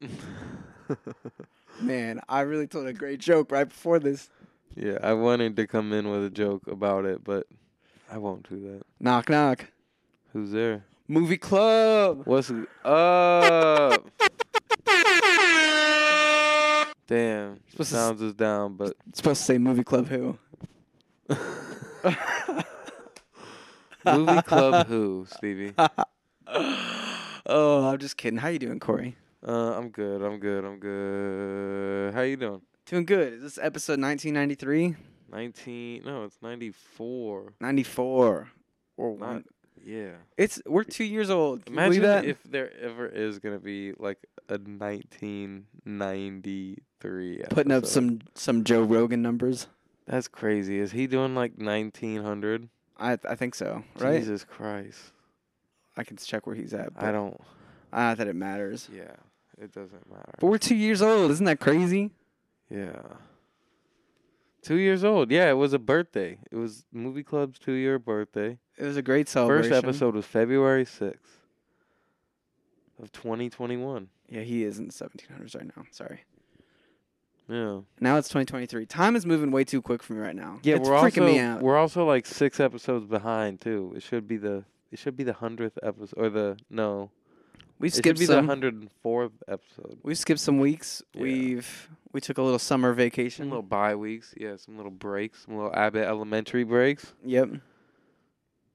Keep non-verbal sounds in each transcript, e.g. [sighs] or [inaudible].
[laughs] Man, I really told a great joke right before this. yeah, I wanted to come in with a joke about it, but I won't do that. Knock knock. Who's there? Movie club. What's up? Damn, Supposed sounds is down, but supposed to say movie club who? [laughs] movie club who, Stevie? [laughs] oh, I'm just kidding. How you doing, Corey? Uh, I'm good. I'm good. I'm good. How you doing? Doing good. Is this episode 1993? 19? No, it's 94. 94. Or Not, one. yeah. It's we're two years old. Can Imagine if there ever is gonna be like a 1993. putting up some some Joe Rogan numbers. That's crazy. Is he doing like 1900? I I think so. Right. Jesus Christ. I can check where he's at. I don't. not that it matters. Yeah. It doesn't matter. But we're two years old. Isn't that crazy? Yeah. Two years old. Yeah, it was a birthday. It was Movie Club's two year birthday. It was a great celebration. First episode was February 6th of 2021. Yeah, he is in the 1700s right now. Sorry. Yeah. Now it's 2023. Time is moving way too quick for me right now. Yeah, it's we're freaking also me out. we're also like six episodes behind too. It should be the it should be the hundredth episode or the no. We've It should skipped be the some. hundred and fourth episode. We've skipped some weeks. Yeah. We've we took a little summer Some vacation. little bye weeks, yeah, some little breaks, some little Abbott Elementary breaks. Yep.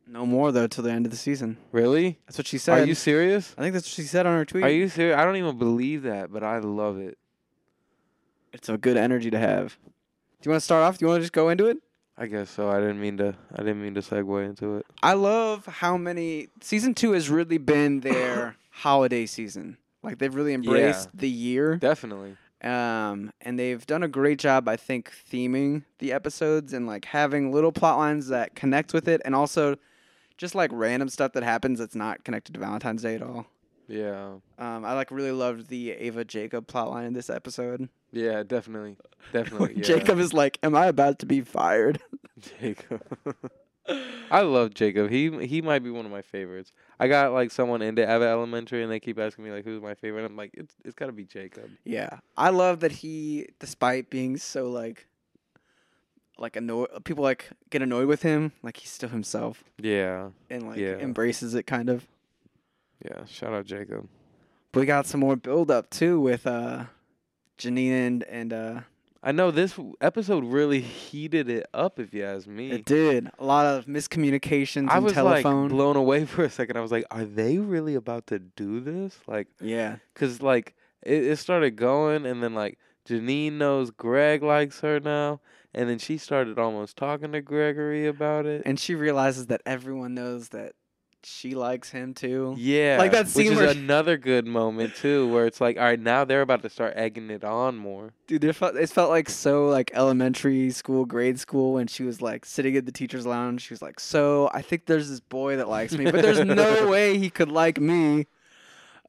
No more though till the end of the season. Really? That's what she said. Are you serious? I think that's what she said on her tweet. Are you serious? I don't even believe that, but I love it. It's a good energy to have. Do you want to start off? Do you want to just go into it? I guess so. I didn't mean to. I didn't mean to segue into it. I love how many season two has really been their holiday season. Like they've really embraced the year. Definitely. Um, and they've done a great job, I think, theming the episodes and like having little plot lines that connect with it, and also just like random stuff that happens that's not connected to Valentine's Day at all. Yeah. Um, I like really loved the Ava Jacob plot line in this episode. Yeah. Definitely. Definitely. [laughs] Yeah. Jacob is like, "Am I about to be fired?" [laughs] Jacob. [laughs] I love Jacob. He he might be one of my favorites. I got like someone into Abbott Elementary, and they keep asking me like, "Who's my favorite?" I'm like, "It's it's got to be Jacob." Yeah, I love that he, despite being so like, like annoyed, people like get annoyed with him. Like he's still himself Yeah, and like Yeah. embraces it kind of. yeah. Shout out Jacob. But we got some more build up too with uh, Janine and and uh, I know this episode really heated it up. If you ask me, it did a lot of miscommunications I and was telephone. like blown away [laughs] for a second. I was like, "Are they really about to do this?" Like, yeah, cause like it, it started going, and then like Janine knows Greg likes her now, and then she started almost talking to Gregory about it. and she realizes that everyone knows that she likes him too. Yeah, Like that which scene is where- another good moment too, where it's like, all right, now they're about to start egging it on more. Dude, it felt, it felt like so like elementary school, grade school when she was like sitting in the teacher's lounge. She was like, "So I think there's this boy that likes me, but there's [laughs] no way he could like me."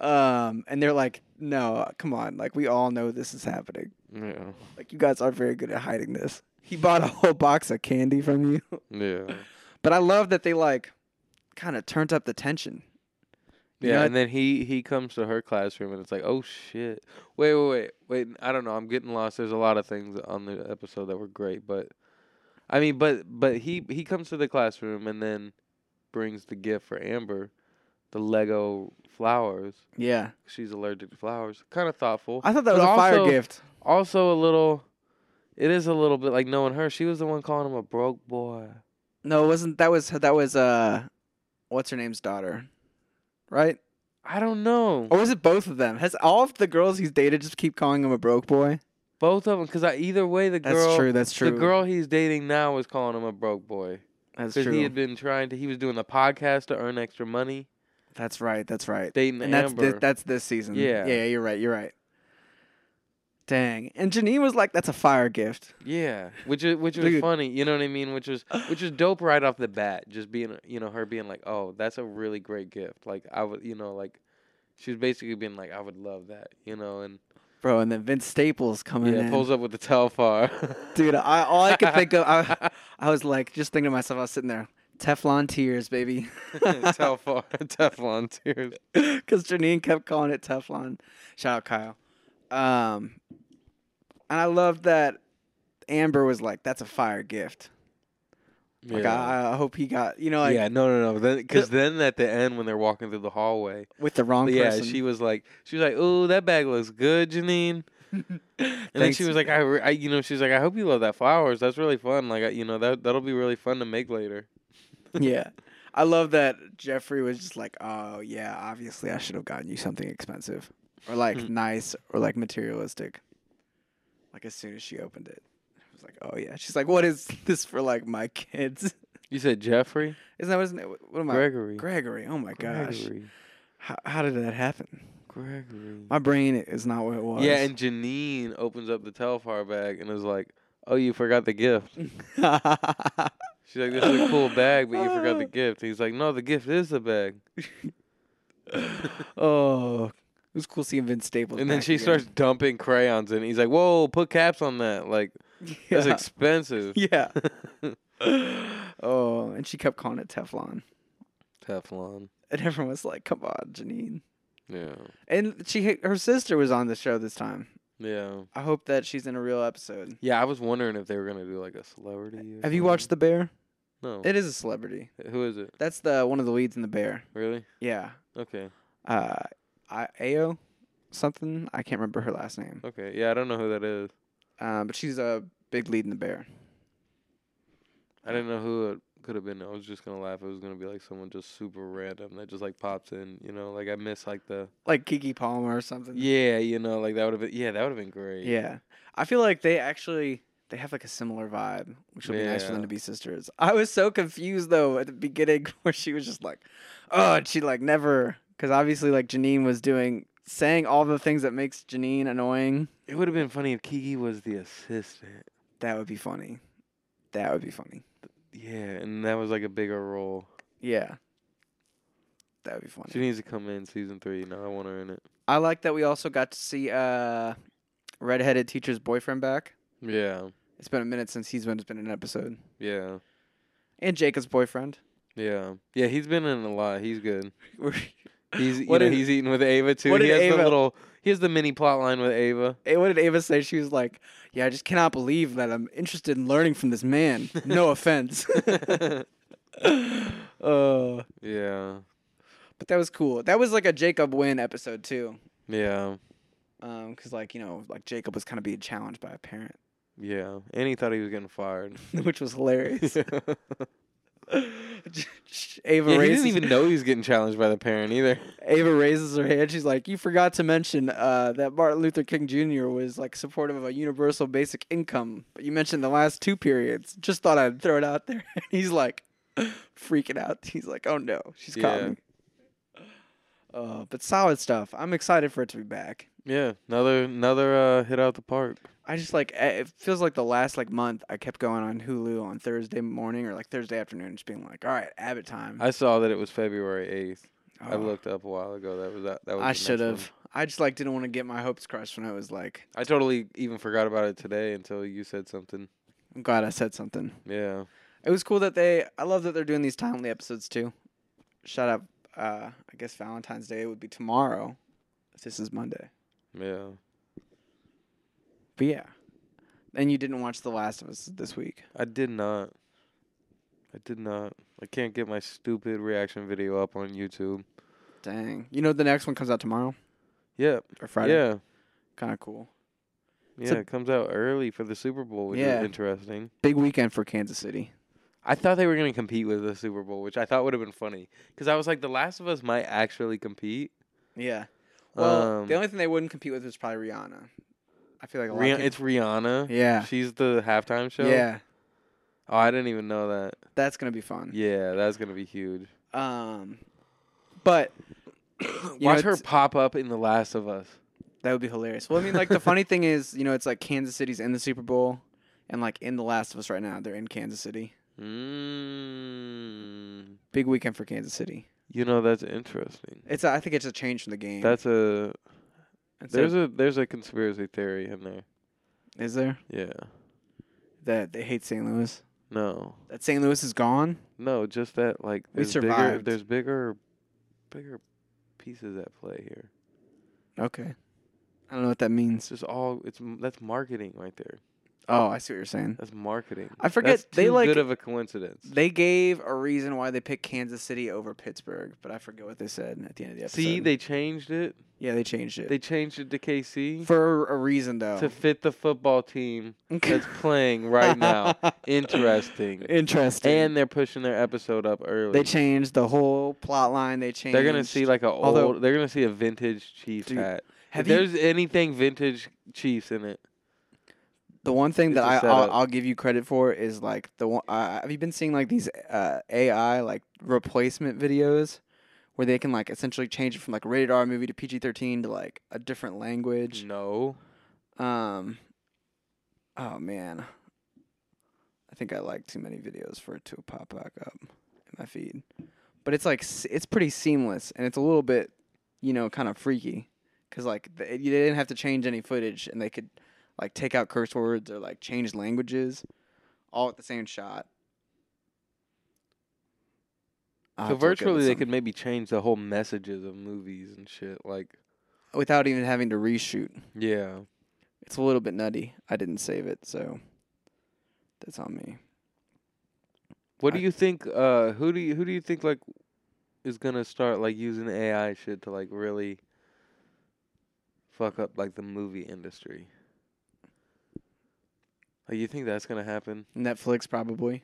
Um, and they're like, "No, come on! Like we all know this is happening. Yeah, Like you guys aren't very good at hiding this." He bought a whole box of candy from you, yeah, [laughs] but I love that they like kind of turned up the tension. You yeah. know, and then he he comes to her classroom, and it's like, oh shit, wait, wait, wait, wait. I don't know. I'm getting lost. There's a lot of things on the episode that were great, but I mean, but but he he comes to the classroom and then brings the gift for Amber, the Lego flowers. yeah, She's allergic to flowers. Kind of thoughtful. I thought that was a fire gift. Also a little it is a little bit like knowing her. She was the one calling him a broke boy. No, it wasn't. That was that was uh, what's her name's daughter, right? I don't know. Or was it both of them? Has all of the girls he's dated just keep calling him a broke boy? Both of them cuz either way the girl. That's true. That's true. the girl he's dating now is calling him a broke boy That's true. he had been trying to he was doing the podcast to earn extra money, that's right. That's right. dating And that's Amber. that's this season. Yeah. Yeah. You're right. You're right. Dang. And Janine was like, "That's a fire gift." yeah, which is which was Dude. funny, you know what I mean? Which was which was dope right off the bat. Just being, you know, her being like, "Oh, that's a really great gift." Like I would, you know, like she was basically being like, "I would love that," you know, and Bro, and then Vince Staples coming yeah, in. pulls up with the Telfar. [laughs] Dude, I all I could think of, I, [laughs] I was like, just thinking to myself, I was sitting there, Teflon tears, baby, [laughs] Telfar, Teflon tears. because Janine kept calling it Teflon. Shout out Kyle. Um, and I love that Amber was like, "That's a fire gift." Like I, I hope he got you know like yeah, no, no, no. Then because then at the end when they're walking through the hallway, with the wrong yeah, person. she was like, she was like, "Oh, that bag looks good, Janine." [laughs] And then she was like, I, I, you know, she's like, I hope you love that flowers. That's really fun. Like, I, you know, that that'll be really fun to make later. yeah. [laughs] I love that Jeffrey was just like, "Oh yeah, obviously I should have gotten you something expensive, or like Hmm. nice, or like materialistic." Like as soon as she opened it, I was like, "Oh yeah." She's like, "What is [laughs] this for? Like my kids?" [laughs] You said Jeffrey, Isn't that what his name? What am I? Gregory, Gregory. Oh my gosh. Gregory, How, how did that happen? Gregory. My brain is not what it was. Yeah, and Janine opens up the Telfar bag and is like, "Oh, you forgot the gift." [laughs] She's like, "This is a cool bag, but you forgot the gift." He's like, "No, the gift is the bag." oh, it was cool seeing Vince Staples. And then back she again. starts dumping crayons, and he's like, "Whoa, put caps on that! Like, [laughs] that's Yeah. expensive." [laughs] yeah. [laughs] oh, and she kept calling it Teflon, Teflon. and everyone was like, "Come on, Janine." Yeah, And she, her sister was on the show this time. yeah, I hope that she's in a real episode. yeah. I was wondering if they were gonna do like a celebrity. or Have you watched The Bear? something. No. It is a celebrity. Who is it? That's the one of the leads in The Bear. Really? Yeah. Okay. Uh, I, Ayo, something. I can't remember her last name. Okay. Yeah, I don't know who that is. Um, but she's a big lead in The Bear. I didn't know who it could have been. I was just gonna laugh. It was gonna be like someone just super random that just like pops in. You know, like I miss like the Like Keke Palmer or something. yeah. You know, like that would have been yeah. That would have been great. Yeah. I feel like they actually they have like a similar vibe, which would be nice for them Yeah. to be sisters. I was so confused though at the beginning [laughs] where she was just like, oh, and she like never because obviously like Janine was doing saying all the things that makes Janine annoying. It would have been funny if Keke was the assistant. That would be funny. That would be funny. Yeah, and that was like a bigger role. Yeah. That would be funny. She needs to come in season three. Now I want her in it. I like that we also got to see uh redheaded teacher's boyfriend back. Yeah, It's been a minute since he's been, been in an episode. yeah, And Jacob's boyfriend. yeah, yeah. He's been in a lot. He's good. [laughs] He's you What know did- he's eating with Ava too. what He did has Ava- the little. He has the mini plot line with Ava. What did Ava say? She was like, "Yeah, I just cannot believe that I'm interested in learning from this man. No [laughs] offense." [laughs] uh, yeah, but that was cool. That was like a Jacob win episode too, yeah, um, because like you know, like Jacob was kind of being challenged by a parent, yeah. And he thought he was getting fired. [laughs] which was hilarious. [laughs] yeah, Ava he didn't even know he was getting challenged by the parent either. Ava raises her hand. She's like, "You forgot to mention uh, that Martin Luther King Jr. was like supportive of a universal basic income, but you mentioned the last two periods. Just thought I'd throw it out there." [laughs] He's like [laughs] freaking out. He's like, "Oh no, she's caught me." Uh, but solid stuff. I'm excited for it to be back. Yeah, another another uh, hit out the park. I just like eh, it feels like the last like month I kept going on Hulu on Thursday morning or like Thursday afternoon, just being like, "All right, Abbott time." I saw that it was February eighth. I Oh, looked up a while ago. That was that. That was. I should have. I just like didn't want to get my hopes crushed when I was like. I totally even forgot about it today until you said something. I'm glad I said something. Yeah. It was cool that they. I love that they're doing these timely episodes too. Shout out. Uh, I guess Valentine's Day would be tomorrow. If this is Monday. Yeah. But yeah. And you didn't watch The Last of Us this week. I did not. I did not. I can't get my stupid reaction video up on YouTube. Dang. You know the next one comes out tomorrow Yeah. or Friday. Yeah. Kind of cool. Yeah, So- it comes out early for the Super Bowl, which Yeah. is interesting. Big weekend for Kansas City. I thought they were going to compete with the Super Bowl, which I thought would have been funny. Because I was like, The Last of Us might actually compete. Yeah. Well, Um, the only thing they wouldn't compete with is probably Rihanna. I feel like a lot. Rih- it's Rihanna. yeah. She's the halftime show. Yeah. Oh, I didn't even know that. That's gonna be fun. Yeah, that's going to be huge. Um, but [coughs] you know, Watch her pop up in The Last of Us. That would be hilarious. Well, I mean, like the funny thing is, you know, it's like Kansas City's in the Super Bowl, and like in The Last of Us right now, they're in Kansas City. Mm. Big weekend for Kansas City. You know, that's interesting. It's a, I think it's a change from the game. That's a It's there's a there's a conspiracy theory in there. is there Yeah. that they hate St. Louis? No. That St. Louis is gone. No, just that like We there's bigger survived. there's bigger bigger pieces at play here. Okay, I don't know what that It's means. just all. It's that's marketing right there. Oh, I see what you're saying. That's marketing. I forget, That's they, too like- good of a coincidence. They gave a reason why they picked Kansas City over Pittsburgh, but I forget what they said at the end of the episode. See, they changed it. yeah, they changed it They changed it to KC for a reason though. to fit the football team [laughs] that's playing right now. Interesting. [laughs] Interesting. And they're pushing their episode up early. they changed the whole plot line. They changed. They're gonna see like a old. Although- they're gonna see a vintage Chiefs Dude, hat. Have if you- there's anything vintage Chiefs in it, The one thing It's that I I'll. I'll give you credit for is like the one. Uh, have you been seeing like these uh, AI like replacement videos where they can like essentially change it from like a rated R movie to PG thirteen to like a different language? no. Um. Oh man. I think I like too many videos for it to pop back up in my feed, but it's like it's pretty seamless and it's a little bit, you know, kind of freaky, cause like the, you didn't have to change any footage and they could like take out curse words or like change languages, all at the same shot. I'll So have to look into virtually, they could maybe change the whole messages of movies and shit. Like, without even having to reshoot. yeah. It's a little bit nutty. I didn't save it, so that's on me. What do you think? Uh, who do you who do you think like is gonna start like using AI shit to like really fuck up like the movie industry? Like, you think that's gonna happen? Netflix probably.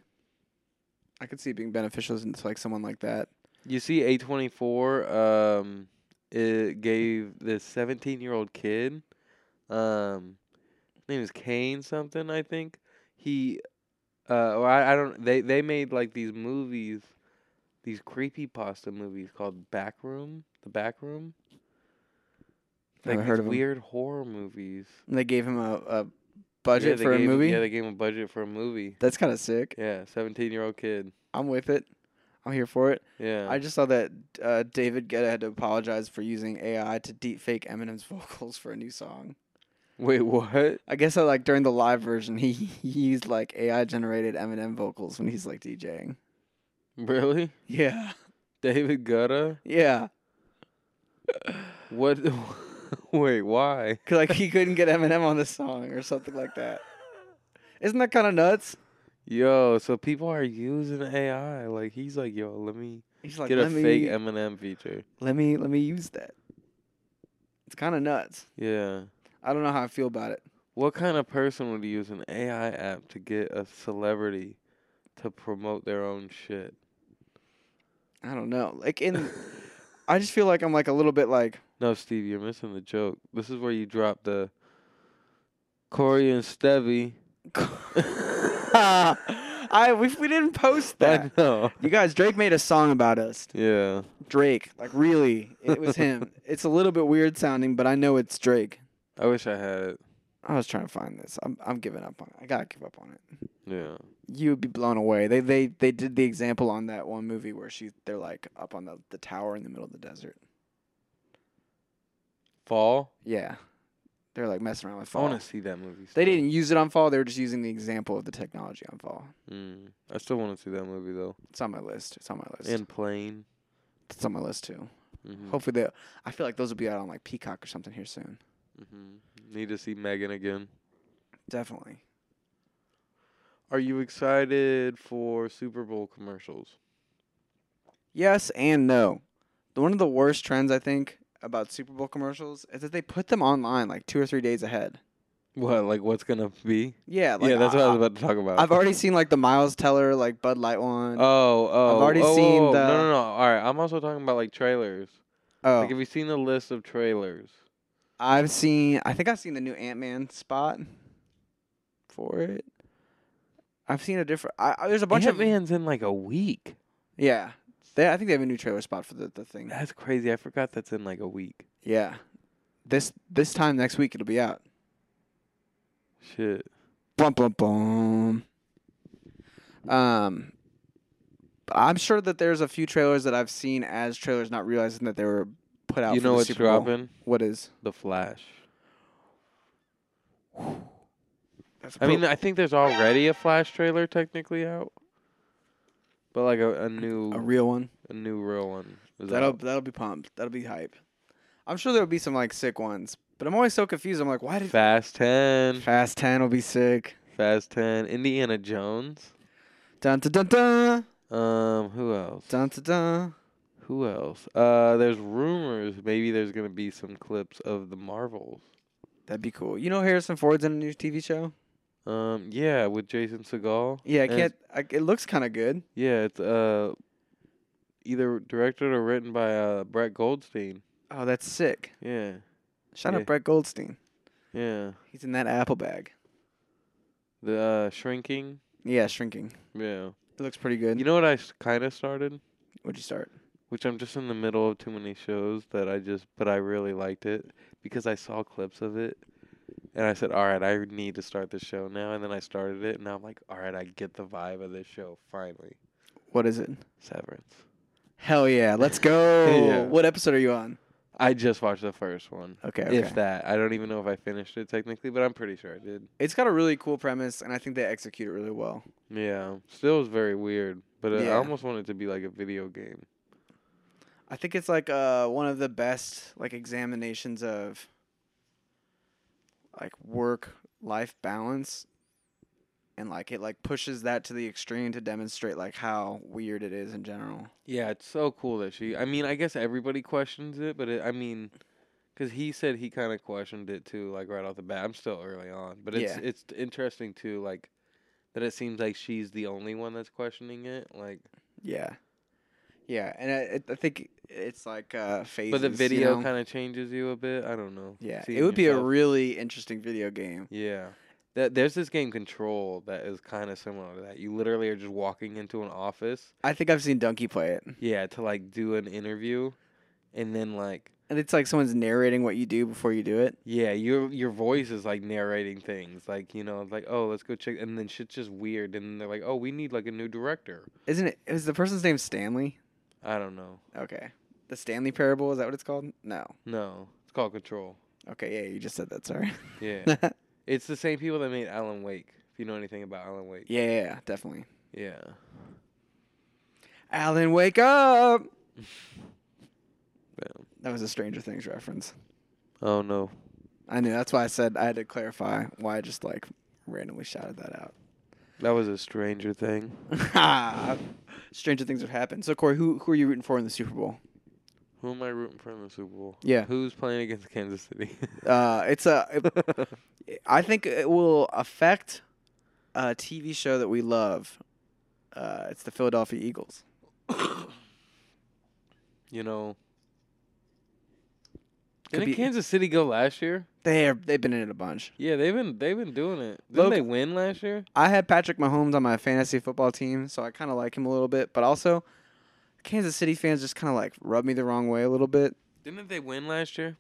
I could see it being beneficial to like someone like that. You see, A twenty four um, it gave this seventeen year old kid, um, name is Kane something I think. He, uh, or I, I don't. They they made like these movies, these creepy pasta movies called Backroom, the Backroom. Like Never heard of weird horror movies. And they gave him a, a budget they for a gave him- movie. Yeah, they gave him a budget for a movie. That's kind of sick. Yeah, seventeen year old kid. I'm with it. I'm here for it. Yeah. I just saw that uh, David Guetta had to apologize for using AI to deep fake Eminem's [laughs] vocals for a new song. Wait, what? I guess uh, like during the live version, he, he used like AI generated Eminem vocals when he's like DJing. Really? Yeah, David Guetta? yeah. What? [laughs] Wait, why? [laughs] Cause like he couldn't get Eminem on the song or something like that. Isn't that kind of nuts? Yo, so people are using AI. Like he's like, yo, let me He's like, get a me, fake Eminem feature. let me, let me use that. It's kind of nuts. Yeah. I don't know how I feel about it. What kind of person would use an AI app to get a celebrity to promote their own shit? I don't know. Like in, [laughs] I just feel like I'm like a little bit like, No, Steve, you're missing the joke. This is where you drop the Corey and Stevie. [laughs] I we, we didn't post that. I know. You guys, Drake made a song about us. Yeah. Drake, like really, it was him. [laughs] it's a little bit weird sounding, but I know it's Drake. I wish I had it. I was trying to find this. I'm I'm giving up on it. I gotta give up on it. Yeah. You would be blown away. They they they did the example on that one movie where she they're like up on the, the tower in the middle of the desert. Fall? Yeah, they're like messing around with I fall. want to see that movie. They still. didn't use it on fall. They were just using the example of the technology on fall. Mm. I still want to see that movie though. It's on my list. It's on my list. And Plane. it's on my list too. Mm-hmm. Hopefully, they. I feel like those will be out on like Peacock or something here soon. Mm-hmm. Need to see Megan again. Definitely. Are you excited for Super Bowl commercials? Yes and no. One of the worst trends I think about Super Bowl commercials is that they put them online like two or three days ahead. What? Like what's gonna be? Yeah, like yeah, that's what I was about to talk about. I've already [laughs] seen like the Miles Teller like Bud Light one. Oh, oh. I've already oh, seen oh, oh, the- No, no, no. All right. I'm also talking about like trailers. oh, Like, have you seen the list of trailers? I've seen. I think I've seen the new Ant Man spot for it. I've seen a different. I, I, there's a bunch of Ant-Man's in like a week. yeah. They, I think they have a new trailer spot for the, the thing. That's crazy. I forgot that's in like a week. Yeah, this this time next week it'll be out. Shit. Bum bum bum. Um, I'm sure that there's a few trailers that I've seen as trailers, not realizing that they were put out. you know what's Super Bowl. dropping? What is? The Flash. That's I mean, I think there's already a Flash trailer technically out, but like a, a new, a real one. a new real one. Is That'll out. that'll be pumped. That'll be hype. I'm sure there'll be some like sick ones, But I'm always so confused. I'm like, why did Fast Ten. Fast Ten will be sick? Fast Ten. Indiana Jones. Dun dun dun dun Um, who else? dun dun dun. Who else? Uh, there's rumors maybe there's gonna be some clips of the Marvels. That'd be cool. You know Harrison Ford's in a new TV show. Um, yeah, with Jason Segel. Yeah, I And can't. I, it looks kind of good. Yeah, it's uh, either directed or written by uh Brett Goldstein. Oh, that's sick. Yeah, Shout Yeah. out Brett Goldstein. yeah. He's in that Apple bag. The uh, Shrinking. Yeah, shrinking. Yeah. It looks pretty good. You know what I kind of started, What'd you start? which I'm just in the middle of too many shows that I just, but I really liked it because I saw clips of it. And I said, all right, I need to start this show now. And then I started it, and now I'm like, all right, I get the vibe of this show finally. What is it? Severance. Hell yeah, let's [laughs] go. Yeah. What episode are you on? I just watched the first one. Okay, okay. If that. I don't even know if I finished it technically, but I'm pretty sure I did. It's got a really cool premise, and I think they execute it really well. Yeah. Still is very weird, but uh, I almost want it to be like a video game. I think it's like uh one of the best like examinations of like work life balance and like it like pushes that to the extreme to demonstrate like how weird it is in general. Yeah, it's so cool that she. I mean, I guess everybody questions it, but it, I mean, because he said he kind of questioned it too, like right off the bat. I'm still early on, but it's Yeah. it's interesting too, like that it seems like she's the only one that's questioning it. Like, Yeah. Yeah, and I, I think it's like uh phases. but the you video know? kind of changes you a bit. I don't know. Yeah, Seeing it would be a really interesting video game. Yeah. That there's this game Control that is kind of similar to that. You literally are just walking into an office, I think I've seen Donkey play it. yeah, to like do an interview, and then like And it's like someone's narrating what you do before you do it. yeah, your your voice is like narrating things, like you know, like oh let's go check, and then shit's just weird, and they're like oh we need like a new director. Isn't it is the person's name Stanley? I don't know. Okay. The Stanley Parable, is that what it's called? No. No, it's called Control. Okay, yeah, you just said that, sorry. Yeah, [laughs] it's the same people that made Alan Wake. If you know anything about Alan Wake. yeah, yeah, definitely. Yeah. Alan, wake up! [laughs] That was a Stranger Things reference. Oh no. I knew. That's why I said I had to clarify why I just like randomly shouted that out. That was a stranger thing. [laughs] Stranger things have happened. So, Corey, who who are you rooting for in the Super Bowl? Who am I rooting for in the Super Bowl? Yeah. Who's playing against Kansas City? [laughs] Uh, it's a. it- [laughs] I think it will affect a TV show that we love. Uh, it's the Philadelphia Eagles. [coughs] you know. Could Didn't be- Kansas City go last year? They are, they've been in it a bunch. Yeah, they've been they've been doing it. Didn't Logan- they win last year? I had Patrick Mahomes on my fantasy football team, so I kind of like him a little bit. But also, Kansas City fans just kind of like rub me the wrong way a little bit. Didn't they win last year?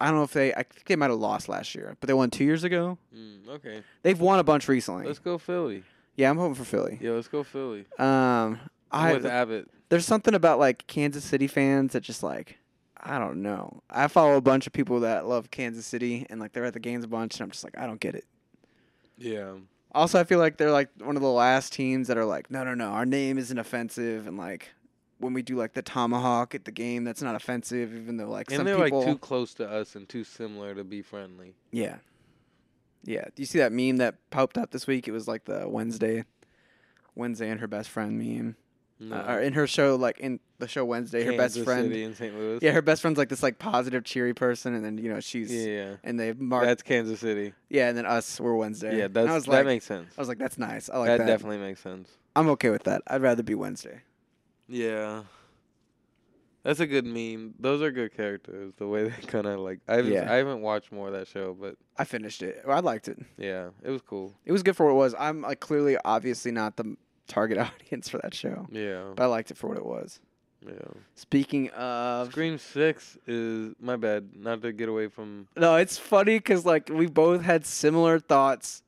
I don't know if they. I think they might have lost last year, but they won two years ago. Mm, okay, They've won a bunch recently. let's go Philly. yeah, I'm hoping for Philly. Yeah, let's go Philly. Um, I with Abbott. there's something about like Kansas City fans that just like I don't know. I follow a bunch of people that love Kansas City and like they're at the games a bunch, and I'm just like I don't get it. Yeah. Also, I feel like they're like one of the last teams that are like, no, no, no, our name isn't offensive, and like when we do like the tomahawk at the game, that's not offensive, even though like And some they're people, like too close to us and too similar to be friendly. yeah, yeah. Do you see that meme that popped up this week? It was like the Wednesday, Wednesday and her best friend meme, No. uh, or in her show, like in the show Wednesday, her best Kansas friend, City in St. Louis. yeah, her best friend's like this like positive, cheery person, and then you know she's. Yeah. And they mark, That's Kansas City. yeah, and then us, we're Wednesday. Yeah, that's that like, makes sense. I was like, that's nice. I like that, that. definitely makes sense. I'm okay with that. I'd rather be Wednesday. Yeah. That's a good meme. Those are good characters. The way [laughs] they kind of like. I haven't, Yeah. I haven't watched more of that show, but I finished it. I liked it. yeah, it was cool. It was good for what it was. I'm like clearly, obviously, not the target [laughs] audience for that show, Yeah, but I liked it for what it was. yeah. Speaking of, Scream Six is my bad. Not to get away from. no, it's funny because like we both had similar thoughts,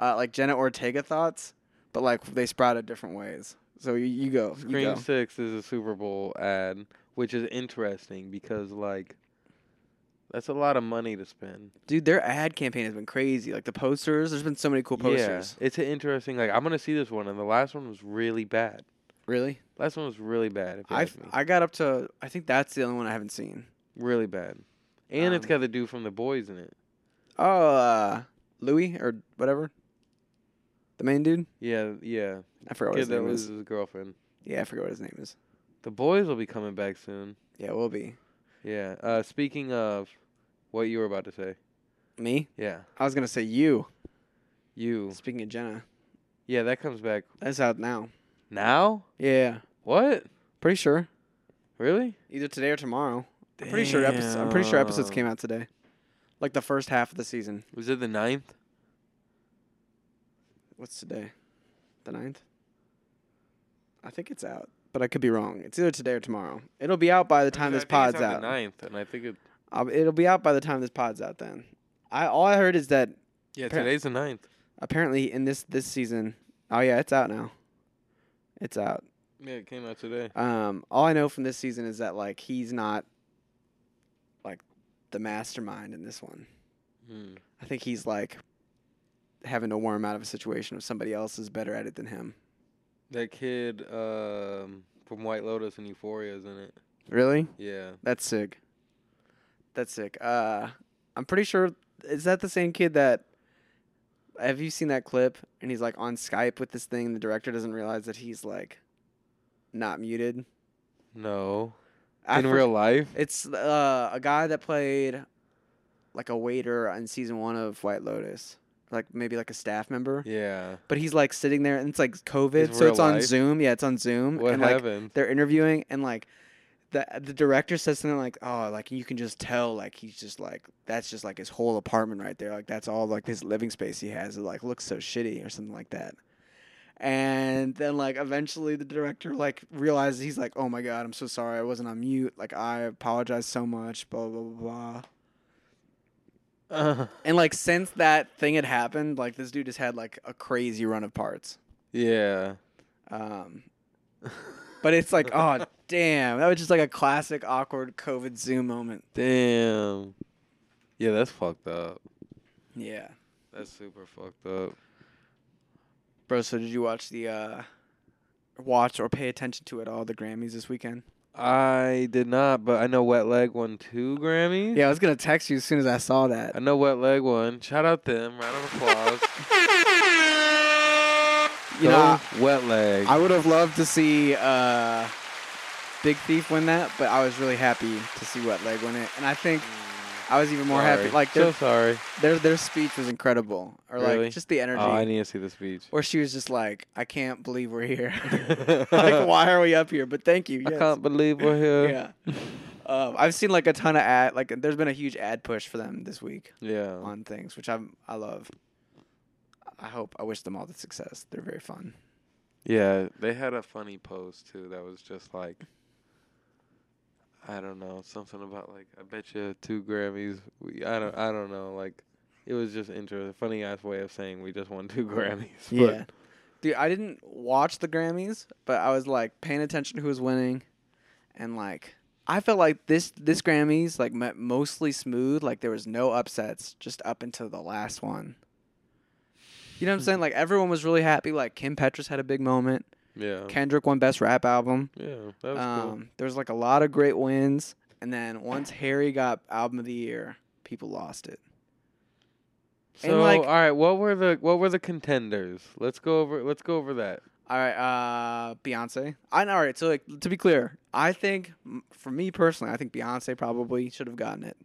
uh, like Jenna Ortega thoughts, but like they sprouted different ways. So you, you go. You Scream go. Six is a Super Bowl ad, which is interesting because like. That's a lot of money to spend. Dude, their ad campaign has been crazy. Like the posters, there's been so many cool posters. Yeah, it's an interesting. Like I'm gonna see this one, and the last one was really bad. Really? Last one was really bad. I I got up to I think that's the only one I haven't seen. really bad. And it's got the dude from the boys in it. Oh, uh, Louis or whatever. The main dude. Yeah, yeah. I forgot what Kid his name is. his girlfriend. Yeah, I forgot what his name is. The boys will be coming back soon. Yeah, we'll be Yeah. Uh, speaking of what you were about to say. me. Yeah. I was gonna say you. You. Speaking of Jenna, Yeah, that comes back that's out now. now? Yeah, What? pretty sure. Really? Either today or tomorrow. I'm pretty sure episodes. I'm pretty sure episodes Damn. came out today. Like the first half of the season. Was it the ninth? What's today? The 9th? I think it's out, but I could be wrong. It's either today or tomorrow. It'll be out by the time this I think it's pod's out. The ninth, and I think it. I'll, it'll be out by the time this pod's out. Then, I all I heard is that Yeah, Appar- today's the ninth. apparently in this this season, oh yeah, it's out now. It's out. Yeah, it came out today. Um, all I know from this season is that like he's not like the mastermind in this one. Hmm. I think he's like having to worm out of a situation if somebody else is better at it than him. That kid um, from White Lotus and Euphoria is in it. Really? Yeah. That's sick. That's sick. Uh, I'm pretty sure is that the same kid that. Have you seen that clip? And he's like on Skype with this thing. And the director doesn't realize that he's like not muted. No. I in for- real life? It's uh, a guy that played like a waiter in season one of White Lotus, like maybe like a staff member. Yeah. But he's like sitting there, and it's like COVID, It's so it's on life? Zoom. Yeah, it's on Zoom. What and like happened? they're interviewing, and like the the director says something like, "Oh, like you can just tell, like he's just like that's just like his whole apartment right there. Like that's all like his living space he has. It like looks so shitty or something like that." And then like eventually the director like realizes he's like, "Oh my god, I'm so sorry. I wasn't on mute. Like I apologize so much." Blah blah blah. blah. Uh, And like since that thing had happened, like this dude has had like a crazy run of parts. yeah. Um, [laughs] but it's like, oh damn, that was just like a classic awkward COVID Zoom moment. Damn. Yeah, that's fucked up. Yeah, That's super fucked up. bro. So did you watch the uh, watch or pay attention to at all the Grammys this weekend? I did not, but I know Wet Leg won two Grammys. Yeah, I was gonna text you as soon as I saw that. I know Wet Leg won. Shout out them. Round of applause. [laughs] You know, Wet Leg. I would have loved to see uh, Big Thief win that, but I was really happy to see Wet Leg win it, and I think I was even more happy. Sorry. Like so sorry. their their speech was incredible, or Really? like just the energy. Oh, I need to see the speech. Or she was just like, I can't believe we're here. [laughs] [laughs] like, why are we up here? But thank you. I can't believe we're here. [laughs] Yeah. Um, I've seen like a ton of ad. Like, there's been a huge ad push for them this week Yeah. on things, which I'm I love. I hope. I wish them all the success. They're very fun. Yeah, they had a funny post too that was just like I don't know, something about like I bet you two Grammys. We I don't I don't know, like it was just interesting, funny ass way of saying we just won two [laughs] Grammys. but- Yeah. Dude, I didn't watch the Grammys, but I was like paying attention to who was winning, and like I felt like this this Grammys like met mostly smooth. Like there was no upsets, just up until the last one. You know what I'm saying? Like everyone was really happy. Like Kim Petras had a big moment. Yeah. Kendrick won Best Rap Album. yeah, that was Um, there was like a lot of great wins, and then once Harry got Album of the Year, people lost it. cool. So, like- all right, what were the what were the contenders? Let's go over let's go over that. All right, uh, Beyonce. I all right. So like to be clear, I think for me personally, I think Beyonce probably should have gotten it.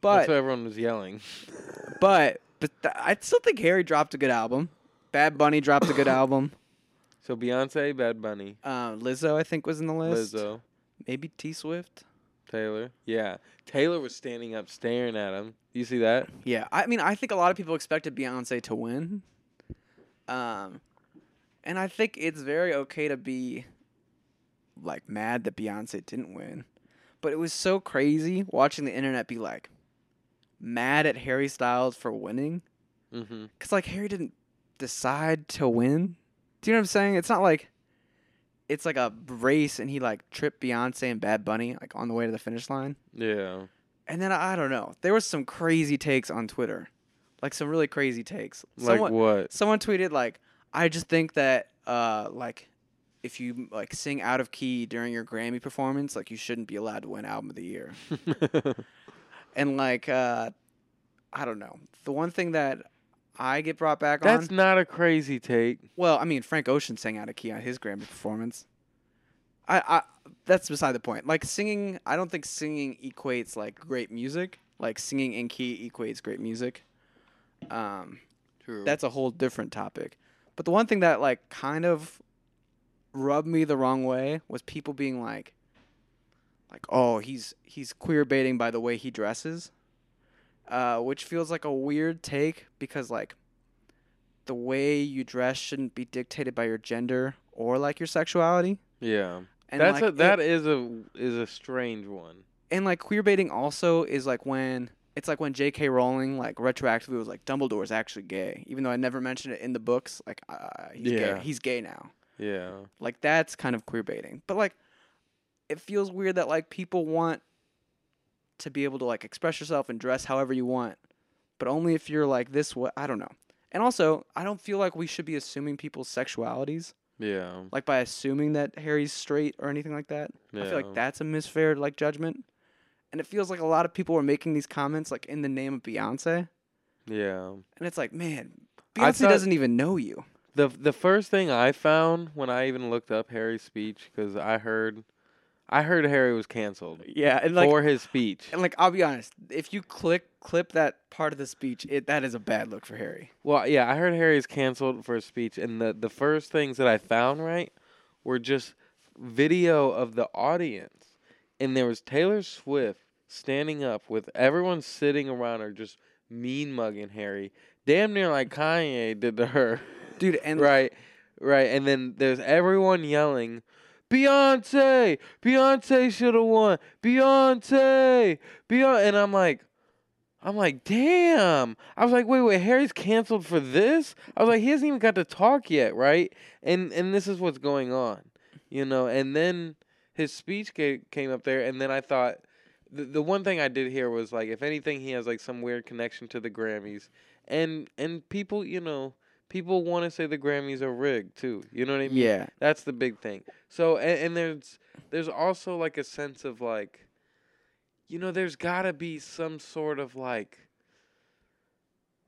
But That's what everyone was yelling. [laughs] but but th- I still think Harry dropped a good album. Bad Bunny dropped a good album. [coughs] So Beyonce, Bad Bunny, Uh, Lizzo, I think, was in the list. Lizzo, Maybe T Swift. Taylor. Yeah. Taylor was standing up staring at him. You see that? Yeah, I mean, I think a lot of people expected Beyonce to win. Um, and I think it's very okay to be like mad that Beyonce didn't win, but it was so crazy watching the internet be like mad at Harry Styles for winning Mm-hmm. because like Harry didn't decide to win. Do you know what I'm saying? It's not like it's like a race and he like tripped Beyonce and Bad Bunny like on the way to the finish line. Yeah. And then I don't know. There was some crazy takes on Twitter, like some really crazy takes. Like what? someone tweeted like, "I just think that uh like if you like sing out of key during your Grammy performance, like you shouldn't be allowed to win Album of the Year." [laughs] And like, uh, I don't know. The one thing that I get brought back on. That's not a crazy take. Well, I mean, Frank Ocean sang out of key on his Grammy performance. I, I that's beside the point. Like singing, I don't think singing equates like great music. Like singing in key equates great music. Um, True. that's a whole different topic. But the one thing that like kind of rubbed me the wrong way was people being like like oh he's he's queer baiting by the way he dresses uh, which feels like a weird take because like the way you dress shouldn't be dictated by your gender or like your sexuality yeah. and That's like, a it- that is a is a strange one. and like queer baiting also is like when it's like when J.K. Rowling like retroactively was like Dumbledore's actually gay, even though I never mentioned it in the books. Like uh, he's Yeah. gay. He's gay now. Yeah. Like that's kind of queer baiting. But like it feels weird that like people want to be able to like express yourself and dress however you want, but only if you're like this what I don't know. And also, I don't feel like we should be assuming people's sexualities, Yeah. like by assuming that Harry's straight or anything like that. Yeah. I feel like that's a misfair like judgment. And it feels like a lot of people are making these comments like in the name of Beyonce. Yeah. And it's like, man, Beyonce doesn't even know you. The the first thing I found when I even looked up Harry's speech because I heard, I heard Harry was canceled Yeah, and like for his speech. And like I'll be honest, if you click clip that part of the speech, it that is a bad look for Harry. Well, yeah, I heard Harry's canceled for his speech, and the the first things that I found right were just video of the audience, and there was Taylor Swift standing up with everyone sitting around her, just mean mugging Harry, damn near like Kanye did to her. Dude, and [laughs] right, right, and then there's everyone yelling. Beyonce, Beyonce should have won. Beyonce, Beyonce, and I'm like, I'm like, damn. I was like, wait, wait, Harry's canceled for this? I was like, he hasn't even got to talk yet, right? And and this is what's going on, you know. And then his speech ca- came up there, and then I thought, the the one thing I did hear was like, if anything, he has like some weird connection to the Grammys, and and people, you know, people want to say the Grammys are rigged too. You know what I mean? yeah, That's the big thing. So and, and there's there's also like a sense of like you know there's got to be some sort of like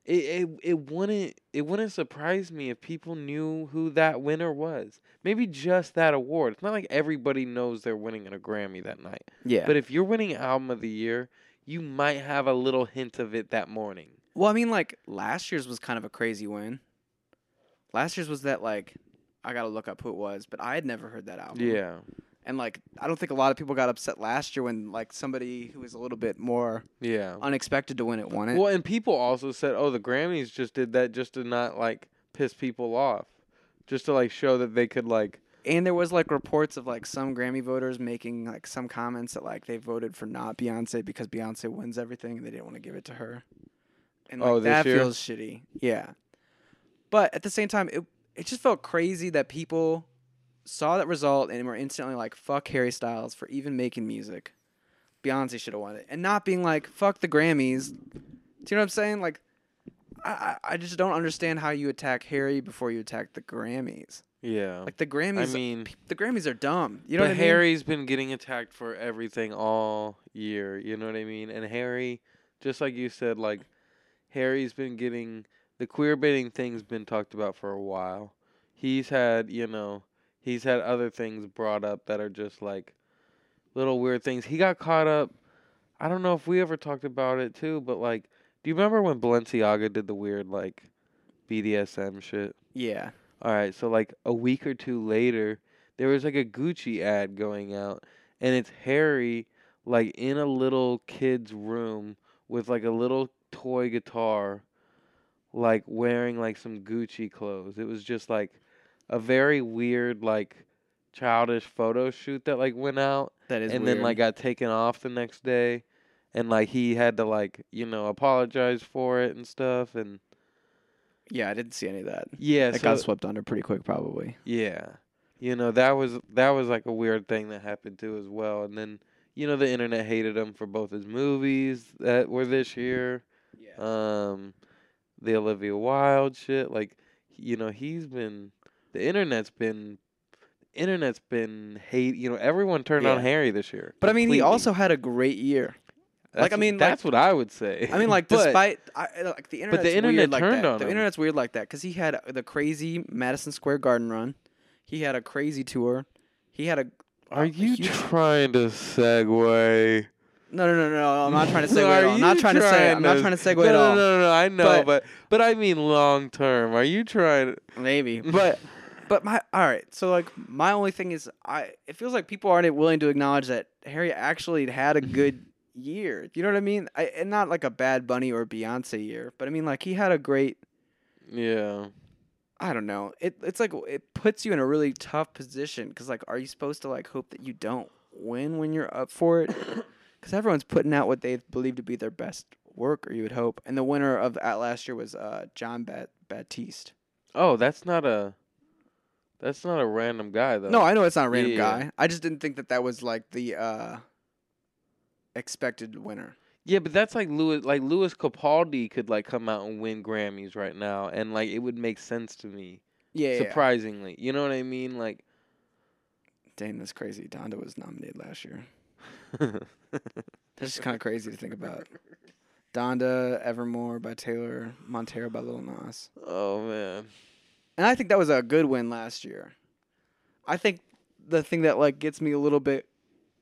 it, it it wouldn't it wouldn't surprise me if people knew who that winner was. Maybe just that award. It's not like everybody knows they're winning a Grammy that night. yeah. But if you're winning album of the year, you might have a little hint of it that morning. well, I mean, like last year's was kind of a crazy win. Last year's was that like I gotta look up who it was, but I had never heard that album. Yeah. and like I don't think a lot of people got upset last year when like somebody who was a little bit more Yeah. unexpected to win it won it. Well, and people also said, "Oh, the Grammys just did that just to not like piss people off, just to like show that they could like." And there was like reports of like some Grammy voters making like some comments that like they voted for not Beyonce because Beyonce wins everything and they didn't want to give it to her. And oh, like, Oh, that year? feels shitty. Yeah. But at the same time, it it just felt crazy that people saw that result and were instantly like, fuck Harry Styles for even making music. Beyonce should have won it. And not being like, fuck the Grammys. Do you know what I'm saying? Like I, I just don't understand how you attack Harry before you attack the Grammys. Yeah. Like the Grammys I mean, the Grammys are dumb. You know but what I mean? Harry's been getting attacked for everything all year. You know what I mean? And Harry, just like you said, like Harry's been getting the queer baiting thing's been talked about for a while. He's had, you know, he's had other things brought up that are just like little weird things. He got caught up. I don't know if we ever talked about it too, but like, do you remember when Balenciaga did the weird like BDSM shit? Yeah. All right, so like a week or two later, there was like a Gucci ad going out, and it's Harry like in a little kid's room with like a little toy guitar, like wearing like some Gucci clothes. It was just like a very weird like childish photo shoot that like went out That is and weird. then like got taken off the next day and like he had to like you know apologize for it and stuff and yeah, I didn't see any of that. yeah It so got swept under pretty quick, probably. Yeah. You know, that was that was like a weird thing that happened too as well. And then, you know, the internet hated him for both his movies that were this year. Yeah. Um the Olivia Wilde shit. Like you know, he's been the internet's been internet's been hate you know, everyone turned on Harry this year. But I mean, he also had a great year. That's, I mean, like- that's what I would say. I mean, like, [laughs] But- despite I, like the internet's internet weird like turned that. on the him. internet's weird like that because he had the crazy Madison Square Garden run. He had a crazy tour. He had a are a you huge- trying to segue? No, no, no, no. I'm not trying to [laughs] segue. Are at all. I'm not you trying to say. I'm not trying to segue no, at all. No, no, no. I know, But- but but, I mean long term. Are you trying? Maybe, but but my all right. So like my only thing is I. It feels like people aren't willing to acknowledge that Harry actually had a good [laughs] year. You know what I mean? I, and not like a Bad Bunny or Beyonce year, but I mean like he had a great. yeah. I don't know. It it's like it puts you in a really tough position because like, are you supposed to like hope that you don't win when you're up for it? [laughs] Because everyone's putting out what they believe to be their best work, or you would hope. And the winner of at last year was uh, John Bat- Batiste. Oh, that's not a. That's not a random guy though. No, I know it's not a random Yeah. guy. I just didn't think that that was like the uh, expected winner. Yeah, but that's like Louis like Lewis Capaldi could like come out and win Grammys right now and like it would make sense to me. Yeah, yeah. surprisingly. You know what I mean? Like Dang, that's crazy. Donda was nominated last year. [laughs] That's just kind of crazy to think about. Donda, Evermore by Taylor, Montero by Lil Nas. Oh man. And I think that was a good win last year. I think the thing that like gets me a little bit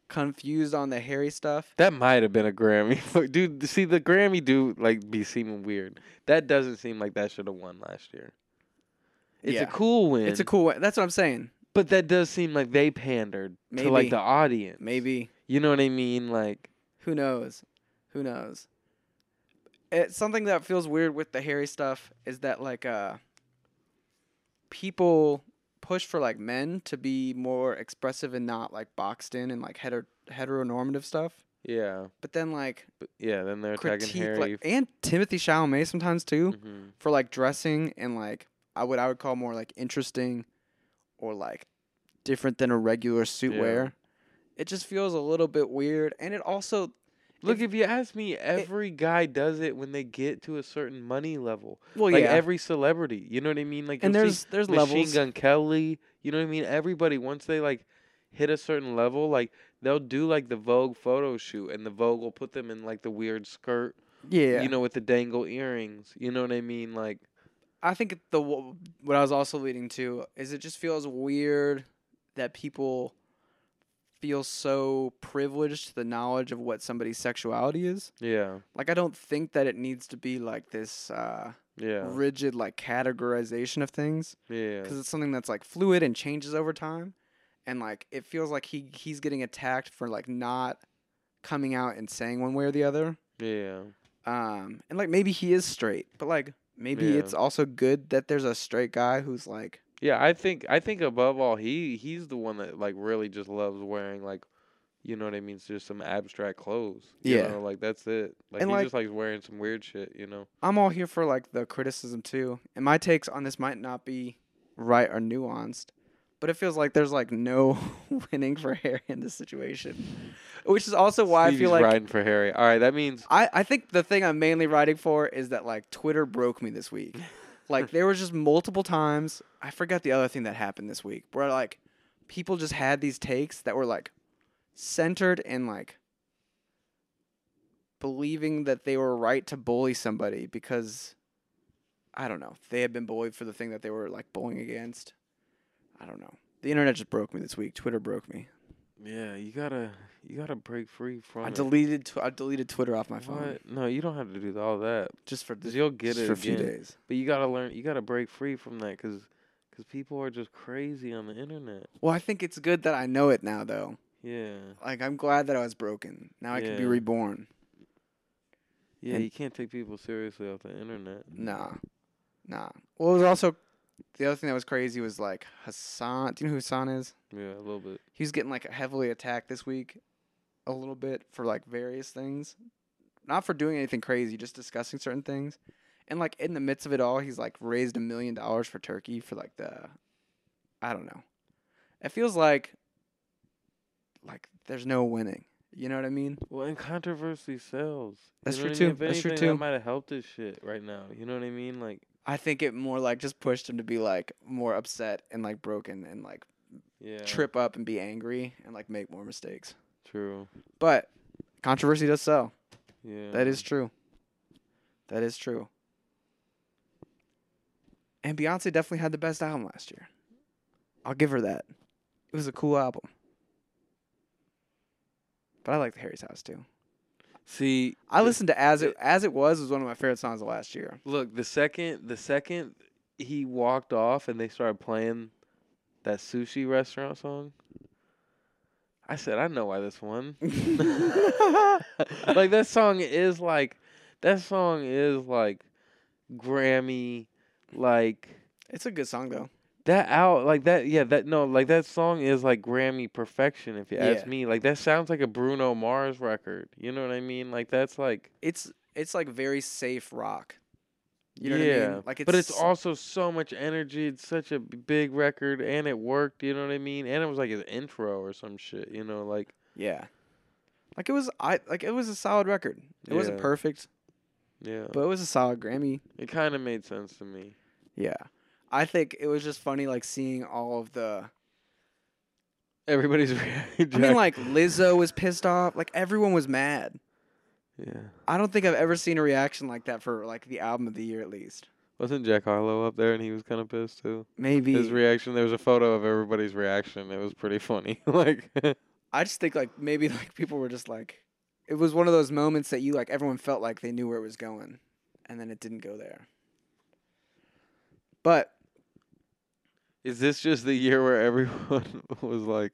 confused on the Harry stuff. That might have been a Grammy. [laughs] Dude, see the Grammy do like be seeming weird. That doesn't seem like that should have won last year. It's Yeah. a cool win. It's a cool win. That's what I'm saying. But that does seem like they pandered to like the audience. Maybe. You know what I mean? Like Who knows? Who knows? It's something that feels weird with the Harry stuff is that like uh people push for like men to be more expressive and not like boxed in and like heter- heteronormative stuff. yeah. But then like But yeah, then they're attacking critique Harry. like and Timothée Chalamet sometimes too Mhm. for like dressing and like I would I would call more like interesting or like different than a regular suit Yeah. wear. It just feels a little bit weird and it also Look, if- if you ask me, every guy does it when they get to a certain money level. well like yeah every celebrity, you know what I mean? Like and there's there's Machine levels Gun Kelly, you know what I mean? Everybody once they like hit a certain level, like they'll do like the Vogue photo shoot, and the Vogue will put them in like the weird skirt, yeah you know, with the dangle earrings. You know what I mean? Like I think the what I was also leading to is it just feels weird that people feel so privileged to the knowledge of what somebody's sexuality is. yeah, Like I don't think that it needs to be like this uh, yeah, rigid like categorization of things yeah, because it's something that's like fluid and changes over time, and like it feels like he he's getting attacked for like not coming out and saying one way or the other. yeah. Um, and like maybe he is straight, but like maybe Yeah. it's also good that there's a straight guy who's like. Yeah, I think I think above all, he he's the one that like really just loves wearing like, you know what I mean, it's just some abstract clothes. You Yeah. know, like that's it. Like And, he like- just likes wearing some weird shit. You know. I'm all here for like the criticism too, and my takes on this might not be right or nuanced, but it feels like there's like no [laughs] winning for Harry in this situation, which is also why I feel like riding for Harry. All right, that means I I think the thing I'm mainly writing for is that like Twitter broke me this week. [laughs] like there was just multiple times I forgot the other thing that happened this week where like people just had these takes that were like centered in like believing that they were right to bully somebody because I don't know they had been bullied for the thing that they were like bullying against. I don't know. The internet just broke me this week. Twitter broke me. Yeah, you gotta you gotta break free from. I it. deleted tw- I deleted Twitter off my phone What? No, you don't have to do all that. just for Cause you'll get just it for a few again. days. But you gotta learn. You gotta break free from that, cause, cause people are just crazy on the internet. Well, I think it's good that I know it now, though. Yeah, Like, I'm glad that I was broken. Now I can be Yeah. reborn. yeah. And- you can't take people seriously off the internet. Nah. Nah. Well, it was also the other thing that was crazy was like Hasan. Do you know who Hasan is? Yeah, a little bit. He was getting like heavily attacked this week a little bit for like various things. Not for doing anything crazy, just discussing certain things. And like in the midst of it all, he's like raised a million dollars for Turkey for like the I don't know. It feels like like there's no winning. You know what I mean? Well, and controversy sells. You That's know true what I too. mean? That's true too. That might have helped this shit right now. You know what I mean? Like, I think it more like just pushed him to be like more upset and like broken and like yeah, trip up and be angry and like make more mistakes. True. But controversy does sell. Yeah. That is true. That is true. And Beyonce definitely had the best album last year. I'll give her that. It was a cool album. But I like the Harry's House too. See, I listened to As It As It Was was one of my favorite songs of last year. Look, the second the second he walked off and they started playing that sushi restaurant song, I said, I know why this one. [laughs] [laughs] like that song is like that song is like Grammy like It's a good song though. That out like that yeah that no like that song is like Grammy perfection if you ask me like that sounds like a Bruno Mars record you know what I mean like that's like It's it's like very safe rock. You know yeah what I mean? Like it's but it's also so much energy it's such a big record and it worked you know what I mean and it was like his intro or some shit you know like yeah. Like it was I like it was a solid record. It wasn't perfect, yeah but it was a solid Grammy. it kind of made sense to me Yeah. I think it was just funny like seeing all of the everybody's [laughs] reaction I mean like Lizzo was pissed off. Like everyone was mad. yeah I don't think I've ever seen a reaction like that for like the album of the year at least. wasn't Jack Harlow up there and he was kind of pissed too Maybe his reaction there was a photo of everybody's reaction it was pretty funny [laughs] like [laughs] I just think like maybe like people were just like it was one of those moments that you like everyone felt like they knew where it was going and then it didn't go there. But Is this just the year where everyone [laughs] was like,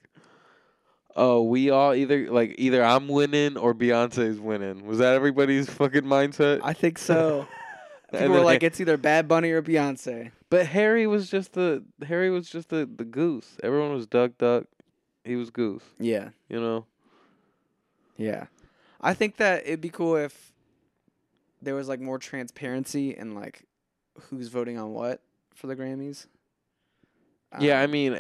"Oh, we all either like either I'm winning or Beyonce's winning"? Was that everybody's fucking mindset? I think so. [laughs] People were like it's either Bad Bunny or Beyonce. but Harry was just the Harry was just the the goose. Everyone was duck duck. He was goose. Yeah. You know. Yeah. I think that it'd be cool if there was like more transparency and like who's voting on what for the Grammys. Yeah, I Um, mean,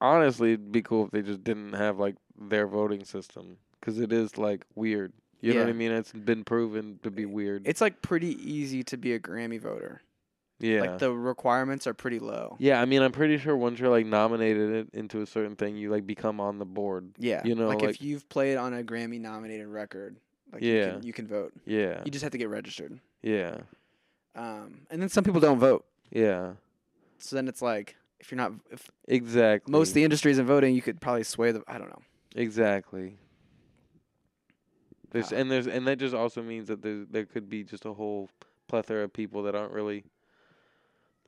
honestly, it'd be cool if they just didn't have like their voting system because it is like weird. You know what I mean? It's been proven to be weird. it's like pretty easy to be a Grammy voter. yeah. Like the requirements are pretty low. Yeah, I mean, I'm pretty sure once you're like nominated it- into a certain thing, you like become on the board. Yeah. You know, like, like- if you've played on a Grammy nominated record, like Yeah. you, can, you can vote. Yeah, You just have to get registered. yeah, Um, and then some people don't vote. yeah, So then it's like if you're not if exactly. most of the industry isn't voting, you could probably sway the I don't know. exactly. There's Uh, and there's and that just also means that there there could be just a whole plethora of people that aren't really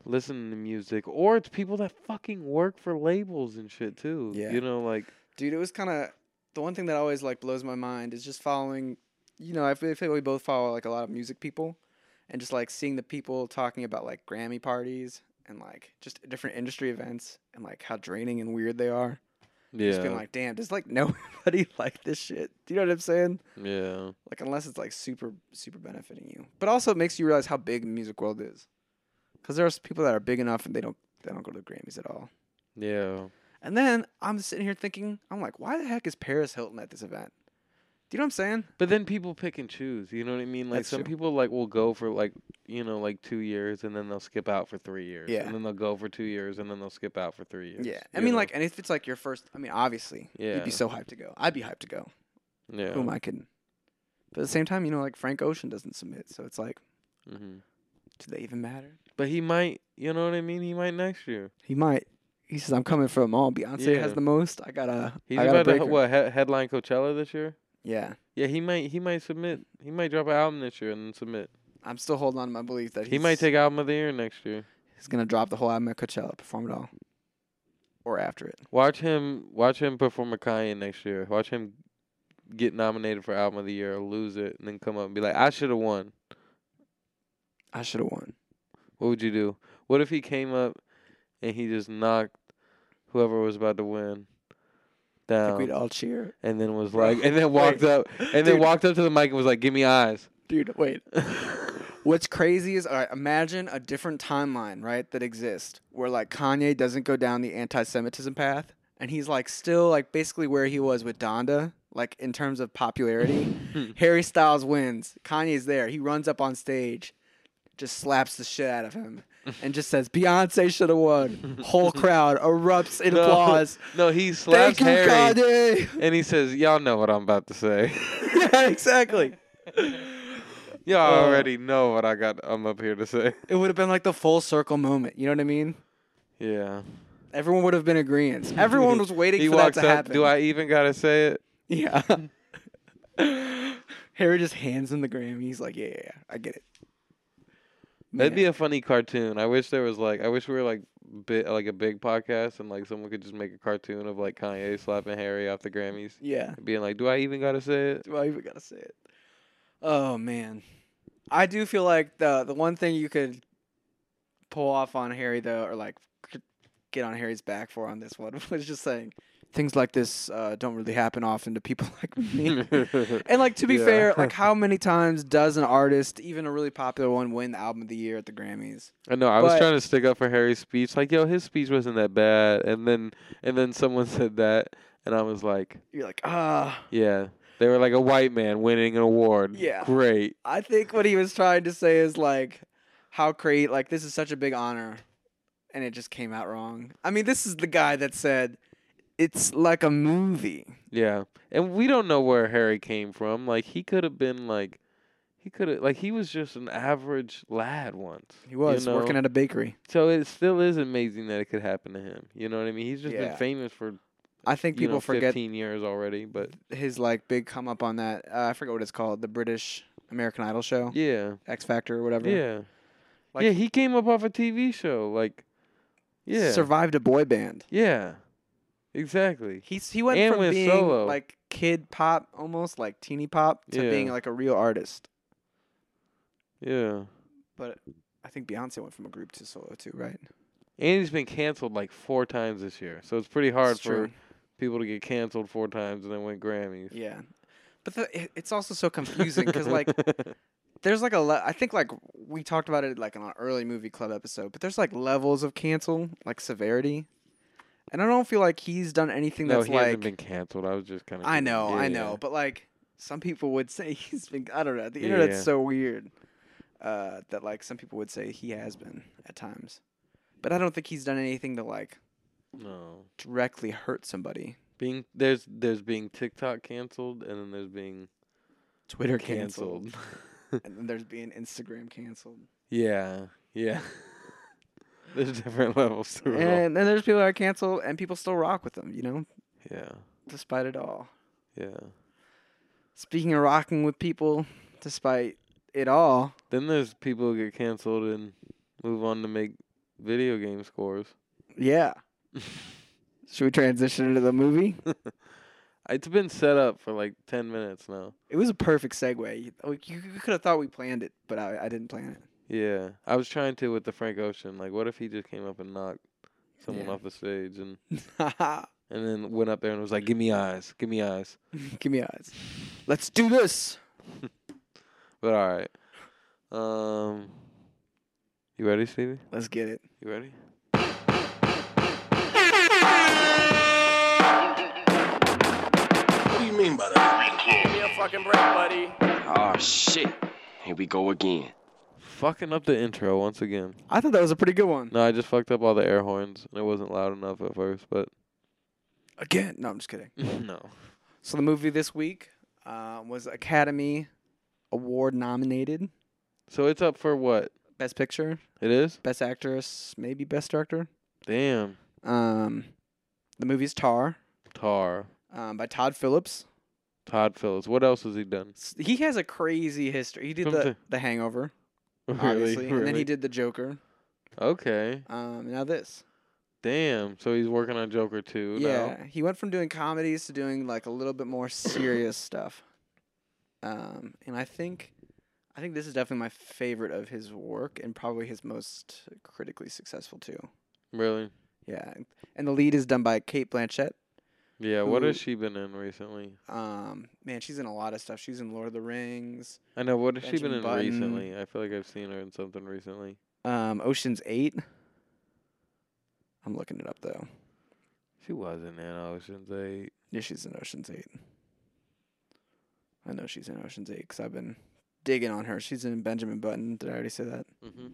listening to music, or it's people that fucking work for labels and shit too. Yeah. you know, like Dude, it was kind of the one thing that always like blows my mind is just following. You know, I feel, I feel we both follow like a lot of music people, and just like seeing the people talking about like Grammy parties and like just different industry events and like how draining and weird they are. Yeah. Just being like, damn, does like [laughs] nobody like this shit? Do you know what I'm saying? yeah, Like unless it's like super super benefiting you, but also it makes you realize how big the music world is. Because there's people that are big enough and they don't they don't go to the Grammys at all. yeah. And then I'm sitting here thinking, I'm like, why the heck is Paris Hilton at this event? Do you know what I'm saying? But then people pick and choose. You know what I mean? Like That's some true. people like will go for like you know like two years and then they'll skip out for three years. Yeah. And then they'll go for two years and then they'll skip out for three years. Yeah. I mean, know? like, and if it's like your first, I mean, obviously, Yeah. you'd be so hyped to go. I'd be hyped to go. yeah. Who am I kidding? But at the same time, you know, like Frank Ocean doesn't submit, so it's like, mm-hmm. do they even matter? But he might. You know what I mean? He might next year. He might. He says, "I'm coming for them all." Beyonce Yeah. has the most. I gotta. He's I gotta about to what he- headline Coachella this year. Yeah, Yeah, he might. He might submit. He might drop an album this year and then submit. I'm still holding on to my belief that He might take album of the year next year. He's gonna drop the whole album at Coachella, perform it all, or after it. Watch him. Watch him perform a Kanye next year. Watch him get nominated for album of the year, or lose it, and then come up and be like, "I should have won." I should have won. What would you do? What if he came up and he just knocked whoever was about to win I think we'd all cheer. and then was [laughs] like, and then walked wait. up, and then Dude. walked up to the mic and was like, "Give me eyes." Dude, wait. [laughs] What's crazy is, all right, imagine a different timeline, right, that exists where like Kanye doesn't go down the anti-Semitism path, and he's like still like basically where he was with Donda, like in terms of popularity. [laughs] Harry Styles wins. Kanye's there. He runs up on stage, just slaps the shit out of him, and just says, "Beyonce should have won." [laughs] Whole crowd erupts in No. applause. [laughs] no, he slaps Thank you, Harry, Kanye. and he says, "Y'all know what I'm about to say." [laughs] yeah, exactly. Y'all Oh. already know what I got. I'm up here to say. It would have been like the full circle moment. You know what I mean? Yeah. Everyone would have been agreeing. Everyone was waiting He for that to up. happen. Do I even gotta say it? Yeah. Harry just hands him the Grammy. He's like, yeah, yeah, yeah I get it. That'd be a funny cartoon. I wish there was like. I wish we were like bit like a big podcast and like someone could just make a cartoon of like Kanye slapping Harry off the Grammys, yeah. being like, "Do I even gotta say it?" Do I even gotta say it? Oh man, I do feel like the the one thing you could pull off on Harry though, or like get on Harry's back for on this one [laughs] was just saying things like this uh, don't really happen often to people [laughs] like me. [laughs] and like to be Yeah. fair, like [laughs] how many times does an artist, even a really popular one, win the album of the year at the Grammys? I know. I was trying to stick up for Harry's speech. Like, yo, his speech wasn't that bad. And then and then someone said that, and I was like, You're like, ah. yeah. They were like a white man winning an award. Yeah. Great. I think what he was trying to say is like how great like this is such a big honor and it just came out wrong. I mean, this is the guy that said it's like a movie. Yeah. And we don't know where Harry came from. Like he could have been like he could have like he was just an average lad once. He was you know? working at a bakery. So it still is amazing that it could happen to him. You know what I mean? He's just Yeah. been famous for I think people know, forget 15 years already, but his like big come up on that. Uh, I forget what it's called, the British American Idol show, yeah. X Factor or whatever. Yeah. Like- yeah, he came up off a TV show like Yeah. Survived a boy band. yeah. Exactly. He's he went And from went being solo. like kid pop almost like teeny pop to Yeah. being like a real artist. Yeah. But I think Beyonce went from a group to solo too, right? And he's been canceled like four times this year. So it's pretty hard It's for people to get canceled four times and then win Grammys. Yeah. But the, it- it's also so confusing because like [laughs] there's like a le- I think like we talked about it like in an early movie club episode, but there's like levels of cancel, like severity, and I don't feel like he's done anything no, that's he like hasn't been canceled. I was just kind of. I know, I yeah, know, but like some people would say [laughs] he's been. I don't know. The internet's Yeah. so weird uh, that like some people would say he has been at times, but I don't think he's done anything to like No. directly hurt somebody. Being there's there's being TikTok canceled and then there's being Twitter canceled, canceled. [laughs] and then there's being Instagram canceled. yeah. Yeah. [laughs] there's different [laughs] levels to it. And then there's people that are canceled and people still rock with them, you know, Yeah. despite it all. Yeah. Speaking of rocking with people, despite it all, Then there's people who get canceled and move on to make video game scores. yeah. [laughs] Should we transition into the movie? [laughs] It's been set up for like ten minutes now. It was a perfect segue. You, like, you could have thought we planned it, but I, I didn't plan Yeah, I was trying to with the Frank Ocean. Like, what if he just came up and knocked someone Yeah. off the stage and [laughs] and then went up there and was like, "Give me eyes, give me eyes." [laughs] Give me eyes. Let's do this. [laughs] But all right, um, you ready, Stevie? Let's get it. You ready? What do you mean by that? Give me a fucking break, buddy. Oh shit. Here we go again. Fucking up the intro once again. I thought that was a pretty good one. No, I just fucked up all the air horns and it wasn't loud enough at first. But Again. No, I'm just kidding. [laughs] no, So the movie this week uh, was Academy Award nominated. so it's up for what? Best Picture, It is. Best Actress, maybe Best Director. Damn, Um, the movie's Tar Tar, um, by Todd Phillips. Todd Phillips. What else has he done? He has a crazy history. He did the, the Hangover, [laughs] Really, obviously, and then he did the Joker. Okay. Um, now this. Damn. So he's working on Joker too. now? Yeah, he went from doing comedies to doing like a little bit more serious [coughs] stuff. Um, and I think, I think this is definitely my favorite of his work, and probably his most critically successful too. Really? Yeah, and the lead is done by Cate Blanchett. Yeah. What has she been in recently? Um, man, she's in a lot of stuff. She's in Lord of the Rings, I know. What has she been in Button. recently? I feel like I've seen her in something recently. um, Ocean's Eight. I'm looking it up though. She wasn't in Ocean's Eight. Yeah, she's in Ocean's Eight. I know she's in Ocean's Eight because I've been digging on her. She's in Benjamin Button. Did I already say that? Mm-hmm.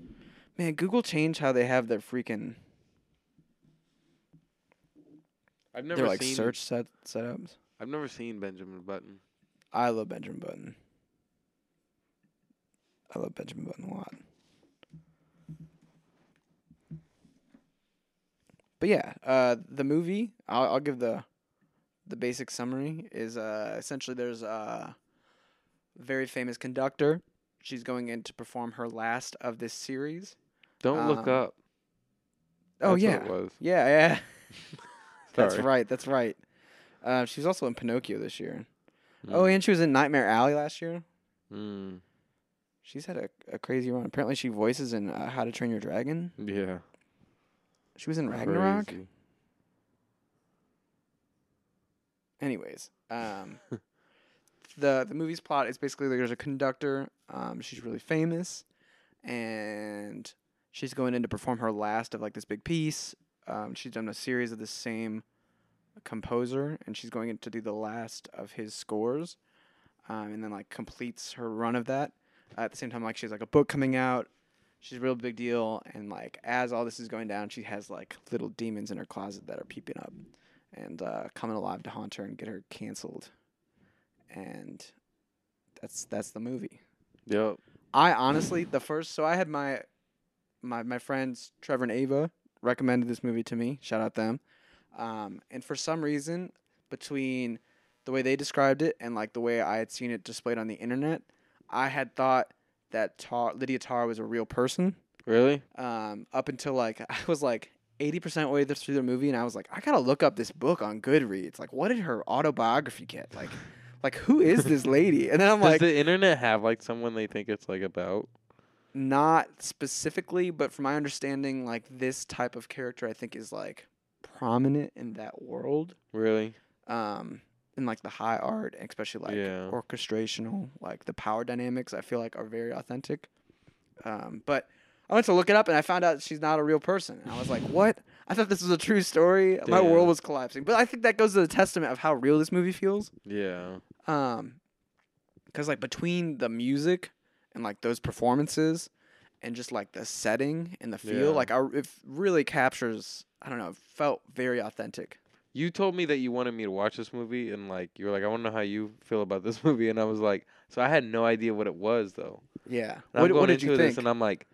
Man, Google changed how they have their freaking I've never their like seen search set setups. I've never seen Benjamin Button. I love Benjamin Button. I love Benjamin Button a lot. But yeah, uh, the movie I'll, I'll give the the basic summary is uh, essentially there's a very famous conductor. She's going in to perform her last of this series. Don't look Um, up. Oh That's yeah, what it was. yeah, yeah. [laughs] That's right. That's right. Uh, she was also in Pinocchio this year. Oh, Mm. and she was in Nightmare Alley last year. Mm. She's had a, a crazy run. Apparently, she voices in uh, How to Train Your Dragon. Yeah. She was in Ragnarok. Crazy. Anyways, um, [laughs] the the movie's plot is basically like there's a conductor. Um, she's really famous, and she's going in to perform her last of like this big piece. Um, she's done a series of the same composer, and she's going to do the last of his scores, um, and then like completes her run of that. at the same time, like she has like a book coming out. She's a real big deal, and like as all this is going down, she has like little demons in her closet that are peeping up and uh, coming alive to haunt her and get her canceled. And that's that's the movie. Yep. I honestly the first so I had my my my friends Trevor and Ava recommended this movie to me. Shout out them. Um, and for some reason, between the way they described it and like the way I had seen it displayed on the internet, I had thought that Tar- Lydia Tarr was a real person. Really? Um, up until like [laughs] I was like eighty percent way through the movie, and I was like, I gotta look up this book on Goodreads. Like, what did her autobiography get? Like, like who is this lady? And then I'm like Does like, the internet have like someone they think it's like about? Not specifically, but from my understanding, like this type of character, I think is like prominent in that world. Really? Um, in like the high art, especially like Yeah. orchestrational, like the power dynamics, I feel like are very authentic. Um, but I went to look it up and I found out she's not a real person. And I was like, what? I thought this was a true story. My world was collapsing. But I think that goes to the testament of how real this movie feels. Yeah. Um, because like between the music and like those performances and just like the setting and the feel, Yeah. like I, it really captures. I don't know. It felt very authentic. You told me that you wanted me to watch this movie, and like you were like, I want to know how you feel about this [laughs] movie, and I was like, so I had no idea what it was though. Yeah. And I'm What, going what did into you this, think? and I'm like,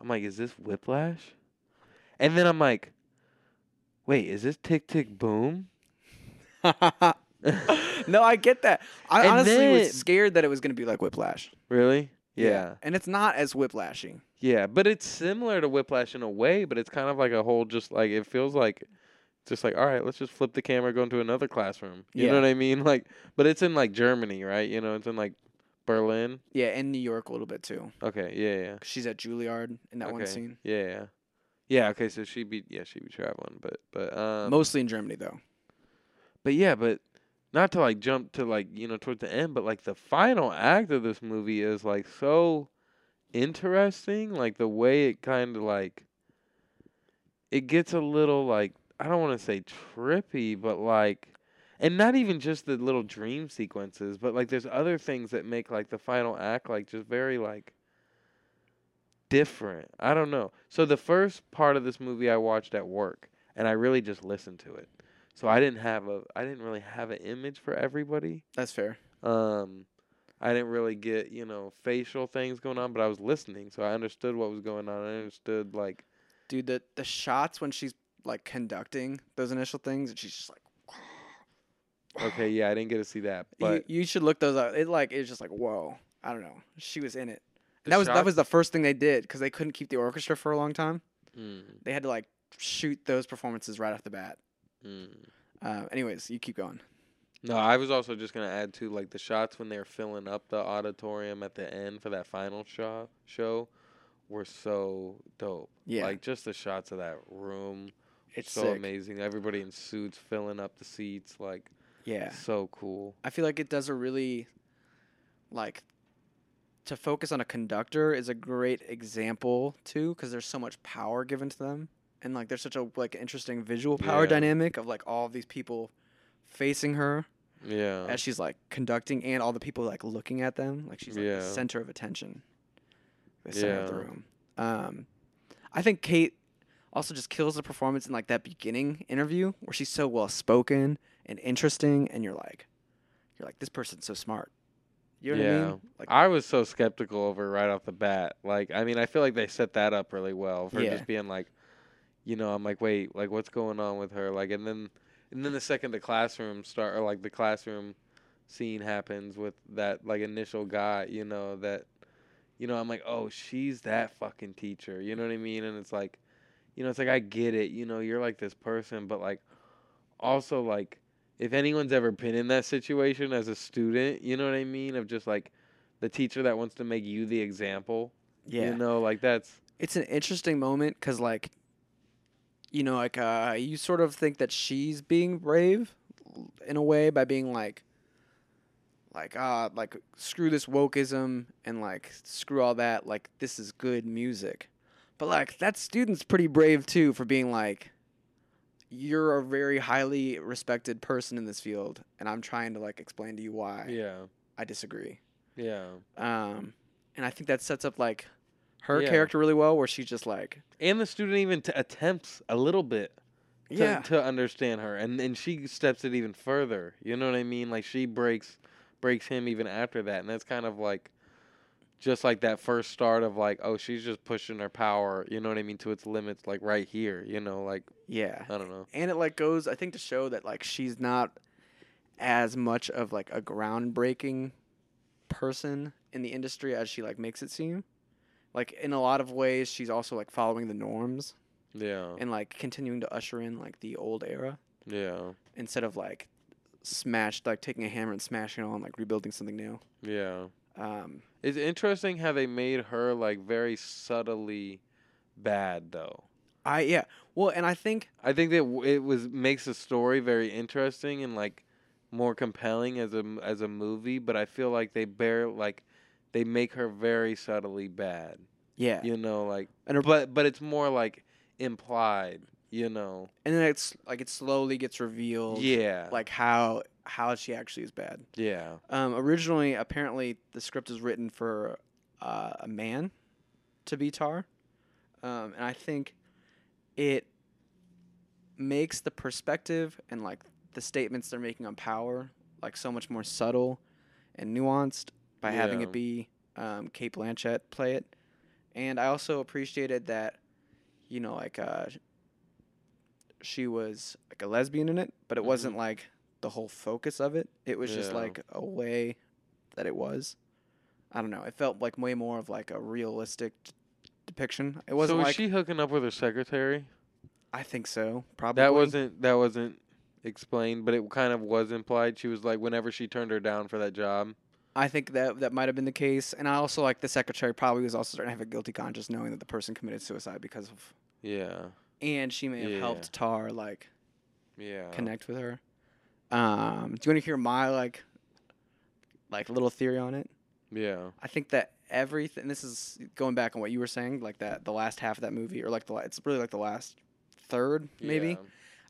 I'm like, is this Whiplash? And then I'm like, wait, is this Tick Tick Boom? [laughs] no, I get that. I [laughs] And honestly then- was scared that it was going to be like Whiplash. Really? Yeah. And it's not as whiplashing. Yeah, but it's similar to Whiplash in a way, but it's kind of like a whole just like it feels like just like all right, let's just flip the camera, go into another classroom. You know what I mean? [laughs] Like, but it's in like Germany, right? You know, it's in like Berlin. Yeah, and New York a little bit too. Okay, yeah, yeah. she's at Juilliard in that one scene. Yeah, yeah. Yeah, okay, so she'd be yeah, she'd be traveling, but but um Mostly in Germany though. but yeah, but not to like jump to like, you know, towards the end, but like the final act of this movie is like so interesting, like the way it kind of like it gets a little like I don't want to say trippy, but like and not even just the little dream sequences, but like there's other things that make like the final act like just very like different. I don't know. So the first part of this movie I watched at work and I really just listened to it. So I didn't have a I didn't really have an image for everybody. That's fair. Um I didn't really get, you know, facial things going on, but I was listening, so I understood what was going on. I understood like Dude, the the shots when she's like conducting those initial things and she's just like okay, yeah, I didn't get to see that. you, But you should look those up. It like it's just like whoa. I don't know. She was in it. that was that was the first thing they did because they couldn't keep the orchestra for a long time. Mm, They had to like shoot those performances right off the bat. Mm. Uh, anyways, you keep going. No, I was also just gonna add to like the shots when they were filling up the auditorium at the end for that final show show were so dope. Yeah. Like just the shots of that room. It's so sick. amazing. Everybody in suits filling up the seats, like Yeah. so cool. I feel like it does a really like to focus on a conductor is a great example too because there's so much power given to them and like there's such a like interesting visual power Yeah. dynamic of like all of these people facing her Yeah. as she's like conducting and all the people like looking at them like she's like the center of attention the center of the room um i think Cate also just kills the performance in like that beginning interview where she's so well spoken and interesting and you're like you're like this person's so smart You know what I Yeah. mean? Like I was so skeptical of her right off the bat. Like, I mean, I feel like they set that up really well for Yeah. just being like, you know, I'm like, wait, like, what's going on with her? Like, and then, and then the second the classroom start, or like the classroom scene happens with that like initial guy, you know, that, you know, I'm like, oh, she's that fucking teacher. You know what I mean? And it's like, you know, it's like I get it. You know, you're like this person, but like, also like, if anyone's ever been in that situation as a student, you know what I mean? Of just like the teacher that wants to make you the example. yeah. You know, like that's it's an interesting moment because like you know like uh you sort of think that she's being brave in a way by being like like uh like screw this wokeism and like screw all that like this is good music. But like that student's pretty brave too for being like you're a very highly respected person in this field and i'm trying to like explain to you why yeah, i disagree. Yeah. um and i think that sets up like her Yeah. character really well where she's just like And the student even t- attempts a little bit to, yeah to understand her, and and she steps it even further. You know what I mean? Like she breaks breaks him even after that, and that's kind of like. Just like that first start of like, oh, she's just pushing her power, you know what I mean, to its limits, like right here, you know, like yeah I don't know. and it like goes i think to show that like she's not as much of like a groundbreaking person in the industry as she like makes it seem like in a lot of ways she's also like following the norms Yeah, and like continuing to usher in like the old era. Yeah, instead of like smashed like taking a hammer and smashing it on like rebuilding something new. Yeah. um It's interesting how they made her like very subtly bad though. i yeah. Well and i think I think that w- it was makes the story very interesting and like more compelling as a as a movie, but I feel like they bear like they make her very subtly bad. yeah You know, like And her- but but it's more like implied, you know. and then it's like it slowly gets revealed Yeah. like how how she actually is bad yeah. Um, originally, apparently, the script was written for uh, a man to be Tar, um, and I think it makes the perspective and like the statements they're making on power like so much more subtle and nuanced by having it be um, Cate Blanchett play it, and I also appreciated that, you know, like uh, she was like a lesbian in it, but it Mhm. wasn't like the whole focus of it. It was just like a way that it was. I don't know. It felt like way more of like a realistic d- depiction. It wasn't so was like she hooking up with her secretary? I think so. Probably That wasn't that wasn't explained, but it kind of was implied. She was like whenever she turned her down for that job. I think that that might have been the case, and I also like the secretary probably was also starting to have a guilty conscience knowing that the person committed suicide because of, Yeah. and she may have Yeah. helped Tar like Yeah. connect with her. Um, do you want to hear my like, like little theory on it? Yeah. I think that everything. This is going back on what you were saying, like that the last half of that movie, or like the it's really like the last third, maybe. Yeah.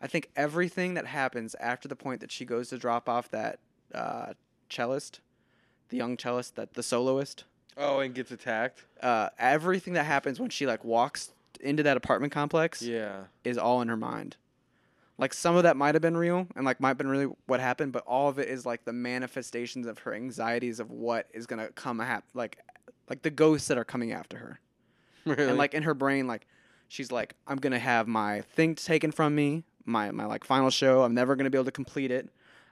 I think everything that happens after the point that she goes to drop off that uh, cellist, the young cellist, that the soloist, Oh, and gets attacked. uh, everything that happens when she like walks into that apartment complex Yeah. is all in her mind. Like some of that might have been real and like might have been really what happened, but all of it is like the manifestations of her anxieties of what is gonna come hap- like like the ghosts that are coming after her. [laughs] really? And like in her brain, like she's like, I'm gonna have my thing taken from me, my my like final show. I'm never gonna be able to complete it.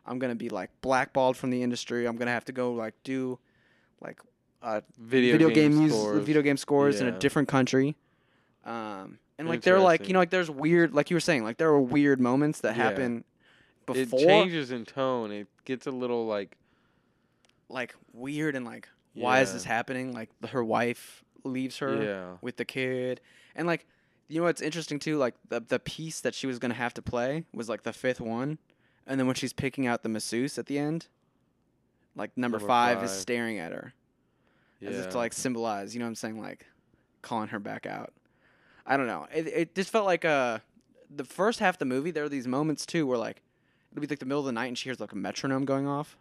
I'm gonna be like blackballed from the industry. I'm gonna have to go like do like uh, video, video, game, game, scores. video game scores in a different country. Um, and like they're like you know like there's weird like you were saying like there are weird moments that Yeah. happen before It changes in tone. It gets a little like like weird and like why is this happening like her wife leaves her yeah. with the kid and like you know what's interesting too like the the piece that she was gonna have to play was like the fifth one and then when she's picking out the masseuse at the end like number, Number five, is staring at her Yeah. as if to like symbolize, you know what I'm saying, like calling her back out. I don't know. It it just felt like uh the first half of the movie there are these moments too where like it'll be like the middle of the night and she hears like a metronome going off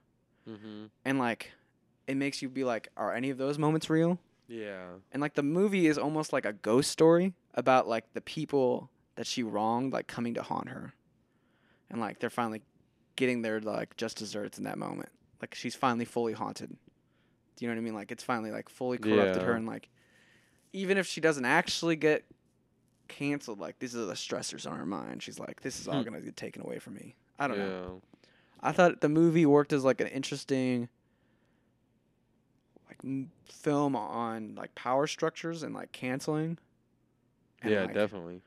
mm-hmm. and like it makes you be like are any of those moments real? Yeah. And like the movie is almost like a ghost story about like the people that she wronged like coming to haunt her. And like they're finally getting their like just desserts in that moment. Like she's finally fully haunted. Do you know what I mean? Like it's finally like fully corrupted her and like even if she doesn't actually get canceled, like these are the stressors on her mind. She's like, this is all Hmm. gonna get taken away from me. I don't yeah. know. I thought the movie worked as like an interesting like m- film on like power structures and like canceling. And, yeah, like, definitely.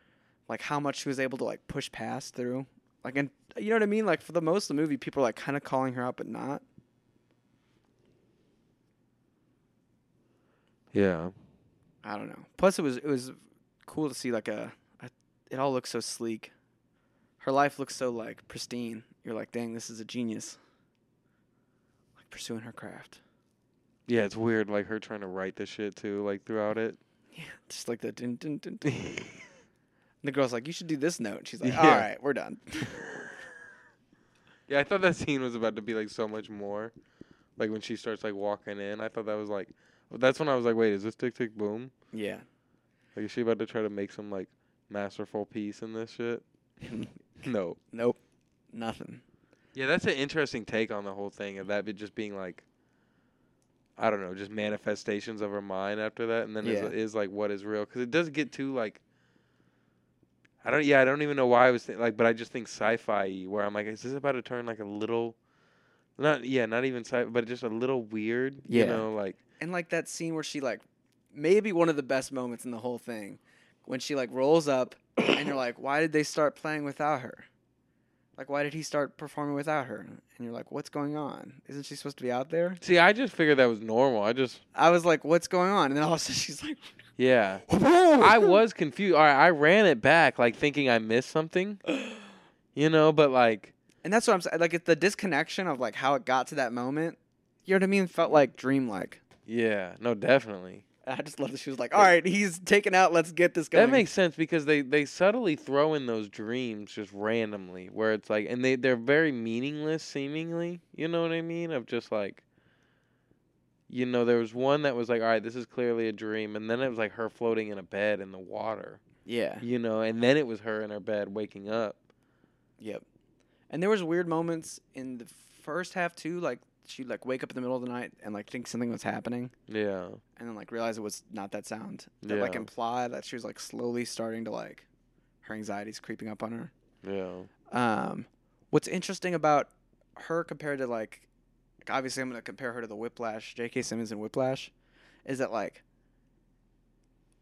like how much she was able to like push past through. Like and you know what I mean? Like for the most of the movie people are like kind of calling her out but not. Yeah. I don't know. Plus it was it was cool to see like a, a it all looks so sleek. Her life looks so like pristine. You're like, "Dang, this is a genius." Like pursuing her craft. Yeah, it's weird, like her trying to write the shit too, like throughout it. Yeah, just like the dun, dun, dun, dun. [laughs] the girl's like, "You should do this note." She's like, [laughs] Yeah. "All right, we're done." [laughs] Yeah, I thought that scene was about to be like so much more. Like when she starts like walking in, I thought that was like that's when I was like, wait, is this tick tick boom? yeah. Like is she about to try to make some like masterful piece in this shit? [laughs] no. nope. Nothing. Yeah, that's an interesting take on the whole thing of that be just being like I don't know, just manifestations of her mind after that and then Yeah. is, is like what is real cuz it does get too like I don't yeah, I don't even know why I was think, like but I just think sci-fi where I'm like is this about to turn like a little not yeah, not even sci fi, but just a little weird, Yeah. you know, like And like that scene where she like maybe one of the best moments in the whole thing when she like rolls up [coughs] and you're like, why did they start playing without her? Like why did he start performing without her? And you're like, what's going on? Isn't she supposed to be out there? See, I just figured that was normal. I just I was like, what's going on? And then all of a sudden she's like, yeah. [laughs] I was confused. All right, I ran it back like thinking I missed something. [gasps] You know, but like And that's what I'm saying. Like it's the disconnection of like how it got to that moment. You know what I mean? Felt like dreamlike. yeah, no, definitely. I just love that she was like, all right, he's taken out. Let's get this going. That makes sense because they they subtly throw in those dreams just randomly, where it's like, and they they're very meaningless seemingly. You know what I mean? Of just like, you know, there was one that was like, all right, this is clearly a dream, and then it was like her floating in a bed in the water. yeah. You know, and then it was her in her bed waking up. Yep. And there was weird moments in the first half too, like she'd like wake up in the middle of the night and like think something was happening Yeah, and then like realize it was not that sound. That like Yeah. imply that she was like slowly starting to like her anxiety's creeping up on her. yeah, Um what's interesting about her compared to like, like obviously I'm gonna compare her to the Whiplash, J.K. Simmons in Whiplash, is that like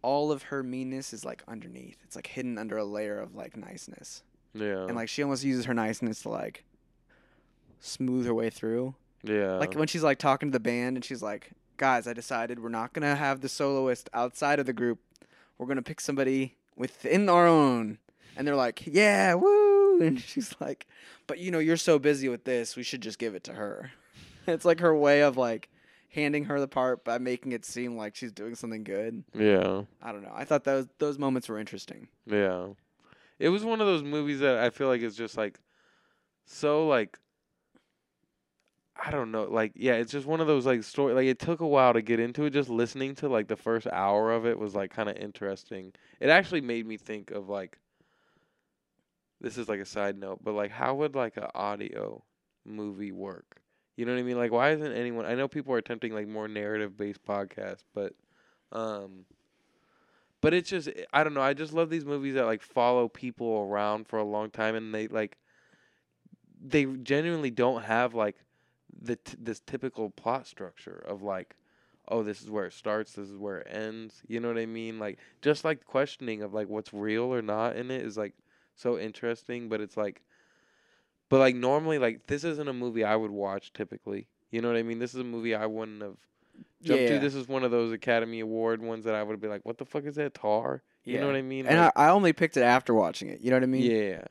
all of her meanness is like underneath. It's like hidden under a layer of like niceness. yeah, and like she almost uses her niceness to like smooth her way through. yeah, Like when she's like talking to the band and she's like, "Guys, I decided we're not gonna have the soloist outside of the group. We're gonna pick somebody within our own." And they're like, "Yeah, woo!" [laughs] And she's like, "But you know, you're so busy with this. We should just give it to her." [laughs] it's like her way of like handing her the part by making it seem like she's doing something good. yeah. I don't know. I thought those those moments were interesting. Yeah. It was one of those movies that I feel like is just like so like I don't know, like yeah, it's just one of those like story like it took a while to get into it. Just listening to like the first hour of it was like kind of interesting. It actually made me think of like this is like a side note, but like how would like a audio movie work? You know what I mean? Like why isn't anyone I know people are attempting like more narrative based podcasts, but um but it's just I don't know. I just love these movies that like follow people around for a long time, and they like they genuinely don't have like the t- this typical plot structure of like oh this is where it starts, this is where it ends. You know what I mean? Like just like questioning of like what's real or not in it is like so interesting, but it's like but like normally like this isn't a movie I would watch typically. You know what I mean? This is a movie I wouldn't have jumped Yeah. to. This is one of those Academy Award ones that I would be like, "What the fuck is that tar?" You Yeah. know what I mean? And Like, I, I only picked it after watching it. You know what I mean? yeah,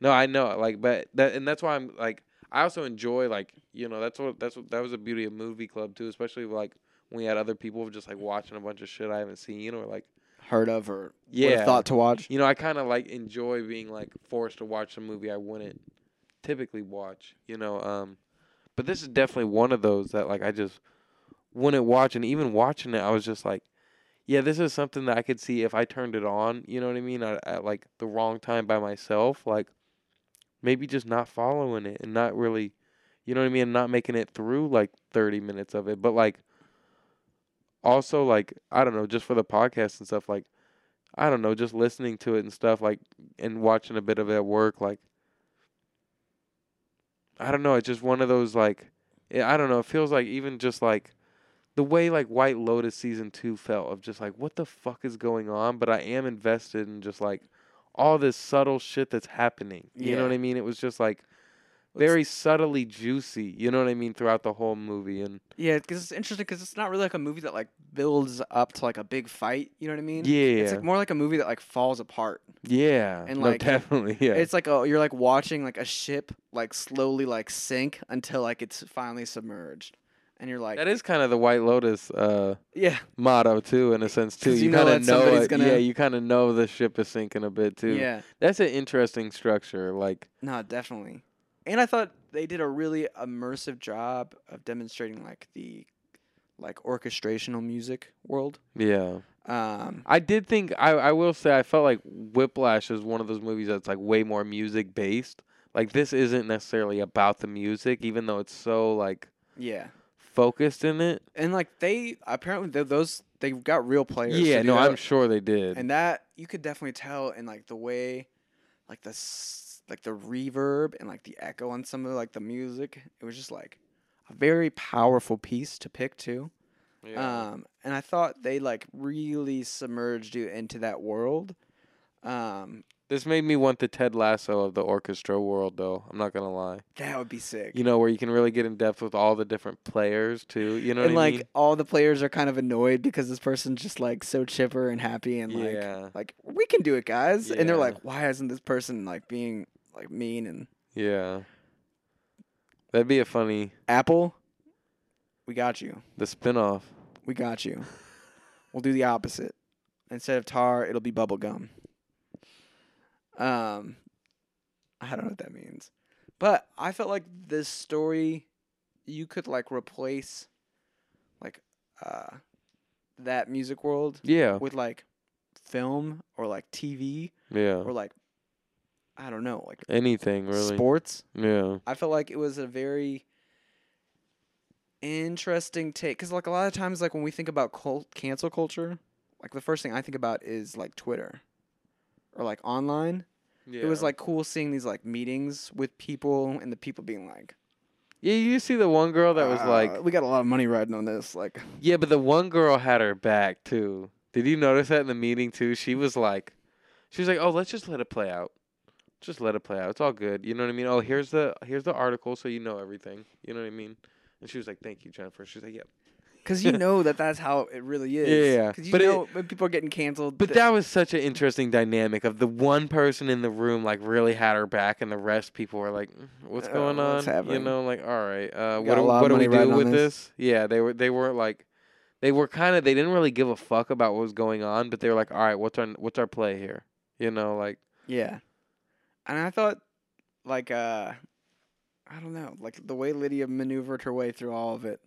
no, I know. Like, but that and that's why I'm like, I also enjoy like, you know, that's what that's what that was the beauty of movie club too, especially like when we had other people just like watching a bunch of shit I haven't seen or like, Heard of or yeah, thought to watch. you know, I kind of like enjoy being like forced to watch a movie I wouldn't typically watch, you know. Um, but this is definitely one of those that like I just wouldn't watch, and even watching it, I was just like, yeah, this is something that I could see if I turned it on, you know what I mean, at, at like the wrong time by myself, like maybe just not following it and not really, you know what I mean, not making it through like thirty minutes of it, but like also like I don't know, just for the podcast and stuff, like I don't know, just listening to it and stuff, like and watching a bit of it at work, like I don't know, it's just one of those like I don't know, it feels like even just like the way like White Lotus season two felt of just like what the fuck is going on, but I am invested in just like all this subtle shit that's happening. You know what I mean? It was just like very subtly juicy. You know what I mean throughout the whole movie, and Yeah, because it's interesting because it's not really like a movie that like builds up to like a big fight. You know what I mean? yeah, It's like more like a movie that like falls apart. yeah, and, no, like, definitely, yeah, It's like a, you're like watching like a ship like slowly like sink until like it's finally submerged, and you're like, that is kind of the White Lotus uh, yeah, motto too, in a sense too. You, you kind of that know, it. gonna- Yeah, you kind of know the ship is sinking a bit too. yeah, that's an interesting structure. Like, no, definitely. And I thought they did a really immersive job of demonstrating like the like orchestrational music world. yeah, Um, I did think I I will say I felt like Whiplash is one of those movies that's like way more music based. Like this isn't necessarily about the music, even though it's so like yeah, focused in it. and like they apparently those they've got real players. Yeah, no, that. I'm sure they did. and that you could definitely tell in like the way like the s- like the reverb and like the echo on some of like the music it was just like a very powerful piece to pick too um and i thought they like really submerged you into that world um this made me want the Ted Lasso of the orchestra world, though. I'm not gonna lie. that would be sick You know, where you can really get in depth with all the different players too. You know and what I like mean? all the players are kind of annoyed because this person's just like so chipper and happy and like Yeah. like we can do it guys and they're like why isn't this person like being like mean and Yeah. That'd be a funny apple we got you the spinoff. We got you. We'll do the opposite. Instead of tar, it'll be bubble gum. Um, I don't know what that means, but I felt like this story, you could like replace, like, uh, that music world Yeah. with like film or like TV Yeah. or like, I don't know, like Anything really. sports. Yeah. I felt like it was a very interesting take because like a lot of times like when we think about cult cancel culture like the first thing i think about is like twitter or like online Yeah. it was like cool seeing these like meetings with people and the people being like Yeah, you see the one girl that was "Uh, like we got a lot of money riding on this like Yeah, but the one girl had her back too. Did you notice that in the meeting too? She was like she was like, "Oh, let's just let it play out. Just let it play out. It's all good." You know what I mean? "Oh, here's the here's the article so you know everything." You know what I mean? And she was like, "Thank you, Jennifer." She's like, "Yep." because you [laughs] know that that's how it really is Yeah, yeah. because you But it- when people are getting canceled But th- that was such an interesting dynamic of the one person in the room like really had her back, and the rest people were like, "Mm, "What's Uh, going on?" what's You happening? know, like, "All right, uh, what do, what do we do with this." this?" Yeah, they were they weren't like they were kind of they didn't really give a fuck about what was going on, but they were like, "All right, what's our what's our play here?" You know, like Yeah. And I thought like uh I don't know, like the way Lydia maneuvered her way through all of it.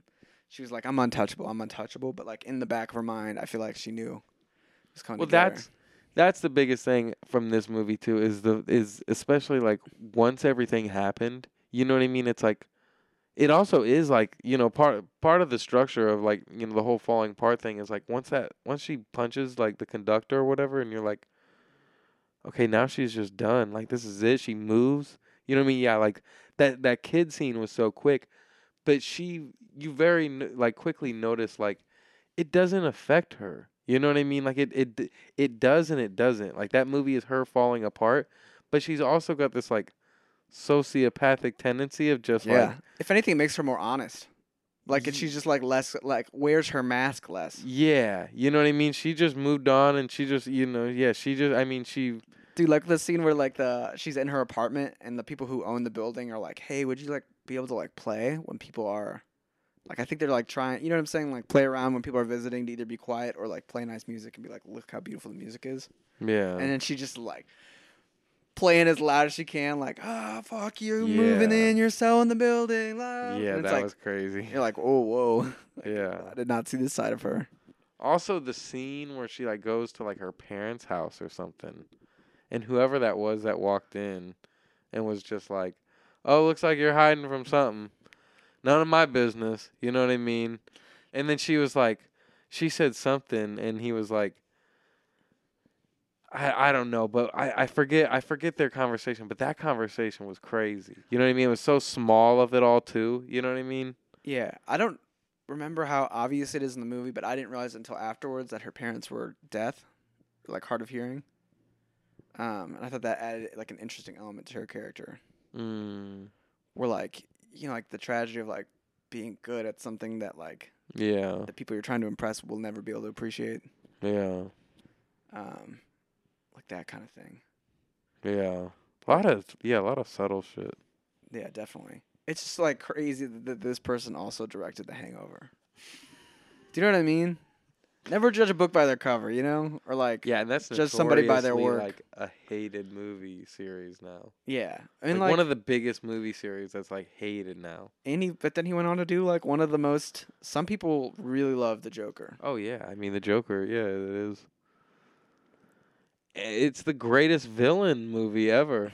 She was like, I'm untouchable, I'm untouchable, but like in the back of her mind, I feel like she knew it was coming well, together. that's that's the biggest thing from this movie too is the is especially like once everything happened, you know what I mean? It's like it also is like you know part part of the structure of like you know the whole falling apart thing is like once that once she punches like the conductor or whatever and you're like okay now she's just done like this is it she moves. You know what i mean? Yeah like that that kid scene was so quick but she you very like quickly notice like it doesn't affect her. You know what i mean? Like it it it does and it doesn't. Like that movie is her falling apart but she's also got this like sociopathic tendency of just yeah. like if anything, it makes her more honest. Like Ye- she's just like less like wears her mask less. Yeah, you know what I mean. She just moved on, and she just, you know, yeah, she just. I mean, she. Dude, like the scene where like the she's in her apartment and the people who own the building are like, "Hey, would you like be able to like play when people are like I think they're like trying, you know what I'm saying? Like play around when people are visiting to either be quiet or like play nice music and be like, "Look how beautiful the music is." Yeah. And then she just like playing as loud as she can, like, "Ah, fuck you, moving in, you're selling the building." Yeah, that like, was crazy. You're like, "Oh, whoa." [laughs] Yeah. I did not see this side of her. Also, the scene where she like goes to like her parents' house or something, and whoever that was that walked in, and was just like, "Oh, looks like you're hiding from something. None of my business." You know what I mean? And then she was like, she said something, and he was like, I I don't know, but I I forget I forget their conversation, but that conversation was crazy. You know what I mean? It was so small of it all too. You know what I mean? Yeah, I don't remember how obvious it is in the movie, but I didn't realize until afterwards that her parents were deaf, like hard of hearing. Um, and I thought that added like an interesting element to her character, Mm, where like you know like the tragedy of like being good at something that like yeah, the people you're trying to impress will never be able to appreciate, yeah, um, like that kind of thing. yeah. A lot of yeah, a lot of subtle shit. Yeah, definitely. It's just like crazy that this person also directed The Hangover. Do you know what I mean? Never judge a book by their cover, you know, or like Yeah, and that's Judge somebody by their work. Like a hated movie series now. yeah. I mean, like, like, one of the biggest movie series that's like hated now. and he, but then he went on to do like one of the most. Some people really love the Joker. Oh yeah, I mean the Joker. Yeah, it is. It's the greatest villain movie ever.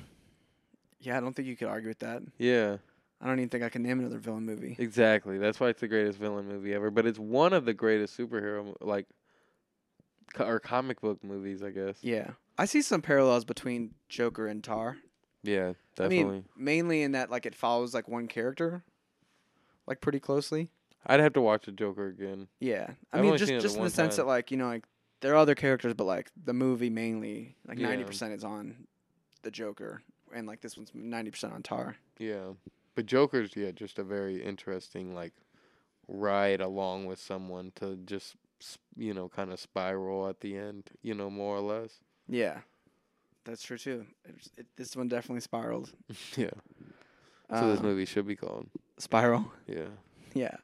Yeah, I don't think you could argue with that. Yeah, I don't even think I can name another villain movie. exactly. That's why it's the greatest villain movie ever. But it's one of the greatest superhero like co- or comic book movies, I guess. Yeah, I see some parallels between Joker and Tar. Yeah, I definitely. mean, mainly in that like it follows like one character, like pretty closely. I'd have to watch the Joker again. Yeah, I I've mean just just in the one sense that like you know like there are other characters, but like the movie mainly like Yeah. ninety percent is on the Joker, and like this one's ninety percent on Tar. Yeah, but Joker's yeah just a very interesting like ride along with someone to just s- you know kind of spiral at the end. You know, more or less. Yeah, that's true too. It, it, this one definitely spiraled. [laughs] yeah. So this Uh, movie should be called. spiral. Yeah. [laughs] Yeah.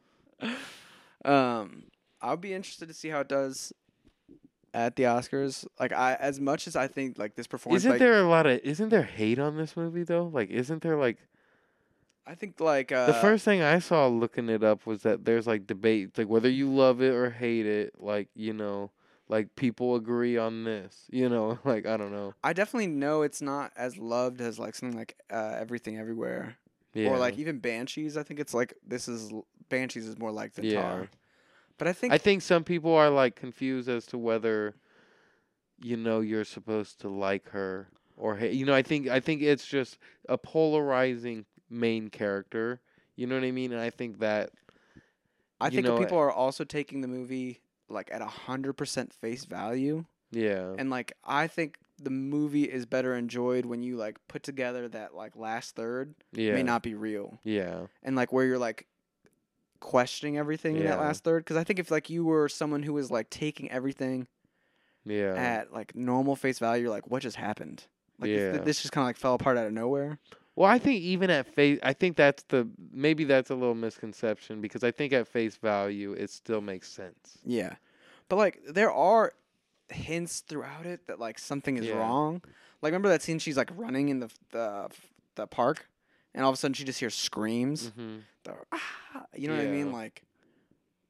Um, I'll be interested to see how it does at the Oscars. Like I, as much as I think like this performance, Isn't like, there a lot of isn't there hate on this movie though? Like isn't there like I think like uh, the first thing I saw looking it up was that there's like debate like whether you love it or hate it, like, you know, like people agree on this, you know, [laughs] like I don't know. I definitely know it's not as loved as like something like uh, Everything Everywhere Yeah. or like even Banshees. I think it's like this is Banshees is more like the Yeah. Tar. But I think I think some people are like confused as to whether you know you're supposed to like her or hate. You know, I think I think it's just a polarizing main character. You know what I mean? And I think that I think know, people are also taking the movie like at a hundred percent face value. yeah. And like I think the movie is better enjoyed when you like put together that like last third yeah. may not be real. Yeah. And like where you're like questioning everything in that last third. Because I think if like you were someone who was like taking everything Yeah. at like normal face value, you're like, what just happened? Like this- this just kind of like fell apart out of nowhere. Well, I think even at face, I think that's the maybe that's a little misconception because I think at face value it still makes sense. Yeah. But like there are hints throughout it that like something is Yeah. wrong. Like remember that scene she's like running in the the the park and all of a sudden she just hears screams. hmm The, "Ah," you know what I mean? Like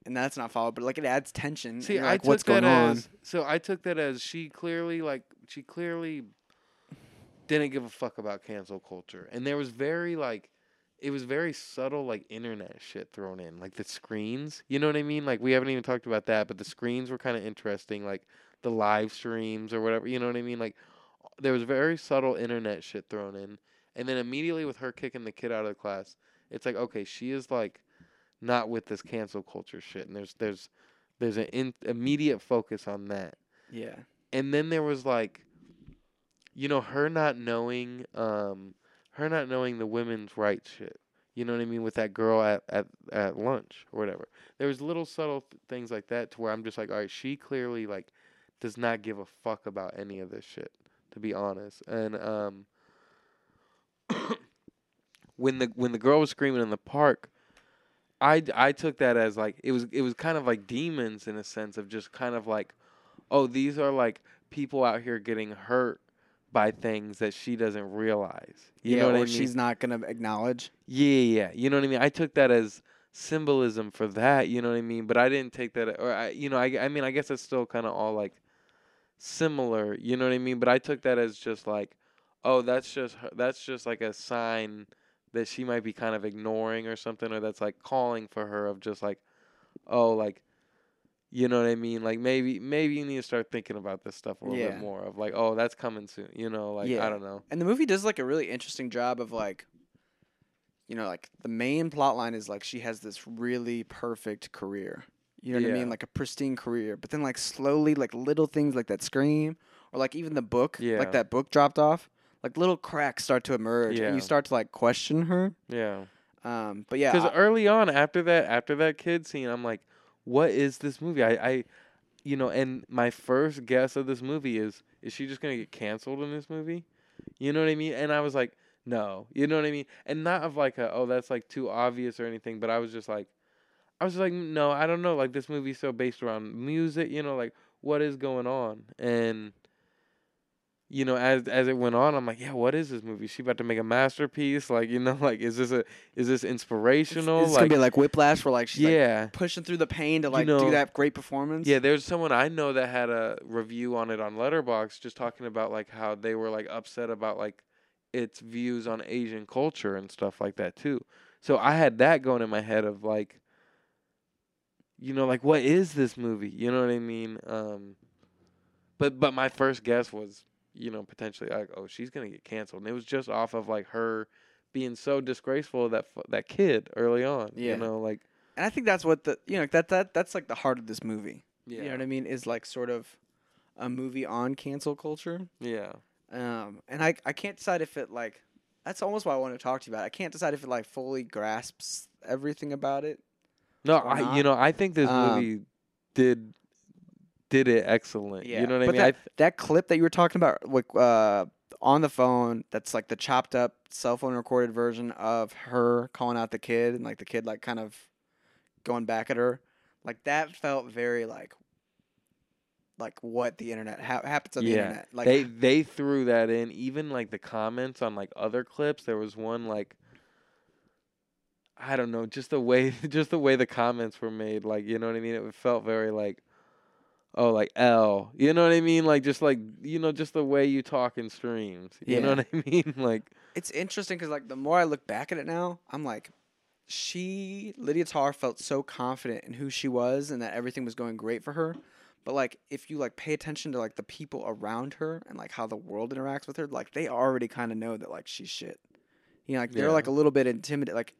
and that's not followed, but like it adds tension. See, you're I like, took what's that going on? as so I took that as she clearly like she clearly didn't give a fuck about cancel culture, and there was very like it was very subtle like internet shit thrown in, like the screens. You know what I mean? Like we haven't even talked about that, but the screens were kind of interesting, like the live streams or whatever. You know what I mean? Like there was very subtle internet shit thrown in, and then immediately with her kicking the kid out of the class, it's like okay, she is like not with this cancel culture shit, and there's there's there's an in, immediate focus on that, Yeah. and then there was like, you know, her not knowing, um, her not knowing the women's rights shit. You know what I mean with that girl at at at lunch or whatever. There was little subtle th- things like that to where I'm just like, all right, she clearly like does not give a fuck about any of this shit, to be honest. And um, when the when the girl was screaming in the park, I I took that as like it was it was kind of like demons in a sense of just kind of like, oh these are like people out here getting hurt by things that she doesn't realize. You yeah, know what or I mean? she's not gonna acknowledge. Yeah, yeah, you know what I mean. I took that as symbolism for that. You know what I mean. But I didn't take that, or I, you know, I, I mean, I guess it's still kind of all like similar. You know what I mean. But I took that as just like, oh, that's just her, that's just like a sign that she might be kind of ignoring or something, or that's like calling for her of just like, oh, like, You know what I mean? Like maybe maybe you need to start thinking about this stuff a little Yeah. bit more of like, oh, that's coming soon. You know, like Yeah. I don't know. And the movie does like a really interesting job of like, you know, like the main plot line is like she has this really perfect career. You know what I mean? Like a pristine career. But then like slowly, like little things like that scream, or like even the book, Yeah. like that book dropped off. Like little cracks start to emerge, and you start to like question her. Yeah. Um, but yeah, Because early on, after that, after that kid scene, I'm like, what is this movie? I, I, you know, and my first guess of this movie is, is she just gonna get canceled in this movie? You know what I mean? And I was like, no, you know what I mean? And not of like a, oh, that's like too obvious or anything, but I was just like, I was like, no, I don't know. Like this movie's so based around music, you know, like what is going on? And you know, as as it went on, I'm like, yeah, what is this movie? She about to make a masterpiece? Like, you know, [laughs] like is this a is this inspirational? it's like, gonna be like whiplash, where like she's like yeah, pushing through the pain to like know- do that great performance. yeah. There's someone I know that had a review on it on Letterboxd, just talking about like how they were like upset about like its views on Asian culture and stuff like that too. So I had that going in my head of like, you know, like what is this movie? You know what I mean? Um, but but my first guess was, you know, potentially like, oh, she's gonna get canceled, and it was just off of like her being so disgraceful that f- that kid early on. Yeah. You know, like and I think that's what the you know that that that's like the heart of this movie. yeah, You know what I mean? Is like sort of a movie on cancel culture. yeah, Um, and I I can't decide if it like that's almost what I want to talk to you about. I can't decide if it like fully grasps everything about it. No, I not. you know I think this Um, movie did did it excellent. Yeah, You know what I but mean? I that- That clip that you were talking about, like uh, on the phone, that's like the chopped up cell phone recorded version of her calling out the kid and like the kid like kind of going back at her. Like that felt very like like what the internet ha- happens on the Yeah, internet. Like they they threw that in. Even like the comments on like other clips, there was one like I don't know, just the way [laughs] just the way the comments were made. Like you know what I mean? It felt very like oh like L. You know what I mean? Like just like you know just the way you talk in streams. You know what I [laughs] mean? Like it's interesting because like the more I look back at it now, I'm like, she Lydia Tar felt so confident in who she was and that everything was going great for her. But like if you like pay attention to like the people around her and like how the world interacts with her, like they already kind of know that like she's shit. You know, like they're Yeah. like a little bit intimidated. Like,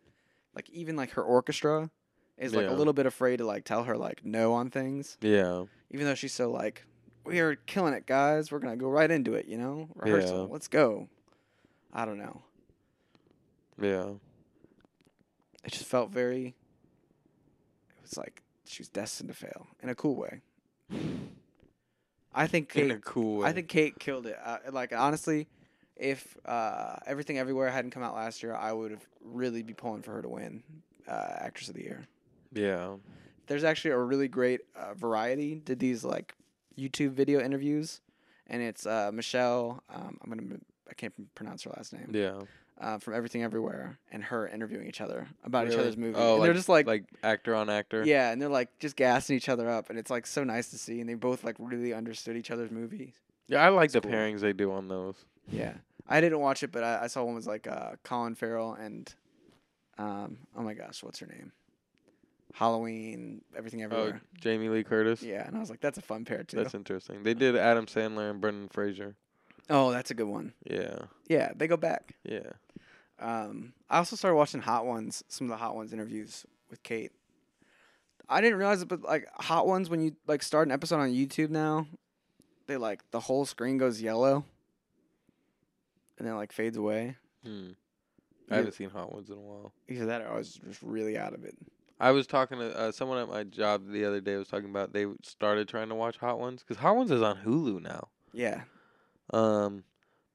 like even like her orchestra is like Yeah. a little bit afraid to like tell her like no on things, yeah. Even though she's so like, we are killing it, guys. We're gonna go right into it. You know, rehearsal. Yeah. Let's go. I don't know. Yeah. it just felt very it was like she was destined to fail in a cool way i think In Cate a cool way. i think Cate killed it uh, like honestly if uh, everything everywhere hadn't come out last year i would have really be pulling for her to win uh, actress of the year Yeah. There's actually a really great uh, variety did these like youtube video interviews and it's uh, michelle um, i'm gonna i can't pronounce her last name Yeah. uh, from everything everywhere and her interviewing each other about each other's movies Oh, and they're just like like actor on actor. yeah, and they're like just gassing each other up, and it's like so nice to see. And they both like really understood each other's movies. Yeah, I like It's the cool. pairings they do on those. Yeah, I didn't watch it, but I, I saw one was like uh, Colin Farrell and um, oh my gosh, what's her name? Halloween, everything Oh, everywhere. Jamie Lee Curtis. yeah, and I was like, that's a fun pair too. That's interesting. They did Adam Sandler and Brendan Fraser. oh, that's a good one. Yeah. Yeah, they go back. Yeah. Um, I also started watching Hot Ones, some of the Hot Ones interviews with Cate. I didn't realize it, but like Hot Ones, when you like start an episode on YouTube now, they like the whole screen goes yellow, and then like fades away. Hmm. I haven't seen Hot Ones in a while. Either that, or I was just really out of it. I was talking to uh, someone at my job the other day. Was talking about they started trying to watch Hot Ones because Hot Ones is on Hulu now. Yeah, Um,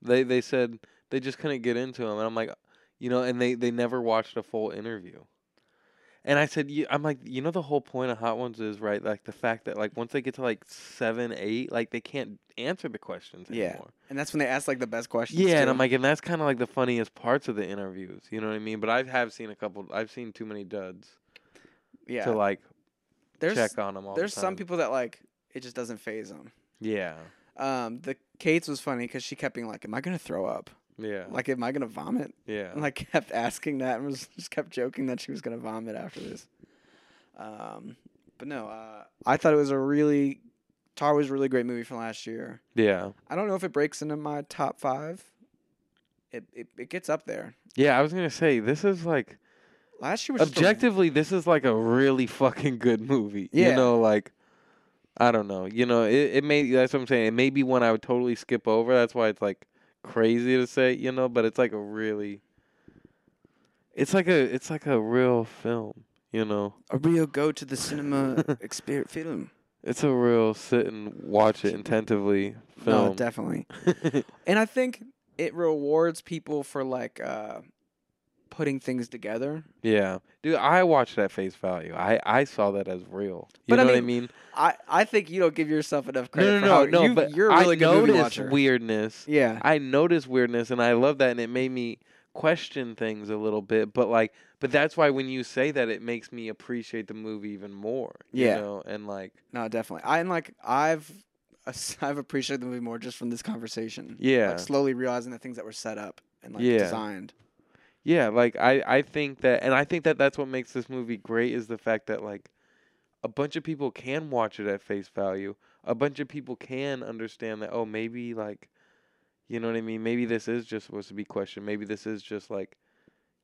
they they said they just couldn't get into them, and I'm like, you know, and they they never watched a full interview. And I said, you, I'm like, you know, the whole point of Hot Ones is right, like the fact that like once they get to like seven, eight, like they can't answer the questions Yeah. anymore. and that's when they ask like the best questions. Yeah, and. I'm like, and that's kind of like the funniest parts of the interviews. You know what I mean? But I have seen a couple. I've seen too many duds yeah, to like there's check on them all. the there's some people that like it just doesn't phase them. Yeah, Um, the Cate's was funny because she kept being like, "Am I gonna throw up? yeah, Like, am I gonna vomit?" yeah. and like kept asking that and was [laughs] just kept joking that she was gonna vomit after this. Um, but no, uh, I thought it was a really Tar was a really great movie from last year. Yeah. I don't know if it breaks into my top five. It it, it gets up there. Yeah, I was gonna say this is like Last year was just a- objectively, this is like a really fucking good movie. Yeah. You know, like I don't know. You know, it, it may that's what I'm saying. It may be one I would totally skip over. That's why it's like crazy to say, you know, but it's like a really it's like a it's like a real film, you know. a real go to the cinema [laughs] experience film. It's a real sit and watch it intentively film. No, definitely. [laughs] And I think it rewards people for like uh putting things together. yeah. Dude, I watched at face value. I I saw that as real. You But I know what I mean, mean? I, I think you don't give yourself enough credit No, for no, no, no. you, but you're really I noticed weirdness. yeah. I noticed weirdness and I love that and it made me question things a little bit. But like but that's why when you say that it makes me appreciate the movie even more. You Yeah. know? And like No, definitely. I and like I've [laughs] I've appreciated the movie more just from this conversation. Yeah. Like slowly realizing the things that were set up and like Yeah. designed. Yeah, like I, I think that and I think that that's what makes this movie great is the fact that like a bunch of people can watch it at face value. A bunch of people can understand that oh maybe like you know what I mean? Maybe this is just supposed to be questioned. Maybe this is just like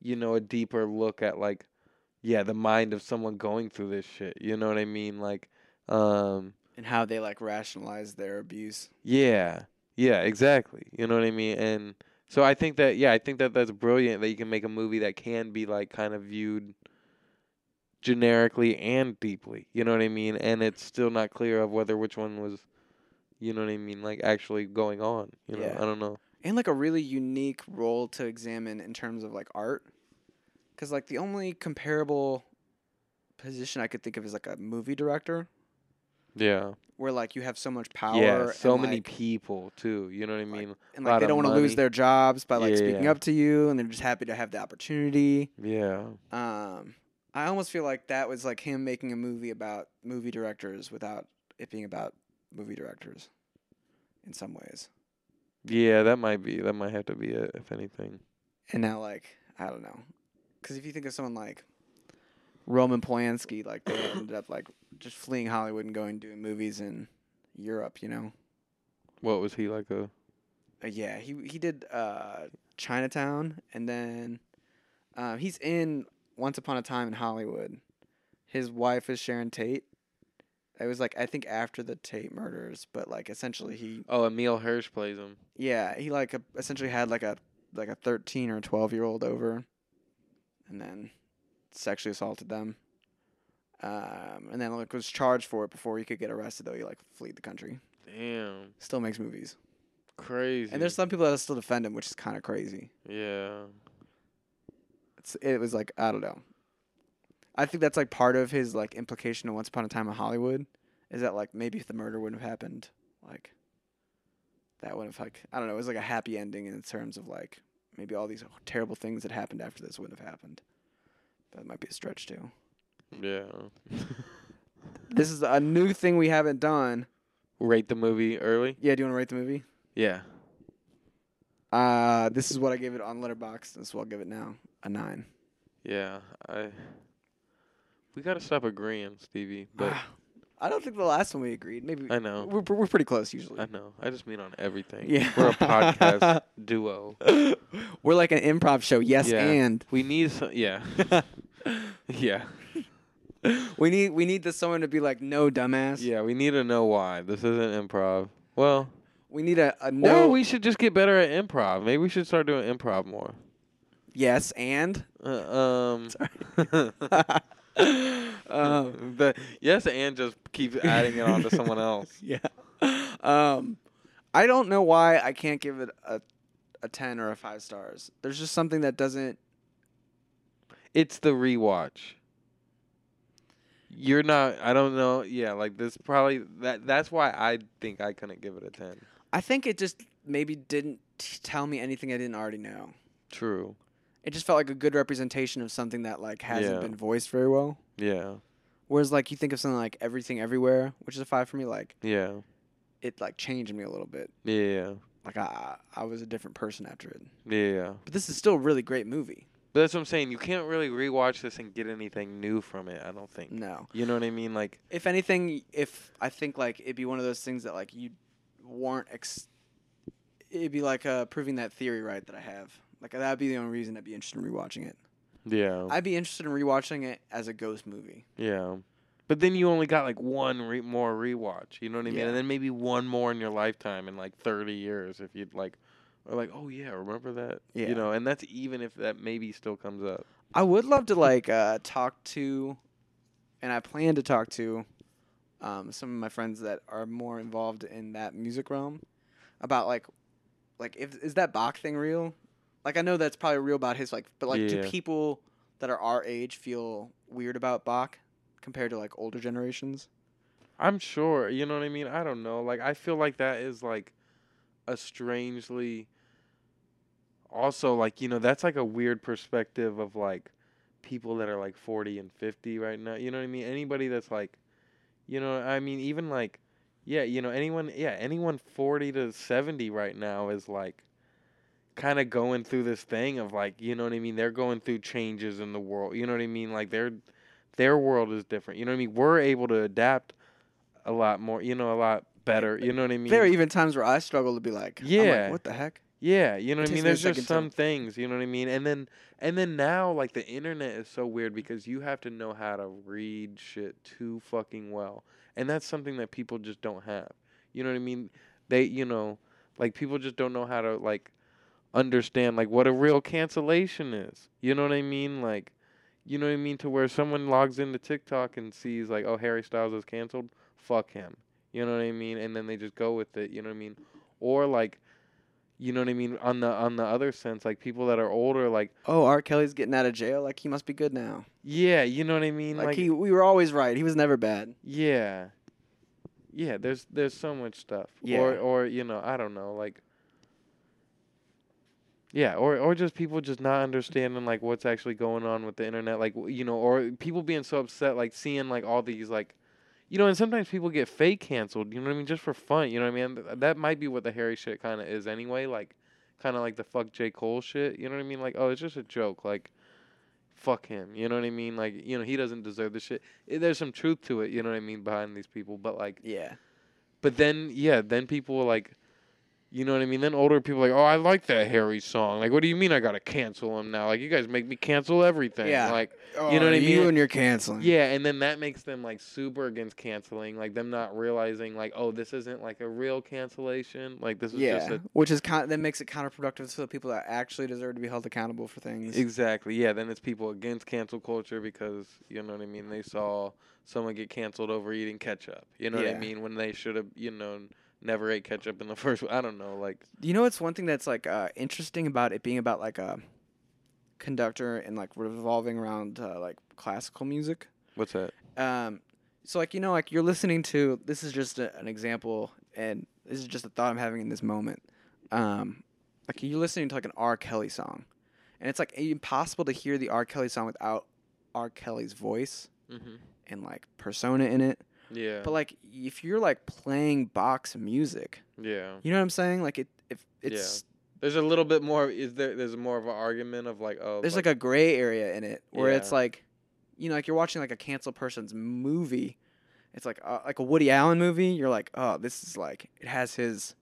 you know a deeper look at like yeah, the mind of someone going through this shit. You know what I mean? Like um And how they like rationalize their abuse. yeah. Yeah, exactly. You know what I mean? And so I think that yeah, I think that that's brilliant that you can make a movie that can be like kind of viewed generically and deeply. You know what I mean? And it's still not clear of whether which one was you know what I mean, like actually going on. You know, Yeah. I don't know. And like a really unique role to examine in terms of like art. Cause like the only comparable position I could think of is like a movie director. Yeah. Where like you have so much power Yeah. So and, many like, people too. You know what I like, mean? and like they don't want to lose their jobs by like Yeah, speaking yeah. up to you and they're just happy to have the opportunity. yeah. Um, I almost feel like that was like him making a movie about movie directors without it being about movie directors in some ways. Yeah, that might be. That might have to be it, if anything. And now, like, I don't know. Because if you think of someone like Roman Polanski, like, they ended up, like, just fleeing Hollywood and going doing movies in Europe, you know? What was he like a Uh, yeah, he he did uh, Chinatown, and then um, he's in Once Upon a Time in Hollywood. His wife is Sharon Tate. It was like I think after the Tate murders, but like essentially he Oh, Emile Hirsch plays him. yeah he like a, essentially had like a like a thirteen or twelve year old over, and then sexually assaulted them. Um, and then like was charged for it before he could get arrested. Though he like fled the country. Damn. Still makes movies, Crazy. and there's some people that still defend him, which is kind of crazy. Yeah. it's, it was like I don't know. I think that's like part of his like implication of Once Upon a Time in Hollywood, is that like maybe if the murder wouldn't have happened, like that would have like I don't know. It was like a happy ending in terms of like maybe all these terrible things that happened after this wouldn't have happened. That might be a stretch too. Yeah. [laughs] This is a new thing we haven't done. Rate the movie early? Yeah, do you want to rate the movie? Yeah. Uh, this is what I gave it on Letterboxd. This is what I'll give it now. A nine. Yeah. I We got to stop agreeing, Stevie, but I don't think the last one we agreed. Maybe I know. we're we're pretty close usually. I know. I just mean on everything. Yeah. We're a podcast [laughs] duo. We're like an improv show. Yes, Yeah. and We need some yeah. [laughs] [laughs] yeah. we need we need this someone to be like, no, dumbass. Yeah, we need to know why. This isn't improv. Well, We need a, a no. no. we should just get better at improv. Maybe we should start doing improv more. yes, and. Uh, um, [laughs] [laughs] um, the yes and just keep adding it on to someone else. yeah. Um, I don't know why I can't give it a a ten or a five stars. There's just something that doesn't. It's the rewatch. You're not. I don't know. Yeah, like this probably that. That's why I think I couldn't give it a ten. I think it just maybe didn't t- tell me anything I didn't already know. True. It just felt like a good representation of something that like hasn't Yeah. been voiced very well. Yeah. Whereas like you think of something like Everything Everywhere, which is a five for me, like Yeah. it like changed me a little bit. Yeah. Like I I was a different person after it. Yeah. But this is still a really great movie. But that's what I'm saying. You can't really rewatch this and get anything new from it. I don't think. No. You know what I mean? Like, If anything, if I think like it'd be one of those things that like you weren't. Ex- it'd be like uh, proving that theory right that I have. Like that'd be the only reason I'd be interested in rewatching it. yeah, I'd be interested in rewatching it as a ghost movie. yeah. But then you only got like one re- more rewatch. You know what I mean? Yeah. And then maybe one more in your lifetime in like 30 years if you'd like, or like, oh yeah, remember that? Yeah. You know, and that's even if that maybe still comes up. I would love to like uh, talk to, and I plan to talk to, um, some of my friends that are more involved in that music realm, about like, like if is that Bach thing real? Like I know that's probably real about his like, but like Yeah. do people that are our age feel weird about Bach compared to like older generations? I'm sure. You know what I mean? I don't know. Like I feel like that is like a strangely also like, you know, that's like a weird perspective of like people that are like 40 and 50 right now. You know what I mean? Anybody that's like you know, I mean even like yeah, you know, anyone yeah, anyone 40 to 70 right now is like kind of going through this thing of like, you know what I mean? They're going through changes in the world. You know what I mean? Like their their world is different. You know what I mean? We're able to adapt a lot more, you know, a lot better. You know what I mean? there are even times where I struggle to be like, I'm like, Yeah. what the heck? Yeah, you know what I mean. There's just some things, you know what I mean. And then and then now, like the internet is so weird because you have to know how to read shit too fucking well, and that's something that people just don't have. You know what I mean? They, you know, like people just don't know how to like understand like what a real cancellation is. You know what I mean? Like, you know what I mean? To where someone logs into TikTok and sees like, oh, Harry Styles is canceled. Fuck him. You know what I mean? And then they just go with it. You know what I mean? Or like you know what I mean? On the on the other sense, like people that are older, like Oh, R. Kelly's getting out of jail. Like he must be good now. yeah, you know what I mean? Like, Like, he, we were always right. He was never bad. yeah, yeah. There's there's so much stuff. Yeah. Or or you know I don't know like. Yeah, or or just people just not understanding like what's actually going on with the internet, like w- you know, or people being so upset, like seeing like all these like, you know, and sometimes people get fake canceled. You know what I mean? Just for fun. You know what I mean? That might be what the Harry shit kind of is anyway. Like, kind of like the fuck J Cole shit. You know what I mean? Like, oh, it's just a joke. Like, fuck him. You know what I mean? Like, you know, he doesn't deserve this shit. Eh, There's some truth to it. You know what I mean behind these people, but like. Yeah. But then, yeah, then people like, you know what I mean? Then older people are like, oh, I like that Harry song. Like, what do you mean I gotta cancel him now? Like, you guys make me cancel everything. Yeah. Like, oh, You know what I mean? You and you're canceling. yeah, and then that makes them like super against canceling. Like them not realizing like, oh, this isn't like a real cancellation. Like this is just a which is kind that makes it counterproductive to the people that actually deserve to be held accountable for things. Exactly. Yeah. Then it's people against cancel culture because you know what I mean. They saw someone get canceled over eating ketchup. You know what I mean? When they should have, you know, never ate ketchup in the [laughs] first. I don't know. Like, You know, it's one thing that's like uh, interesting about it being about like a conductor and like revolving around uh, like classical music. what's that? Um, so like you know, like you're listening to this is just a, an example, and this is just a thought I'm having in this moment. Um, like you're listening to like an R. Kelly song, and it's like impossible to hear the R. Kelly song without R. Kelly's voice Mm-hmm. and like persona in it. Yeah. But like if you're like playing Bach music, yeah. you know what I'm saying? Like it if it's There's a little bit more. Is there? There's more of an argument of like, oh, there's like, a gray area in it where it's like you know like you're watching like a canceled person's movie. It's like uh, like a Woody Allen movie. You're like, "Oh, this is like it has his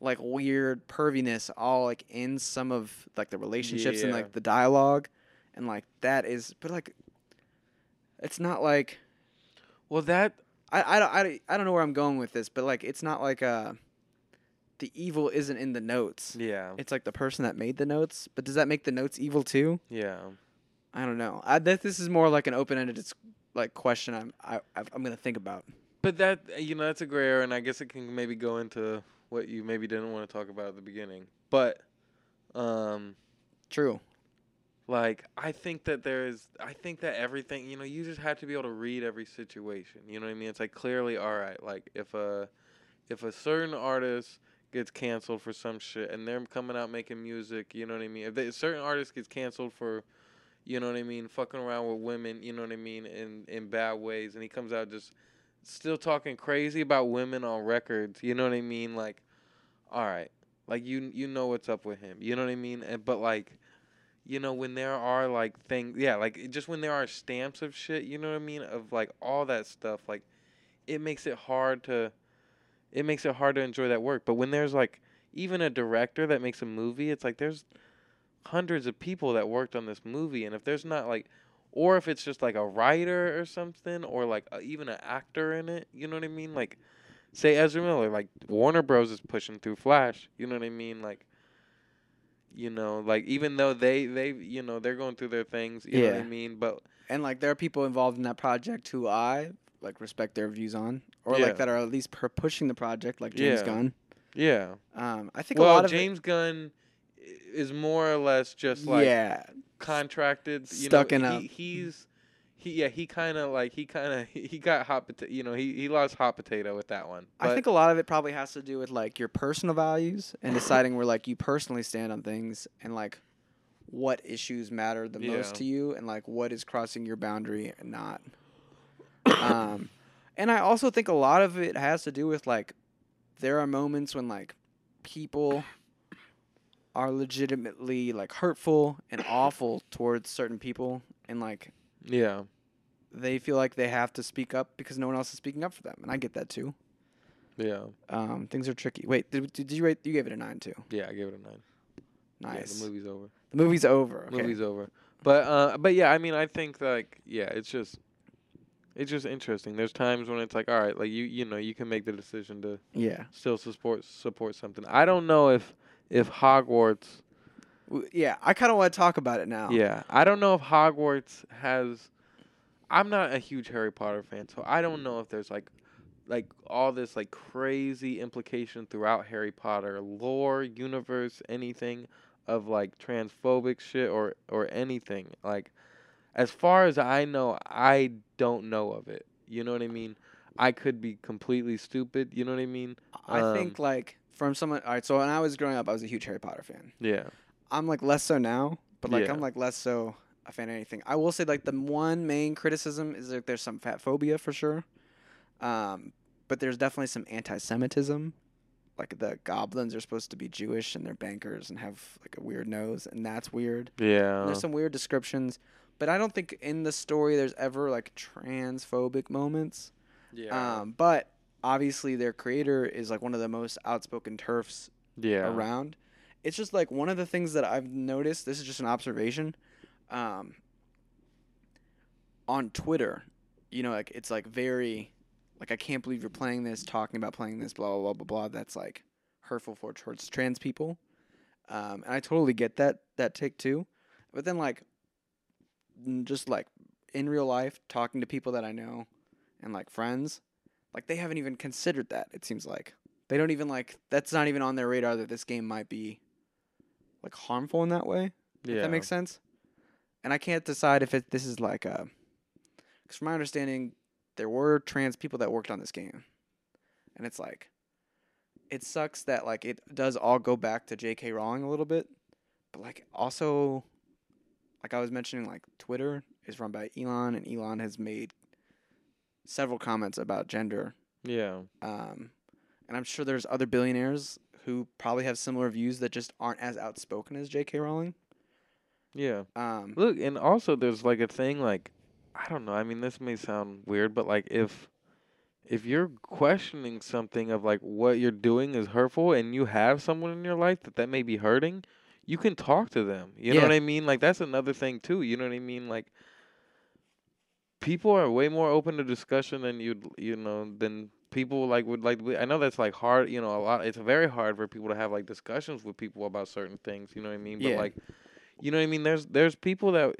like weird perviness all like in some of like the relationships and Yeah. like the dialogue and like that is but like it's not like well that I, I, don't- I, I don't know where I'm going with this, but like it's not like uh the evil isn't in the notes. yeah It's like the person that made the notes. But does that make the notes evil too? yeah I don't know. I that this is more like an open ended like question. I'm I I'm gonna think about. but that you know that's a gray area and I guess it can maybe go into what you maybe didn't want to talk about at the beginning but um True. Like I think that there's I think that everything you know you just have to be able to read every situation you know what I mean? It's like clearly all right like if a if a certain artist gets canceled for some shit and they're coming out making music you know what I mean? If they, a certain artist gets canceled for you know what I mean fucking around with women you know what I mean in in bad ways and he comes out just still talking crazy about women on records you know what I mean? Like all right like you you know what's up with him you know what I mean? And but like you know, when there are like things, yeah, like just when there are stamps of shit, you know what I mean, of like all that stuff, like it makes it hard to, it makes it hard to enjoy that work. But when there's like even a director that makes a movie, it's like there's hundreds of people that worked on this movie, and if there's not like, or if it's just like a writer or something, or like a, even an actor in it, you know what I mean, like. Say Ezra Miller, like Warner Bros is pushing through Flash. You know what I mean? Like, you know, like even though they they you know they're going through their things, you know what I mean. But and like there are people involved in that project who I like respect their views on, or Yeah. like that are at least per pushing the project, like James Yeah. Gunn. yeah, Um, I think well, a lot of James Gunn is more or less just like yeah, contracted, you Stuck know, in a- he's he yeah he kind of like he kind of [laughs] he got hot potato, you know he he lost hot potato with that one. I think a lot of it probably has to do with like your personal values and deciding where like you personally stand on things and like what issues matter the Yeah. most to you and like what is crossing your boundary and not. um, and I also think a lot of it has to do with like there are moments when like people are legitimately like hurtful and awful towards certain people and like yeah they feel like they have to speak up because no one else is speaking up for them and I get that too. yeah Um, things are tricky. Wait, did, did you rate? You gave it a nine too. yeah I gave it a nine. Nice. Yeah, the movie's over. The movie's over. Okay. movie's over. But uh, but yeah, I mean, I think like yeah, it's just it's just interesting. There's times when it's like, all right, like you you know, you can make the decision to Yeah. still support support something. I don't know if if Hogwarts. Yeah. I kind of want to talk about it now. Yeah, I don't know if Hogwarts has. I'm not a huge Harry Potter fan, so I don't know if there's like like all this like crazy implication throughout Harry Potter lore, universe, anything of like transphobic shit or or anything. Like as far as I know, I don't know of it. You know what I mean? I could be completely stupid, you know what I mean? I Um, think like from someone. All right. So when I was growing up, I was a huge Harry Potter fan. Yeah. I'm like less so now, but like Yeah. I'm like less so a fan of anything. I will say like the one main criticism is that there's some fat phobia for sure. Um, but there's definitely some anti-Semitism. Like the goblins are supposed to be Jewish and they're bankers and have like a weird nose, and that's weird. Yeah. And there's some weird descriptions, but I don't think in the story there's ever like transphobic moments. yeah. Um, but obviously their creator is like one of the most outspoken TERFs yeah. around. It's just like one of the things that I've noticed. This is just an observation. Um, on Twitter, you know, like it's like very, like I can't believe you're playing this, talking about playing this, blah blah blah blah blah. That's like hurtful for towards trans people, um, and I totally get that that take too. But then like, just like in real life, talking to people that I know, and like friends, like they haven't even considered that. It seems like they don't even like that's not even on their radar that this game might be like harmful in that way. Yeah. If that makes sense. And I can't decide if it this is like a because from my understanding, there were trans people that worked on this game, and it's like it sucks that like it does all go back to J.K. Rowling a little bit, but like also like I was mentioning, like Twitter is run by Elon, and Elon has made several comments about gender Yeah. um, and I'm sure there's other billionaires who probably have similar views that just aren't as outspoken as J.K. Rowling. Yeah. Um, Look, and also there's like a thing like I don't know. I mean, this may sound weird, but like if if you're questioning something of like what you're doing is hurtful and you have someone in your life that that may be hurting, you can talk to them. You know what I mean? Like that's another thing too. You know what I mean? Like people are way more open to discussion than you'd you know than people like would like I know that's like hard, you know, a lot it's very hard for people to have like discussions with people about certain things, you know what I mean? But Yeah. like you know what I mean? There's there's people that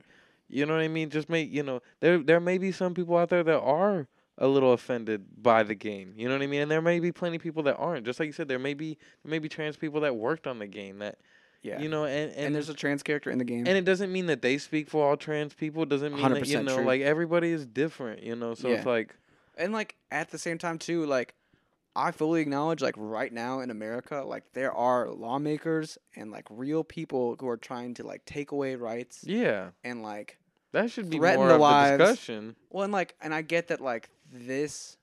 you know what I mean, just make you know, there there may be some people out there that are a little offended by the game. You know what I mean? And there may be plenty of people that aren't. Just like you said, there may be there may be trans people that worked on the game that yeah. you know and, and, and, there's a trans character in the game. and it doesn't mean that they speak for all trans people. It doesn't mean that you 100% know, true. like everybody is different, you know. So it's like and like at the same time too, like I fully acknowledge like right now in America, like there are lawmakers and like real people who are trying to like take away rights yeah. and like That should be Threaten more the of lives. the discussion. well and like and I get that like this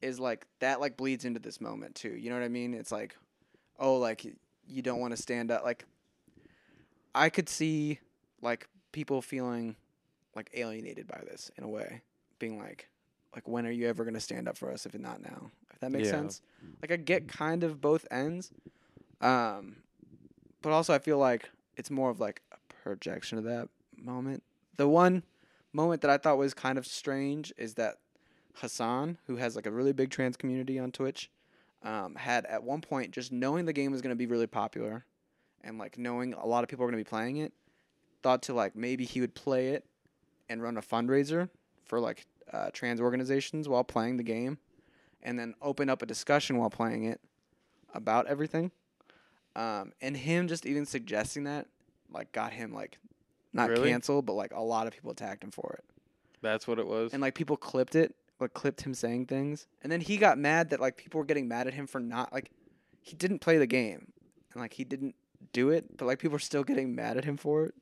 is like that like bleeds into this moment too. You know what I mean? It's like oh like you don't want to stand up like I could see like people feeling like alienated by this in a way, being like, like when are you ever gonna stand up for us if not now? If that makes Yeah. sense. Like I get kind of both ends, um, but also I feel like it's more of like a projection of that moment. The one moment that I thought was kind of strange is that Hasan, who has like a really big trans community on Twitch, um, had at one point just knowing the game was going to be really popular, and like knowing a lot of people were going to be playing it, thought to like maybe he would play it and run a fundraiser for like uh, trans organizations while playing the game, and then open up a discussion while playing it about everything. Um, and him just even suggesting that like got him like not Really? canceled, but like a lot of people attacked him for it That's what it was. and like people clipped it, like clipped him saying things, and then he got mad that like people were getting mad at him for not like he didn't play the game, and like he didn't do it, but like people were still getting mad at him for it,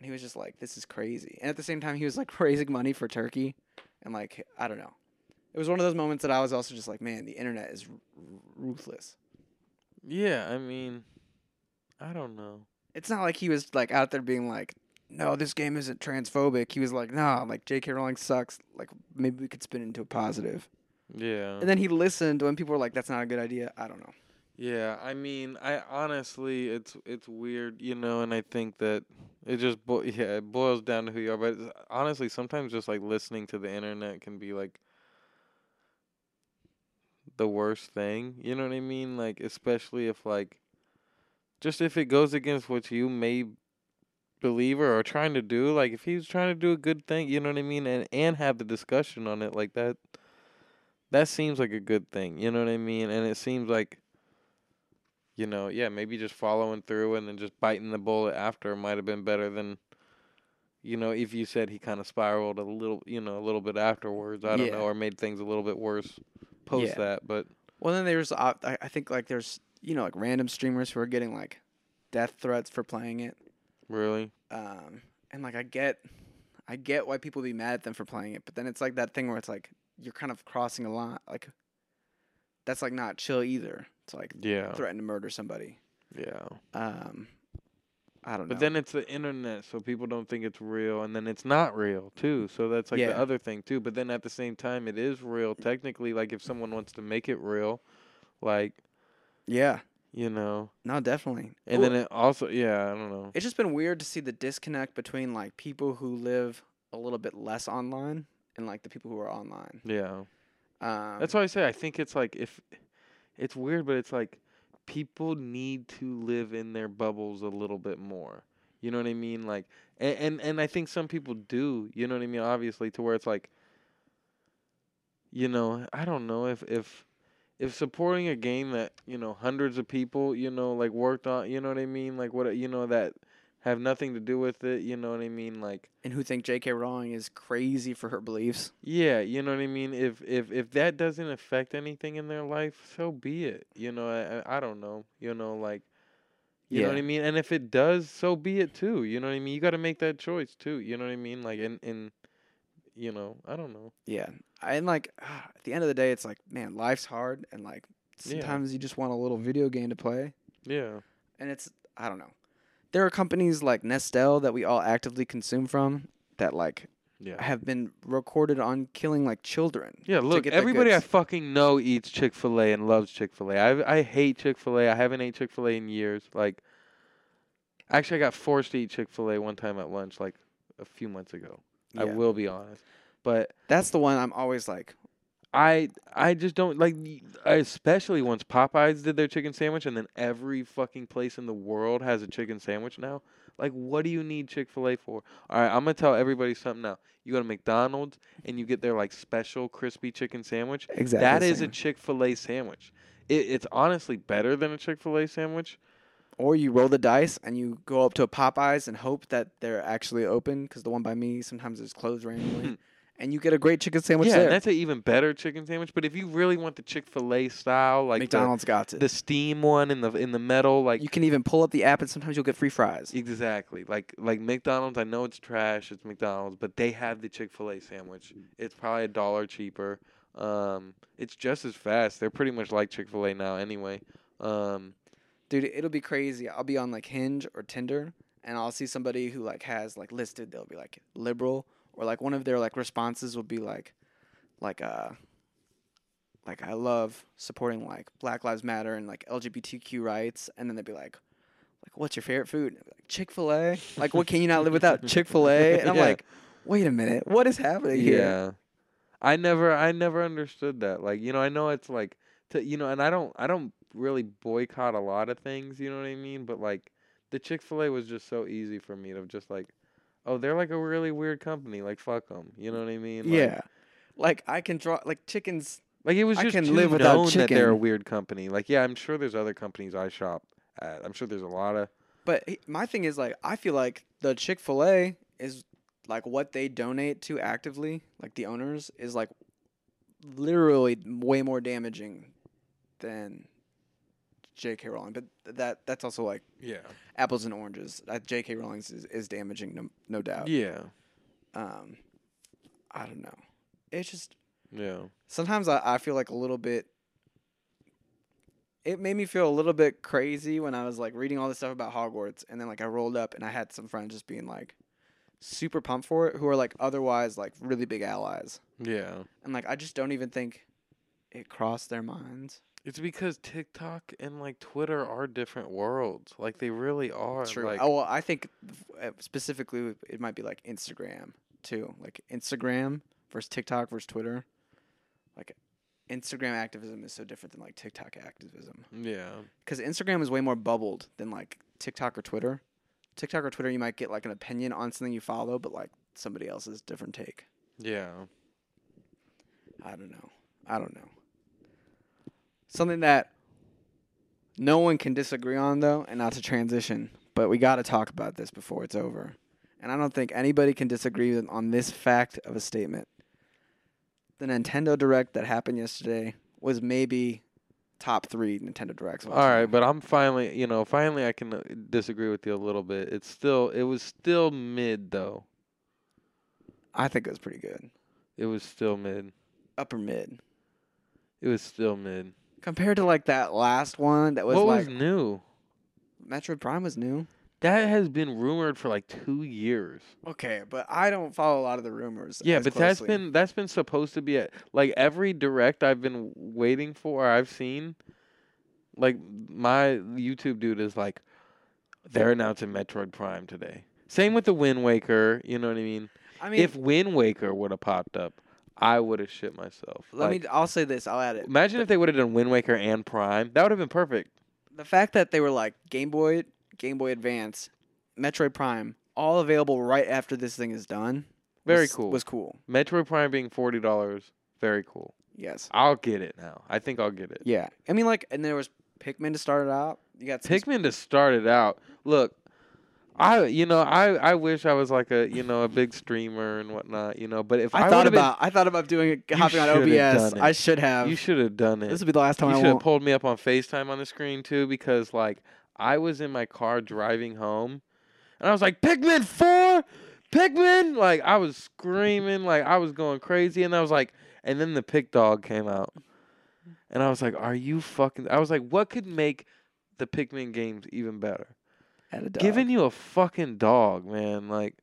and he was just like, "This is crazy." And at the same time, he was like [laughs] raising money for Turkey, and like I don't know, it was one of those moments that I was also just like, "Man, the internet is r- ruthless." yeah, I mean, I don't know. It's not like he was like out there being like, "No, this game isn't transphobic." He was like, "No, like J.K. Rowling sucks. Like maybe we could spin it into a positive." Yeah. And then he listened when people were like, "That's not a good idea." I don't know. Yeah, I mean, I honestly, it's it's weird, you know, and I think that it just bo- yeah, it boils down to who you are. But honestly, sometimes just like listening to the internet can be like the worst thing. You know what I mean? Like, especially if like, just if it goes against what you may believe or are trying to do. Like, if he's trying to do a good thing, you know what I mean, and and have the discussion on it like that. That seems like a good thing, you know what I mean? And it seems like you know, yeah, maybe just following through and then just biting the bullet after might have been better than, you know, if you said he kind of spiraled a little, you know, a little bit afterwards. I don't Yeah. know, or made things a little bit worse post Yeah. that. But Well, then there's uh, I I think like there's you know like random streamers who are getting like death threats for playing it. really, Um, and like I get, I get why people be mad at them for playing it, but then it's like that thing where it's like you're kind of crossing a line. Like that's like not chill either. It's like yeah, threaten to murder somebody. yeah. Um, I don't know. But then it's the internet, so people don't think it's real, and then it's not real too. So that's like Yeah. the other thing too. But then at the same time, it is real technically. Like if someone wants to make it real, like yeah, you know, no, definitely. and Well, then it also, yeah, I don't know. it's just been weird to see the disconnect between like people who live a little bit less online and like the people who are online. Yeah. Um, That's why I say I think it's like if it's weird, but it's like people need to live in their bubbles a little bit more. You know what I mean? Like, and and, and I think some people do. You know what I mean? Obviously, to where it's like, you know, I don't know if if if supporting a game that you know hundreds of people you know like worked on. You know what I mean? Like what you know that have nothing to do with it. You know what I mean? Like. and who think J.K. Rowling is crazy for her beliefs. Yeah, you know what I mean. If if if that doesn't affect anything in their life, so be it. You know, I I don't know. You know, like, you know what I mean. And if it does, so be it too. You know what I mean. You got to make that choice too. You know what I mean. Like, and and, you know, I don't know. Yeah, and like [sighs] at the end of the day, it's like man, life's hard, and like Yeah. sometimes you just want a little video game to play, Yeah. and it's I don't know. There are companies like Nestle that we all actively consume from that like Yeah. have been recorded on killing like children. Yeah, look, everybody I fucking know eats Chick Fil A and loves Chick Fil A. I I hate Chick Fil A. I haven't ate Chick Fil A in years. Like, actually, I got forced to eat Chick Fil A one time at lunch, like a few months ago. I will be honest, but That's the one I'm always like, I I just don't like, especially once Popeyes did their chicken sandwich, and then every fucking place in the world has a chicken sandwich now. Like, what do you need Chick Fil A for? All right, I'm gonna tell everybody something now. You go to McDonald's and you get their like special crispy chicken sandwich. exactly. That is a. Chick Fil A sandwich. It, it's honestly better than a Chick Fil A sandwich. or you roll the dice and you go up to a Popeyes and hope that they're actually open because the one by me sometimes is closed randomly, [laughs] and you get a great chicken sandwich yeah, there. and that's an even better chicken sandwich. But if you really want the Chick Fil A style, like the, McDonald's got it. the steam one in the in the metal, like you can even pull up the app and sometimes you'll get free fries. Exactly. Like like McDonald's, I know it's trash, it's McDonald's, but they have the Chick-fil-A sandwich. It's probably a dollar cheaper. Um it's just as fast. They're pretty much like Chick-fil-A now anyway. Um Dude, it'll be crazy. I'll be on like Hinge or Tinder, and I'll see somebody who like has like listed they'll be like liberal or like one of their like responses will be like like uh like I love supporting like Black Lives Matter and like LGBTQ rights and then they'd be like like what's your favorite food? And I'd be like Chick-fil-A? like what can you not live without? [laughs] Chick-fil-A? And I'm Yeah. like wait a minute. What is happening here? Yeah. I never I never understood that. Like, you know, I know it's like to you know, and I don't I don't really boycott a lot of things, you know what I mean? But like the Chick-fil-A was just so easy for me to just like oh, they're like a really weird company, like fuck them. You know what I mean? Like, yeah. Like I can draw like chickens Like it was I just can too live without known that they're a weird company. Like yeah, I'm sure there's other companies I shop at. I'm sure there's a lot of But my thing is like I feel like the Chick Fil A is like what they donate to actively, like the owners, is like literally way more damaging than J.K. Rowling. But th- that that's also like yeah. apples and oranges. Uh, J.K. Rowling is, is damaging, no no doubt. Yeah. Um, I don't know. It's just Yeah. sometimes I, I feel like a little bit it made me feel a little bit crazy when I was like reading all this stuff about Hogwarts and then like I rolled up and I had some friends just being like super pumped for it who are like otherwise like really big allies. Yeah. And like I just don't even think it crossed their minds. It's because TikTok and like Twitter are different worlds. Like they really are. True. Like, oh, well, I think uh, specifically it might be like Instagram too. Like Instagram versus TikTok versus Twitter. Like Instagram activism is so different than like TikTok activism. yeah. because Instagram is way more bubbled than like TikTok or Twitter. TikTok or Twitter, you might get like an opinion on something you follow, but like somebody else's different take. Yeah. I don't know. I don't know. Something that no one can disagree on, though, and not to transition, but we got to talk about this before it's over. And I don't think anybody can disagree on this fact of a statement. The Nintendo Direct that happened yesterday was maybe top three Nintendo Directs. All right, but I'm finally, you know, finally I can uh, disagree with you a little bit. It's still, it was still mid though. I think it was pretty good. It was still mid. Upper mid. It was still mid. Compared to like that last one that was what like was new? Metroid Prime was new. That has been rumored for like two years. Okay, but I don't follow a lot of the rumors. Yeah, but that's closely. been that's been supposed to be it. like every direct I've been waiting for. I've seen, like my YouTube dude is like, they're announcing Metroid Prime today. Same with the Wind Waker. You know what I mean? I mean, if Wind Waker would have popped up, I would have shit myself. let Like, me. I'll say this. I'll add it. imagine if they would have done Wind Waker and Prime. That would have been perfect. The fact that they were like Game Boy, Game Boy Advance, Metroid Prime, all available right after this thing is done. Very was- cool. Was cool. Metroid Prime being forty dollars, very cool. Yes. I'll get it now. I think I'll get it. Yeah. I mean, like, and there was Pikmin to start it out. You got Pikmin to start it out. Look, I you know I I wish I was like a you know a big streamer and whatnot you know. But if I, I, thought would've been- about. I thought about doing it, hopping on OBS. I should have. you should have done it. this would be the last time you should have pulled me up on FaceTime on the screen too because like I was in my car driving home and I was like Pikmin 4 Pikmin like I was screaming like I was going crazy and I was like and then the Pick Dog came out and I was like are you fucking I was like what could make the Pikmin games even better At a dog. Giving you a fucking dog man like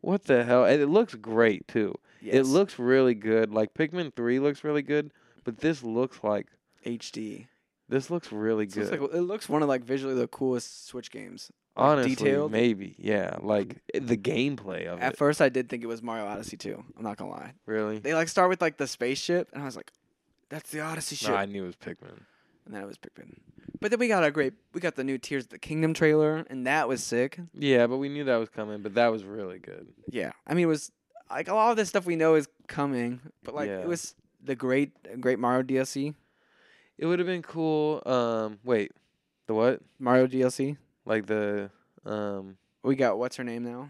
what the hell and it looks great too it looks really good like Pikmin 3 looks really good but this looks like HD. this looks really It good. looks, like, it looks one of like visually the coolest Switch games. like, Honestly, detailed. maybe. Yeah, like the gameplay of it. At first, I did think it was Mario Odyssey too. I'm not gonna lie. really? They like start with like the spaceship, and I was like, "That's the Odyssey ship," No, I knew it was Pikmin. And then it was Pikmin. But then we got a great, we got the new Tears of the Kingdom trailer, and that was sick. Yeah, but we knew that was coming. But that was really good. Yeah, I mean, it was like a lot of this stuff we know is coming, but like Yeah. it was the great, great Mario DLC. It would have been cool. Um, wait, the what? Mario DLC. Like the um. We got what's her name now?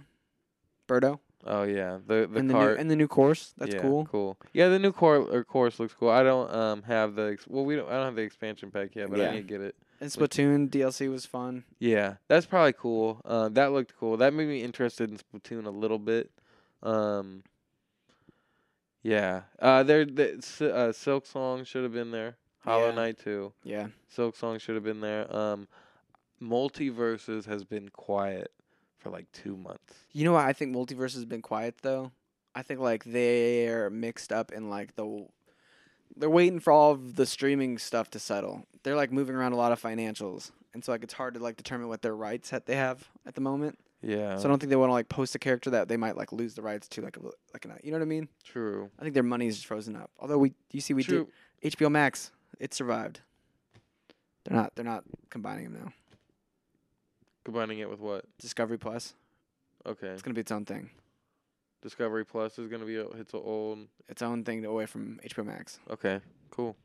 Birdo. Oh yeah, the the and the cart. new and the new course. That's yeah, cool. Cool. Yeah, the new core or course looks cool. I don't um have the ex- well we don't I don't have the expansion pack yet, but Yeah. I need to get it. And Splatoon DLC was fun. Yeah, that's probably cool. Uh, that looked cool. That made me interested in Splatoon a little bit. Um, yeah, uh, there, the uh, Silksong should have been there. Hollow Yeah. Knight too. Yeah. Silksong should have been there. Um, MultiVersus has been quiet for like two months. You know what? I think multiverse has been quiet though. I think like they're mixed up in like the. They're waiting for all of the streaming stuff to settle. They're like moving around a lot of financials, and so like it's hard to like determine what their rights that they have at the moment. Yeah, So I don't think they want to like post a character that they might like lose the rights to, like a, like an, you know what I mean? true. I think their money's just frozen up. Although we, you see, we true. did HBO Max. It survived. They're not. They're not combining them now. Combining it with what? Discovery Plus. Okay, It's gonna be its own thing. Discovery Plus is gonna be a, it's old. Its own thing away from HBO Max. Okay, cool.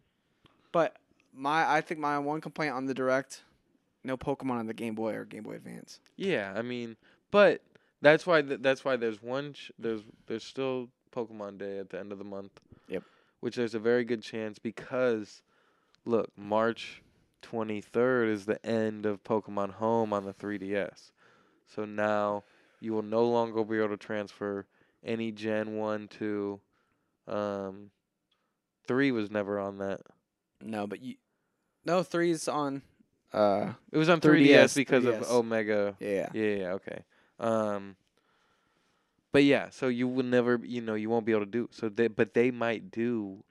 But my, I think my one complaint on the direct, no Pokemon on the Game Boy or Game Boy Advance. Yeah, I mean, but that's why th- that's why there's one ch- there's there's still Pokemon Day at the end of the month. Yep. Which there's a very good chance because look, March 23rd is the end of Pokemon Home on the 3DS. So now you will no longer be able to transfer any Gen 1 to um 3 was never on that. No, but you, no three's on. Uh, It was on 3DS, 3DS, because 3DS. of Omega yeah, yeah. Yeah, yeah, okay. Um but yeah, so you will never you know, you won't be able to do so they but they might do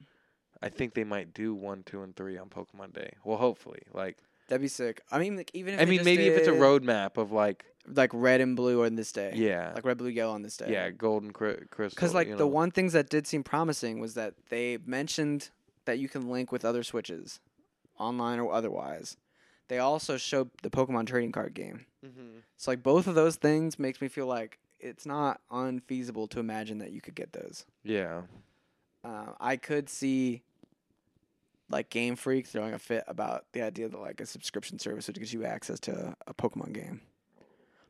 I think they might do one, two, and three on Pokemon Day. Well hopefully. Like That'd be sick. I mean, like even if I mean maybe if it's a roadmap of like like red and blue on this day. yeah. Like red, blue, yellow on this day. yeah, golden cri- crystal. Because like you the one things that did seem promising was that they mentioned that you can link with other switches, online or otherwise. They also showed the Pokemon trading card game. Mhm. So like both of those things makes me feel like it's not unfeasible to imagine that you could get those. Yeah. Uh, I could see like Game Freak throwing a fit about the idea that like a subscription service would gives you access to a Pokemon game.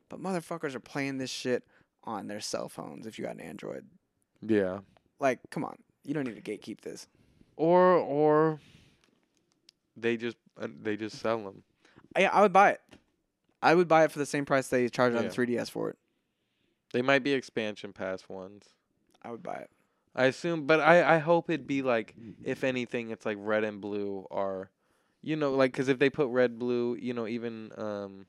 But motherfuckers are playing this shit on their cell phones if you got an Android. Yeah. Like, come on. You don't need to gatekeep this. Or or they just uh, they just sell them. I I would buy it. I would buy it for the same price they charge on the 3DS for it. They might be expansion pass ones. I would buy it. I assume, but I I hope it'd be like if anything, it's like red and blue are, you know, like because if they put red, blue, you know, even um,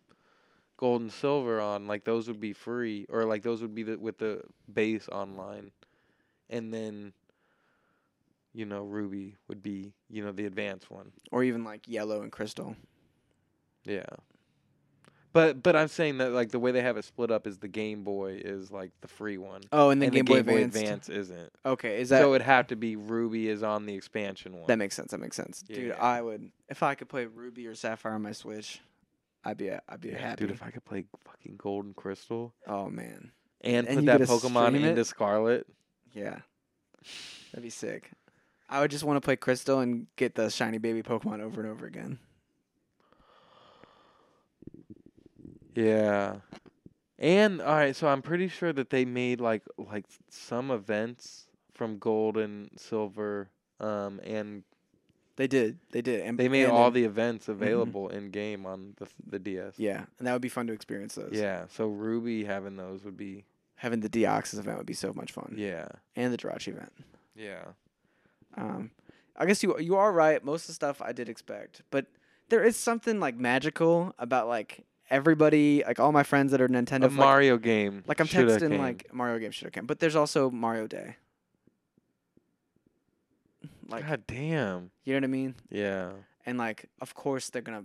gold and silver on, like those would be free, or like those would be the, with the base online, and then, you know, ruby would be you know the advanced one. Or even like yellow and crystal. Yeah. But but I'm saying that like the way they have it split up is the Game Boy is like the free one. Oh, and then and Game, the Boy, Game Boy Advance. Isn't. Okay, is that so it'd have to be Ruby is on the expansion one. that makes sense. That makes sense. Dude, I would if I could play Ruby or Sapphire on my Switch, I'd be I'd be Yeah, happy. Dude, if I could play fucking Gold and Crystal oh man. and, And put that Pokemon into Scarlet, Yeah. That'd be sick. I would just want to play Crystal and get the shiny baby Pokemon over and over again. Yeah. And all right, so I'm pretty sure that they made like like some events from Gold and Silver, um, and They did. They did. And they made and all then- the events available in game on the the DS. Yeah, and that would be fun to experience those. Yeah, so Ruby having those would be Having the Deoxys event would be so much fun. yeah, And the Jirachi event. yeah. Um, I guess you you are right. Most of the stuff I did expect, but there is something like magical about like everybody, like all my friends that are Nintendo. A like, Mario game. like I'm shoulda texting came. like Mario game should have come, but there's also Mario Day. Like God damn. you know what I mean? Yeah. And like, of course they're gonna.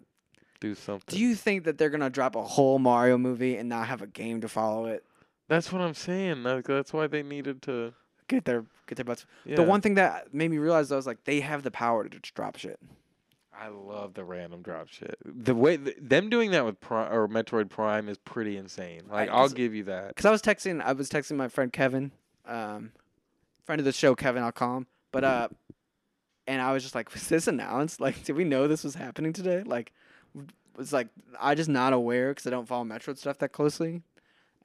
Do something. Do you think that they're gonna drop a whole Mario movie and not have a game to follow it? That's what I'm saying. That's why they needed to. Get their get their butts. Yeah. The one thing that made me realize though is like they have the power to just drop shit. I love the random drop shit. The way th- them doing that with Prime or Metroid Prime is pretty insane. Like I- I'll 'cause- give you that. Cause I was texting, I was texting my friend Kevin, um, friend of the show, Kevin. I'll call him. But uh, and I was just like, [laughs] was this announced? Like, did we know this was happening today? Like, w- was like I just not aware because I don't follow Metroid stuff that closely,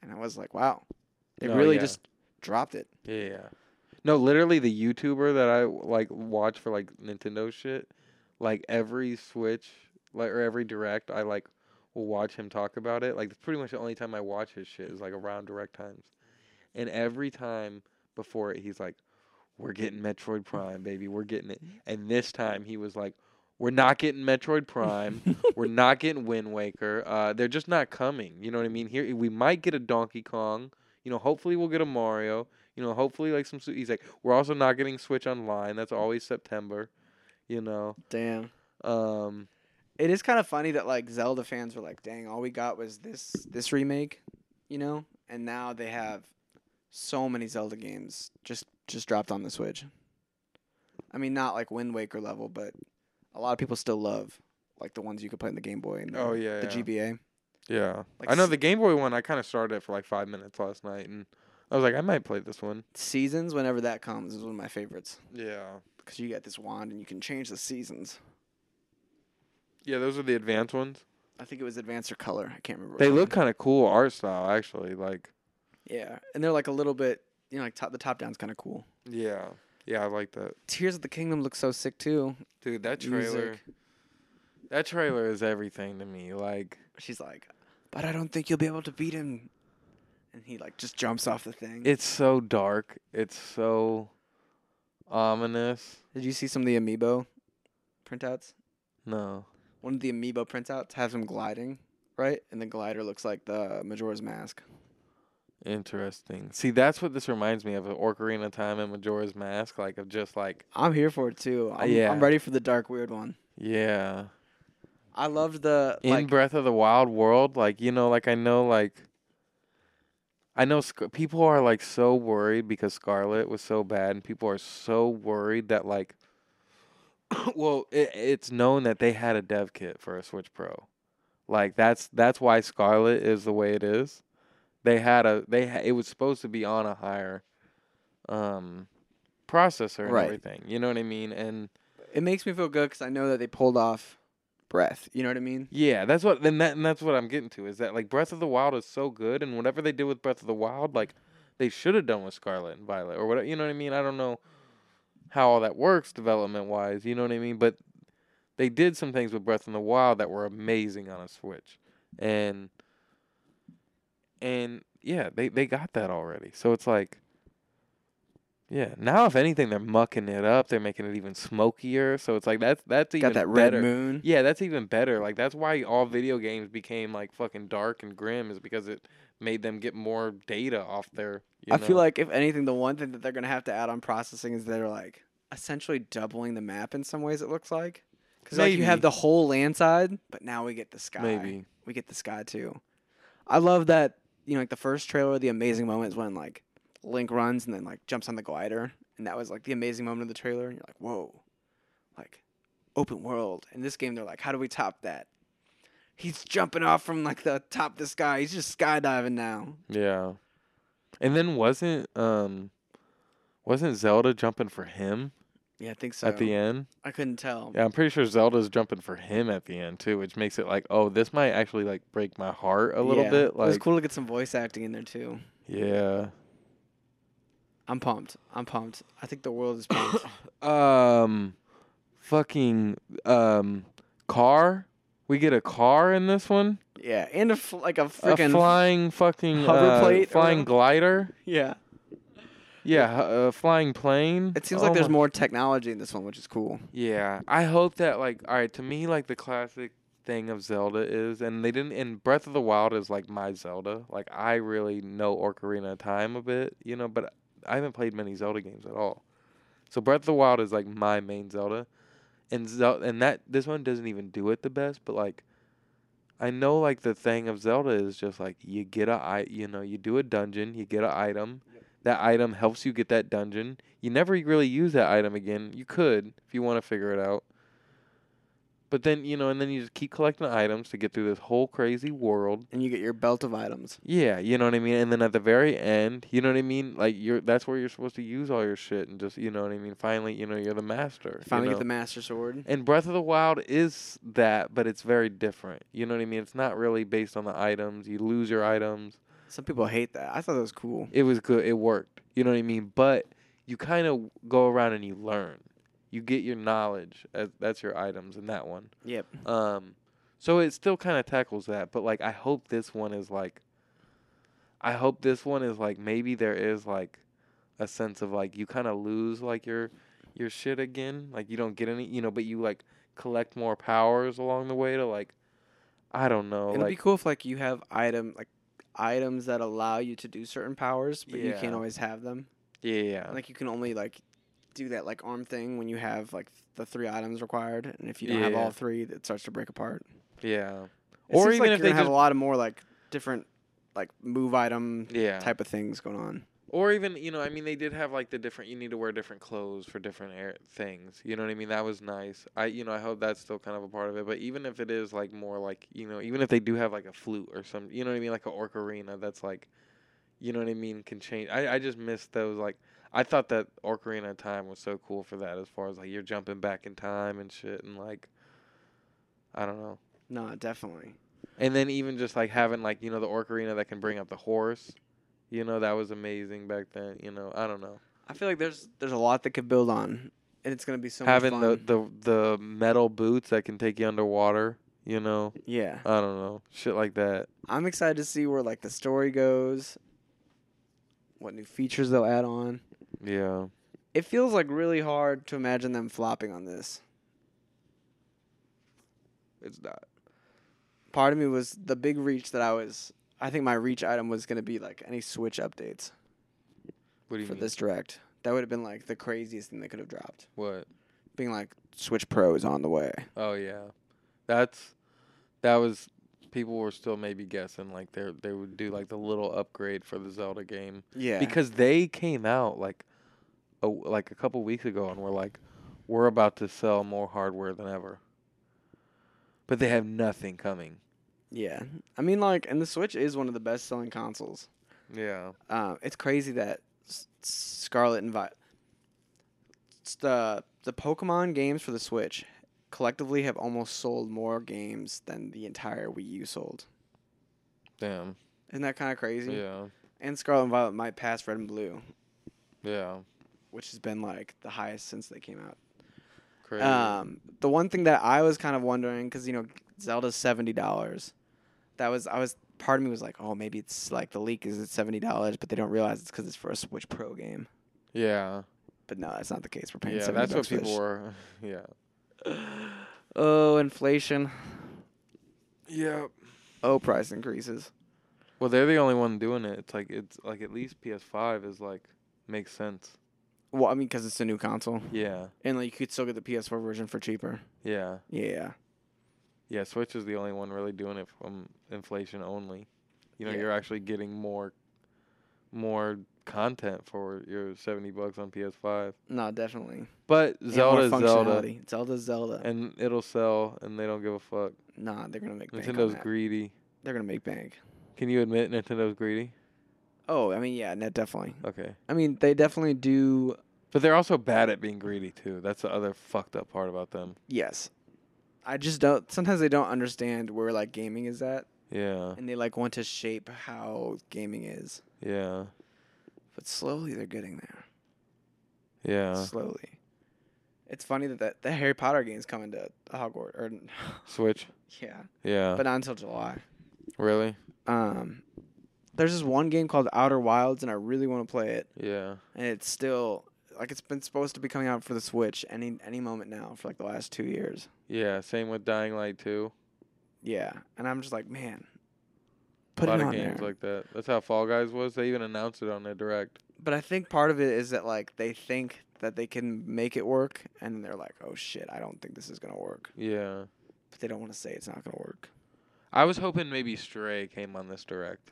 and I was like, wow, they No, really yeah. just dropped it. Yeah. No, literally the YouTuber that I like watch for like Nintendo shit, like every Switch, like or every Direct, I like will watch him talk about it. Like it's pretty much the only time I watch his shit is like around Direct times, and every time before it, he's like, "We're getting Metroid Prime, baby, we're getting it." And this time he was like, We're not getting Metroid Prime. We're [laughs] not getting Wind Waker. Uh, they're just not coming. You know what I mean? Here we might get a Donkey Kong. You know, hopefully we'll get a Mario. You know, hopefully like some. He's like, we're also not getting Switch Online. That's always September. You know, Damn. um, It is kind of funny that like Zelda fans were like, "Dang, all we got was this this remake," you know, and now they have so many Zelda games just just dropped on the Switch. I mean, not like Wind Waker level, but a lot of people still love like the ones you could play in the Game Boy and the, Oh, yeah, the yeah. GBA. yeah. Like I know the Game Boy one. I kind of started it for like five minutes last night, and I was like, I might play this one. Seasons, whenever that comes, is one of my favorites Yeah. Because you get this wand and you can change the seasons. Yeah, those are the advanced ones. I think it was Advanced or Color. I can't remember. They look kind of cool art style, actually. Like, yeah, and they're like a little bit, you know, like top the top down's kind of cool. yeah, yeah, I like that. Tears of the Kingdom looks so sick too. Dude, that trailer, Music. that trailer is everything to me. Like, She's like, but I don't think you'll be able to beat him. And he like just jumps off the thing. it's so dark. It's so ominous. Did you see some of the amiibo printouts? No. One of the amiibo printouts has him gliding, right? And the glider looks like the Majora's Mask. Interesting. See, that's what this reminds me of: Ocarina of Time and Majora's Mask. Like, of just like, I'm here for it too. Uh, I'm, yeah. I'm ready for the dark weird one. yeah. I loved the in like Breath of the Wild world, like you know, like I know, like I know Sc- people are like so worried because Scarlet was so bad, and people are so worried that like, [coughs] well, it, it's known that they had a dev kit for a Switch Pro, like that's that's why Scarlet is the way it is. They had a they ha- it was supposed to be on a higher, um, processor and Right. everything. You know what I mean? And it makes me feel good because I know that they pulled off breath. You know what I mean? Yeah, that's what then that and that's what I'm getting to is that like Breath of the Wild is so good and whatever they did with Breath of the Wild, like they should have done with Scarlet and Violet or whatever. You know what I mean? I don't know how all that works development wise. You know what I mean? But they did some things with Breath of the Wild that were amazing on a Switch, and and yeah, they they got that already. So it's like. Yeah. Now, if anything, they're mucking it up. They're making it even smokier. So it's like that's that's even Got that red better. moon. Yeah, that's even better. Like that's why all video games became like fucking dark and grim is because it made them get more data off their. You I feel like if anything, the one thing that they're gonna have to add on processing is they're like essentially doubling the map in some ways. It looks like because like you have the whole land side, but now we get the sky. maybe. we get the sky too. I love that. You know, like the first trailer, the amazing moment is when like Link runs and then like jumps on the glider, and that was like the amazing moment of the trailer. And you're like, whoa, like open world. In this game, they're like, how do we top that? He's jumping off from like the top of the sky. He's just skydiving now. Yeah. And then wasn't um wasn't Zelda jumping for him Yeah, I think so. at the end? I couldn't tell. Yeah, I'm pretty sure Zelda's jumping for him at the end too, which makes it like, oh, this might actually like break my heart a little Yeah, bit. it was cool to get some voice acting in there too. yeah. I'm pumped. I'm pumped. I think the world is [coughs] pumped. Um, fucking um, car. We get a car in this one. yeah, and a f- like a freaking a flying fucking hover uh, plate or flying glider. yeah. Yeah, a flying plane. It seems Oh like there's my- more technology in this one, which is cool. Yeah, I hope that like all right to me like the classic thing of Zelda is, and they didn't. And Breath of the Wild is like my Zelda. Like I really know Ocarina of Time a bit, you know, but I haven't played many Zelda games at all. So Breath of the Wild is like my main Zelda, and Zel- and that this one doesn't even do it the best, but like. I know, like the thing of Zelda is just like you get a, i- you know, you do a dungeon, you get an item, that item helps you get that dungeon. You never really use that item again. You could if you want to figure it out. But then, you know, and then you just keep collecting items to get through this whole crazy world. And you get your belt of items. Yeah, you know what I mean? And then at the very end, you know what I mean? Like you're that's where you're supposed to use all your shit and just, you know what I mean? Finally, you know, you're the master. you Finally know? get the master sword. And Breath of the Wild is that, but it's very different. You know what I mean? It's not really based on the items. You lose your items. Some people hate that. I thought that was cool. it was good. It worked. You know what I mean? But you kind of go around and you learn. You get your knowledge. As, that's your items in that one. Yep. Um, so it still kind of tackles that. But like, I hope this one is like. I hope this one is like maybe there is like a sense of like you kind of lose like your your shit again. Like you don't get any, you know, but you like collect more powers along the way to like I don't know, It'd like be cool if like you have item like items that allow you to do certain powers, but you can't always have them. yeah, yeah. Like you can only like do that like arm thing when you have like the three items required, and if you don't have all three, it starts to break apart. yeah. It Or even like if they have a lot of more like different like move item yeah. type of things going on. Or even, you know, I mean, they did have like the different. You need to wear different clothes for different air things. You know what I mean? That was nice. I, you know, I hope that's still kind of a part of it. But even if it is like more like, you know, even if they do have like a flute or some, you know what I mean, like a ocarina that's like, you know what I mean, can change. I, I just miss those. Like, I thought that ocarina of time was so cool for that. As far as like you're jumping back in time and shit, and like, I don't know. No, definitely. And then even just like having like you know the ocarina that can bring up the horse, you know that was amazing back then. You know I don't know I feel like there's there's a lot that could build on, and it's gonna be so having much the, the the metal boots that can take you underwater. You know yeah, I don't know shit like that. I'm excited to see where like the story goes, what new features they'll add on. Yeah It feels like really hard to imagine them flopping on this. it's not. Part of me was the big reach that I was. I think my reach item was gonna be like any Switch updates What do you for mean? this direct. That would have been like the craziest thing they could have dropped. What? Being like Switch Pro is on the way. Oh yeah, that's that was. People were still maybe guessing like they they would do like the little upgrade for the Zelda game. Yeah, because they came out like a, like a couple weeks ago and were like we're about to sell more hardware than ever but they have nothing coming yeah. I mean, like, and the Switch is one of the best selling consoles. yeah Uh, it's crazy that S- Scarlet and Violet, the the Pokemon games for the Switch, collectively have almost sold more games than the entire Wii U sold. damn Isn't that kind of crazy? yeah And Scarlet and Violet might pass Red and Blue, yeah which has been like the highest since they came out. crazy Um, the one thing that I was kind of wondering, because you know Zelda's seventy dollars, that was I was part of me was like, oh maybe it's like the leak is at seventy dollars, but they don't realize it's because it's for a Switch Pro game. yeah But no, that's not the case. We're paying yeah that's what people were [laughs] yeah [laughs] Oh, inflation. yeah Oh, price increases. well they're the only one doing it it's like it's like at least ps5 is like makes sense Well, I mean, because it's a new console, yeah and like you could still get the PS4 version for cheaper. yeah Yeah, Yeah, Switch is the only one really doing it from inflation only. You know, Yeah. you're actually getting more more content for your 70 bucks on PS5. no, definitely. But Zelda Zelda. Zelda, Zelda. and it'll sell and they don't give a fuck. nah, they're gonna make bank Nintendo's greedy. They're gonna make bank. Can you admit Nintendo's greedy? Oh, I mean, yeah, net definitely. Okay. I mean, they definitely do. But they're also bad at being greedy too. That's the other fucked up part about them. Yes, I just don't. Sometimes they don't understand where like gaming is at, Yeah. and they like want to shape how gaming is. Yeah. But slowly, they're getting there. Yeah. Slowly. It's funny that that the Harry Potter game's coming to Hogwarts, or [laughs] Switch. yeah, Yeah. but not until July. really? Um, there's this one game called Outer Wilds, and I really want to play it. Yeah. And it's still like it's been supposed to be coming out for the Switch any any moment now for like the last two years. Yeah, same with Dying Light 2. Yeah, and I'm just like, man, A lot it of games there. like that. That's how Fall Guys was. They even announced it on their direct. but I think part of it is that like they think that they can make it work, and then they're like, oh shit, I don't think this is gonna work. Yeah. But they don't want to say it's not gonna work. I was hoping maybe Stray came on this direct.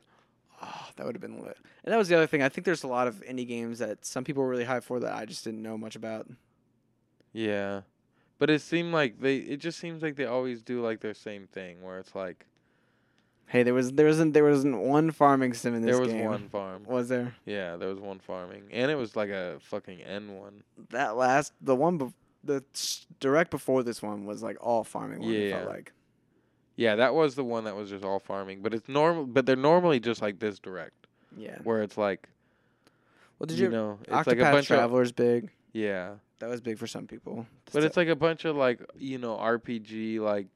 Oh, that would have been lit. And that was the other thing. I think there's a lot of indie games that some people were really hyped for that I just didn't know much about. Yeah. But it seemed like they it just seems like they always do like their same thing where it's like Hey, there was there wasn't there wasn't one farming sim in this game. there was game. one farm. Was there? Yeah, there was one farming. And it was like a fucking N one. That last the one bef- the s- direct before this one was like all farming one. It felt Yeah. like Yeah, that was the one that was just all farming. But it's normal but they're normally just like this direct. yeah. Where it's like Well, did you, you, know, it's Octopath like a bunch of Traveler's big. Yeah. That was big for some people. But it's like a bunch of like you know RPG like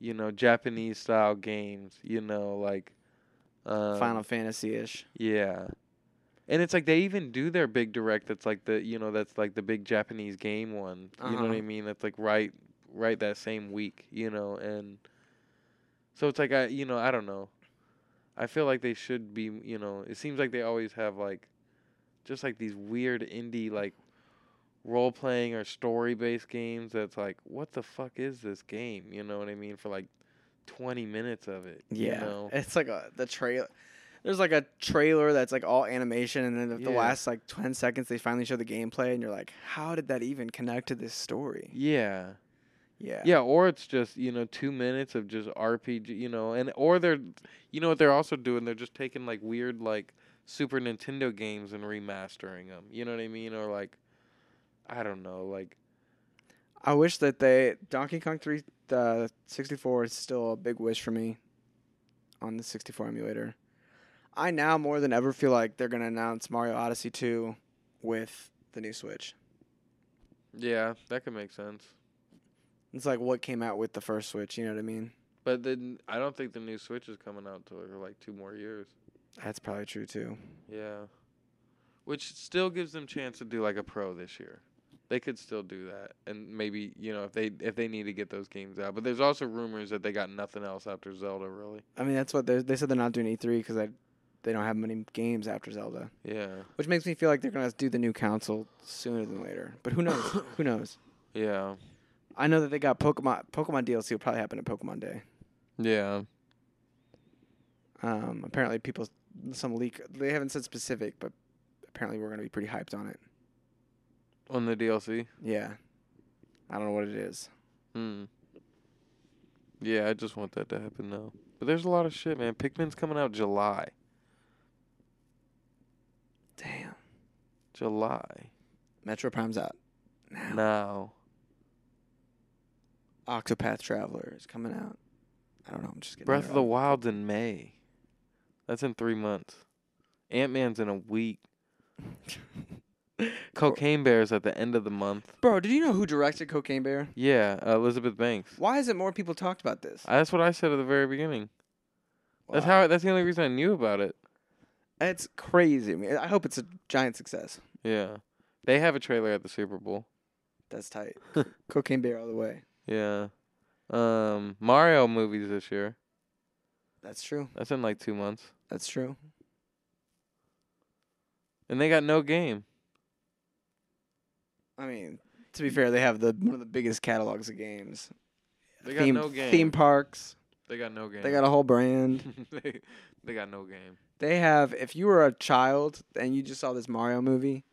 you know Japanese style games. You know like um, Final Fantasy ish. Yeah, and it's like they even do their big direct. That's like the you know that's like the big Japanese game one. You know what I Uh-huh. mean? That's like right right that same week, you know, and so it's like I, you know, I don't know. I feel like they should be, you know, it seems like they always have like just like these weird indie like role playing or story based games that's like what the fuck is this game? You know what I mean? For like 20 minutes of it. Yeah, You know? it's like a the trailer. There's like a trailer that's like all animation, and then the, the Yeah. last like ten seconds they finally show the gameplay, and you're like, how did that even connect to this story? Yeah. Yeah, Yeah, or it's just you know two minutes of just RPG, you know, and or they're, you know what they're also doing? They're just taking like weird like Super Nintendo games and remastering them. You know what I mean? Or like, I don't know, like I wish that they Donkey Kong three the sixty four is still a big wish for me on the sixty four emulator. I now more than ever feel like they're gonna announce Mario Odyssey two with the new Switch. yeah, that could make sense. It's like what came out with the first Switch. You know what I mean? But then I don't think the new Switch is coming out till like two more years. That's probably true too. Yeah, which still gives them chance to do like a pro this year. They could still do that, and maybe you know if they if they need to get those games out. But there's also rumors that they got nothing else after Zelda, really. I mean, that's what they they said they're not doing E three because they they don't have many games after Zelda, Yeah, which makes me feel like they're gonna do the new console sooner than later. But who knows? [laughs] who knows? yeah, I know that they got Pokemon Pokemon DLC will probably happen at Pokemon Day. yeah. Um, apparently, people some leak they haven't said specific, but apparently we're gonna be pretty hyped on it. On the DLC. Yeah, I don't know what it is. Hmm. Yeah, I just want that to happen now. But there's a lot of shit, man. Pikmin's coming out July. Damn, July. Metroid Prime's out now. Now. Octopath Traveler is coming out. I don't know. I'm just getting Breath of the Wild's in May. That's in three months. Ant Man's in a week. [laughs] Cocaine Bear's at the end of the month. Bro, did you know who directed Cocaine Bear? Yeah, uh, Elizabeth Banks. Why hasn't more people talked about this? Uh, That's what I said at the very beginning. That's Wow. how. That's the only reason I knew about it. It's crazy. I mean, I hope it's a giant success. Yeah, they have a trailer at the Super Bowl. That's tight. [laughs] Cocaine Bear all the way. Yeah, um, Mario movies this year. That's true. That's in like two months, That's true. and they got no game. I mean, to be fair, they have the one of the biggest catalogs of games. They got theme, no game. Theme parks. They got no game. They got a whole brand. [laughs] they, they got no game. They have. If you were a child and you just saw this Mario movie,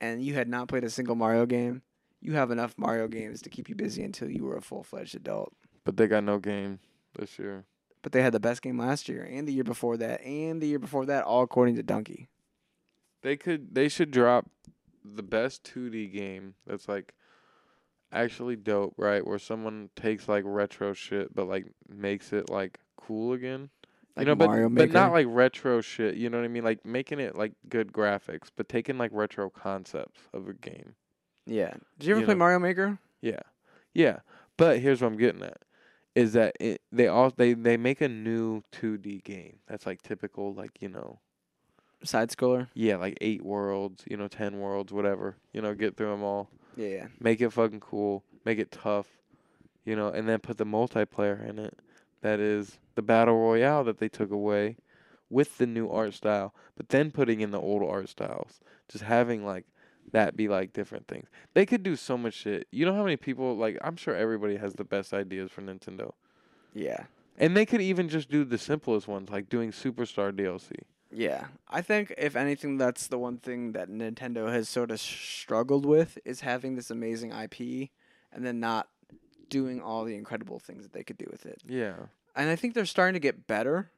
and you had not played a single Mario game, you have enough Mario games to keep you busy until you were a full fledged adult. But they got no game this year. But they had the best game last year, and the year before that, and the year before that, all according to Donkey. They could. They should drop the best 2D game that's like actually dope, right? Where someone takes like retro shit, but like makes it like cool again. Like you know, but Mario but not like retro shit. You know what I mean? Like making it like good graphics, but taking like retro concepts of a game. Yeah. Did you ever you play know. Mario Maker? Yeah, yeah. But here's what I'm getting at: is that it, they all they they make a new 2D game that's like typical, like you know, Side scroller. yeah, like eight worlds, you know, ten worlds, whatever. You know, get through them all. Yeah, yeah. Make it fucking cool. Make it tough. You know, and then put the multiplayer in it. That is the battle royale that they took away with the new art style, but then putting in the old art styles. Just having like that be like different things. They could do so much shit. You know how many people like I'm sure everybody has the best ideas for Nintendo. Yeah. And they could even just do the simplest ones like doing Superstar DLC. Yeah. I think if anything that's the one thing that Nintendo has sort of struggled with is having this amazing IP and then not doing all the incredible things that they could do with it. Yeah. And I think they're starting to get better.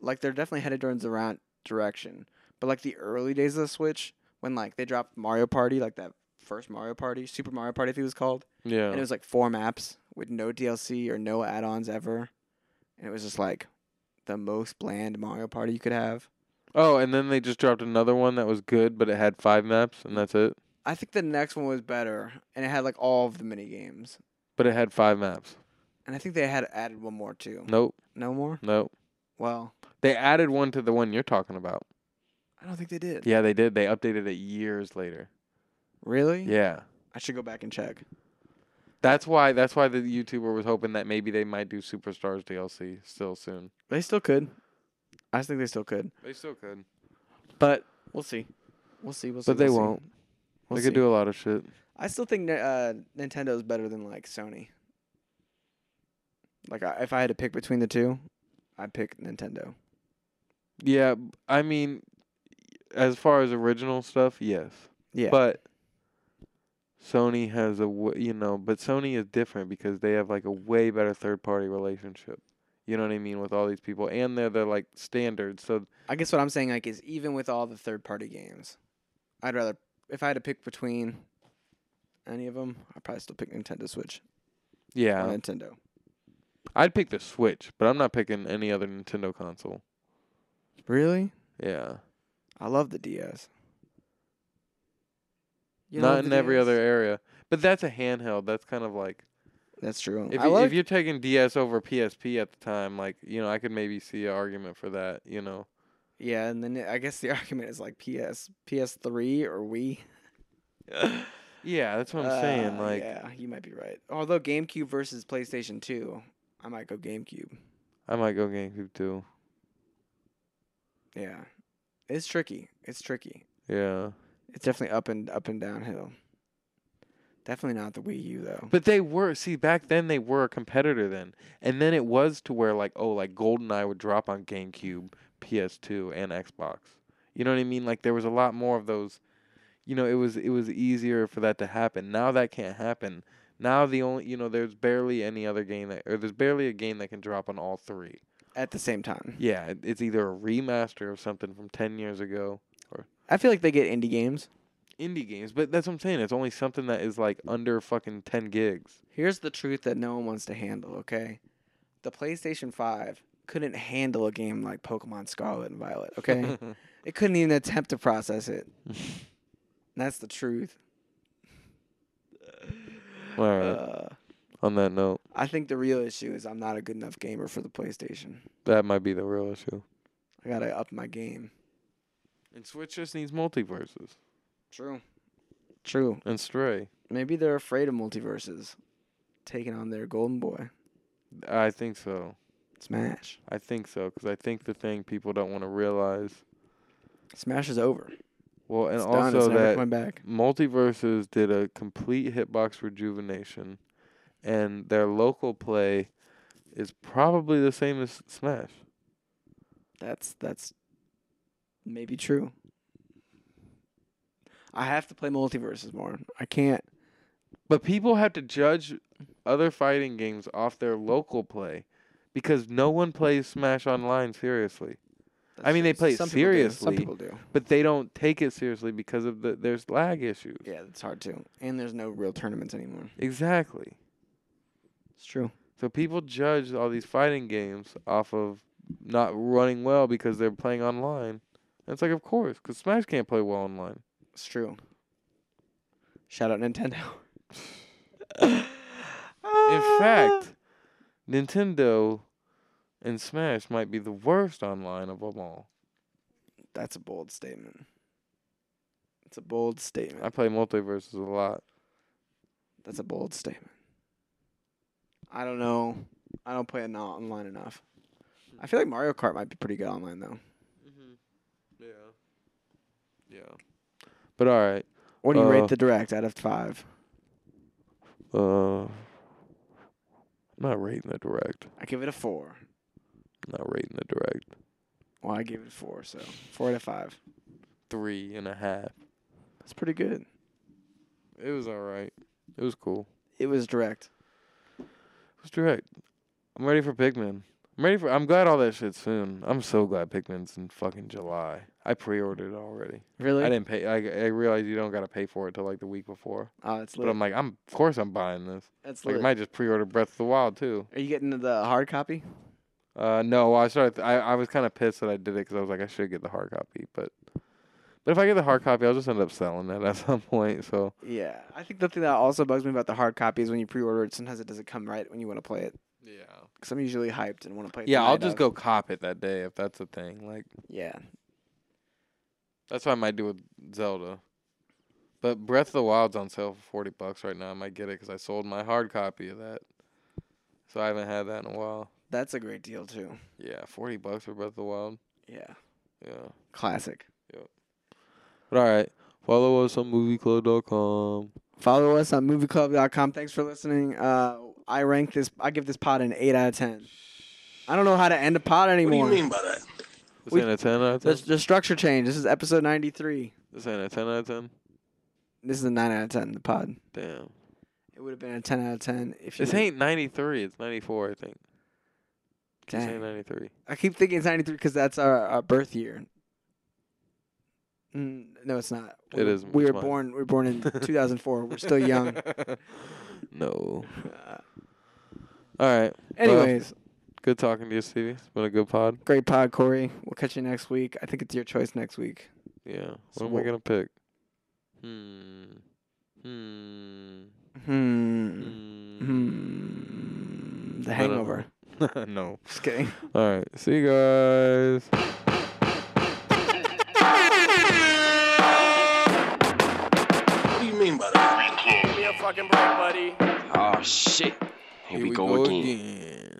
Like they're definitely headed towards the right direction. But like the early days of the Switch when like they dropped Mario Party, like that first Mario Party, Super Mario Party I think it was called. Yeah. and it was like four maps with no DLC or no add-ons ever, and it was just like the most bland Mario Party you could have. Oh, and then they just dropped another one that was good, but it had five maps, and that's it. I think the next one was better, and it had like all of the mini games, But it had five maps. and I think they had added one more too. Nope. No more? Nope. Well, They added one to the one you're talking about. I don't think they did. Yeah, they did. They updated it years later. Really? Yeah. I should go back and check. That's why. That's why the YouTuber was hoping that maybe they might do Superstars DLC still soon. They still could. I think they still could, They still could. but we'll see. We'll see. We'll see. But they we'll see. won't. We'll they could see. do a lot of shit. I still think uh, Nintendo's better than like Sony. Like I, if I had to pick between the two, I'd pick Nintendo. Yeah, b- I mean, as far as original stuff, yes. Yeah. But Sony has a w- you know, but Sony is different because they have like a way better third party relationship. You know what I mean with all these people, and they're they're like standards. So I guess what I'm saying like is even with all the third party games, I'd rather if I had to pick between any of them, I'd probably still pick Nintendo Switch yeah, Nintendo. I'd pick the Switch, but I'm not picking any other Nintendo console. Really? Yeah, I love the DS. You not in the every other area. But that's a handheld. That's kind of like That's true. if I you, like, if you're taking DS over PSP at the time, like you know, I could maybe see an argument for that. You know. yeah, and then I guess the [laughs] argument is like PS, PS3 or Wii. [laughs] Yeah, that's what I'm saying. Uh, Like, yeah, you might be right. Although GameCube versus PlayStation 2, I might go GameCube. I might go GameCube too. Yeah, it's tricky. It's tricky. Yeah. It's definitely up and up and downhill. Definitely not the Wii U though. But they were see back then they were a competitor then, and then it was to where like oh like GoldenEye would drop on GameCube, PS2, and Xbox. You know what I mean? Like there was a lot more of those. You know, it was it was easier for that to happen. Now that can't happen. Now the only you know there's barely any other game that or there's barely a game that can drop on all three. At the same time, Yeah, it's either a remaster of something from ten years ago, or. I feel like they get indie games. Indie games. But that's what I'm saying. It's only something that is like under fucking ten gigs. Here's the truth that no one wants to handle. Okay, the PlayStation Five couldn't handle a game like Pokemon Scarlet and Violet. Okay, [laughs] it couldn't even attempt to process it. [laughs] That's the truth. All right. Uh, On that note, I think the real issue is I'm not a good enough gamer for the PlayStation. that might be the real issue. I gotta up my game. And Switch just needs MultiVersus True. True. and Stray. Maybe they're afraid of MultiVersus taking on their golden boy. I think so. Smash. I think so because I think the thing people don't want to realize. Smash is over. Well, and it's done. It's also never that back. MultiVersus did a complete hitbox rejuvenation, and their local play is probably the same as Smash. That's that's maybe true. I have to play MultiVersus more. I can't. But people have to judge other fighting games off their local play because no one plays Smash Online seriously. I mean, they play it Some people do. Some seriously. people do. But they don't take it seriously because of the there's lag issues. Yeah, it's hard to. And there's no real tournaments anymore. Exactly. It's true. So people judge all these fighting games off of not running well because they're playing online. And it's like, of course, because Smash can't play well online. It's true. Shout out Nintendo. In fact, Nintendo and Smash might be the worst online of them all. that's a bold statement. It's a bold statement. I play MultiVersus a lot. That's a bold statement. I don't know. I don't play it not online enough. I feel like Mario Kart might be pretty good online though. Mm-hmm. Yeah. Yeah. But all right. What do you Uh, rate the direct out of five? Uh, I'm not rating the direct. I give it a four. I'm not rating the direct. Well, I gave it four, so four out of five. Three and a half. That's pretty good. It was all right. It was cool. It was direct. It was direct. I'm ready for Pikmin. I'm ready for. I'm glad all that shit's soon. I'm so glad Pikmin's in fucking July. I pre-ordered it already. Really? I didn't pay. I I realized you don't gotta pay for it till like the week before. Oh, it's But. I'm like, I'm of course I'm buying this. That's Like, I might just pre-order Breath of the Wild too. Are you getting the hard copy? Uh, no, I started. I I was kind of pissed that I did it because I was like, I should get the hard copy, but. But if I get the hard copy, I'll just end up selling it [laughs] at some point. So Yeah. I think the thing that also bugs me about the hard copy is when you pre-order it, sometimes it doesn't come right when you want to play it. Yeah, Because I'm usually hyped and want to play. yeah, I'll just of. go cop it that day if that's a thing. Like Yeah. that's what I might do with Zelda. But Breath of the Wild's on sale for forty bucks right now. I might get it because I sold my hard copy of that, so I haven't had that in a while. That's a great deal too. Yeah, forty bucks for Breath of the Wild. Yeah. Yeah. Classic. Yep. But all right, follow us on movieclub.com. Follow us on movieclub.com. Thanks for listening. Uh, I rank this. I give this pod an eight out of ten. I don't know how to end a pod anymore. What do you mean by that? This We- ain't a ten out of ten. The, the structure change. This is episode ninety three. This ain't a ten out of ten. This is a nine out of ten. The pod. Damn. It would have been a ten out of ten if you. This ain't ninety three. It's ninety four. I think. This ain't Dang. ninety three. I keep thinking it's ninety three because that's our, our birth year. Mm, no, it's not. It We- is, We were mine. born. We were born in [laughs] two thousand four. We're still young. [laughs] no. Uh, All right. anyways, Good talking to you, Stevie. It's been a good pod. great pod, Corey. We'll catch you next week. I think it's your choice next week. Yeah. What So am I gonna pick? Hmm. Hmm. Hmm. Hmm. Hmm. The Hangover. [laughs] no. Just kidding. All right. See you guys. Fucking break, buddy. Oh shit. Here, we, go, again. again.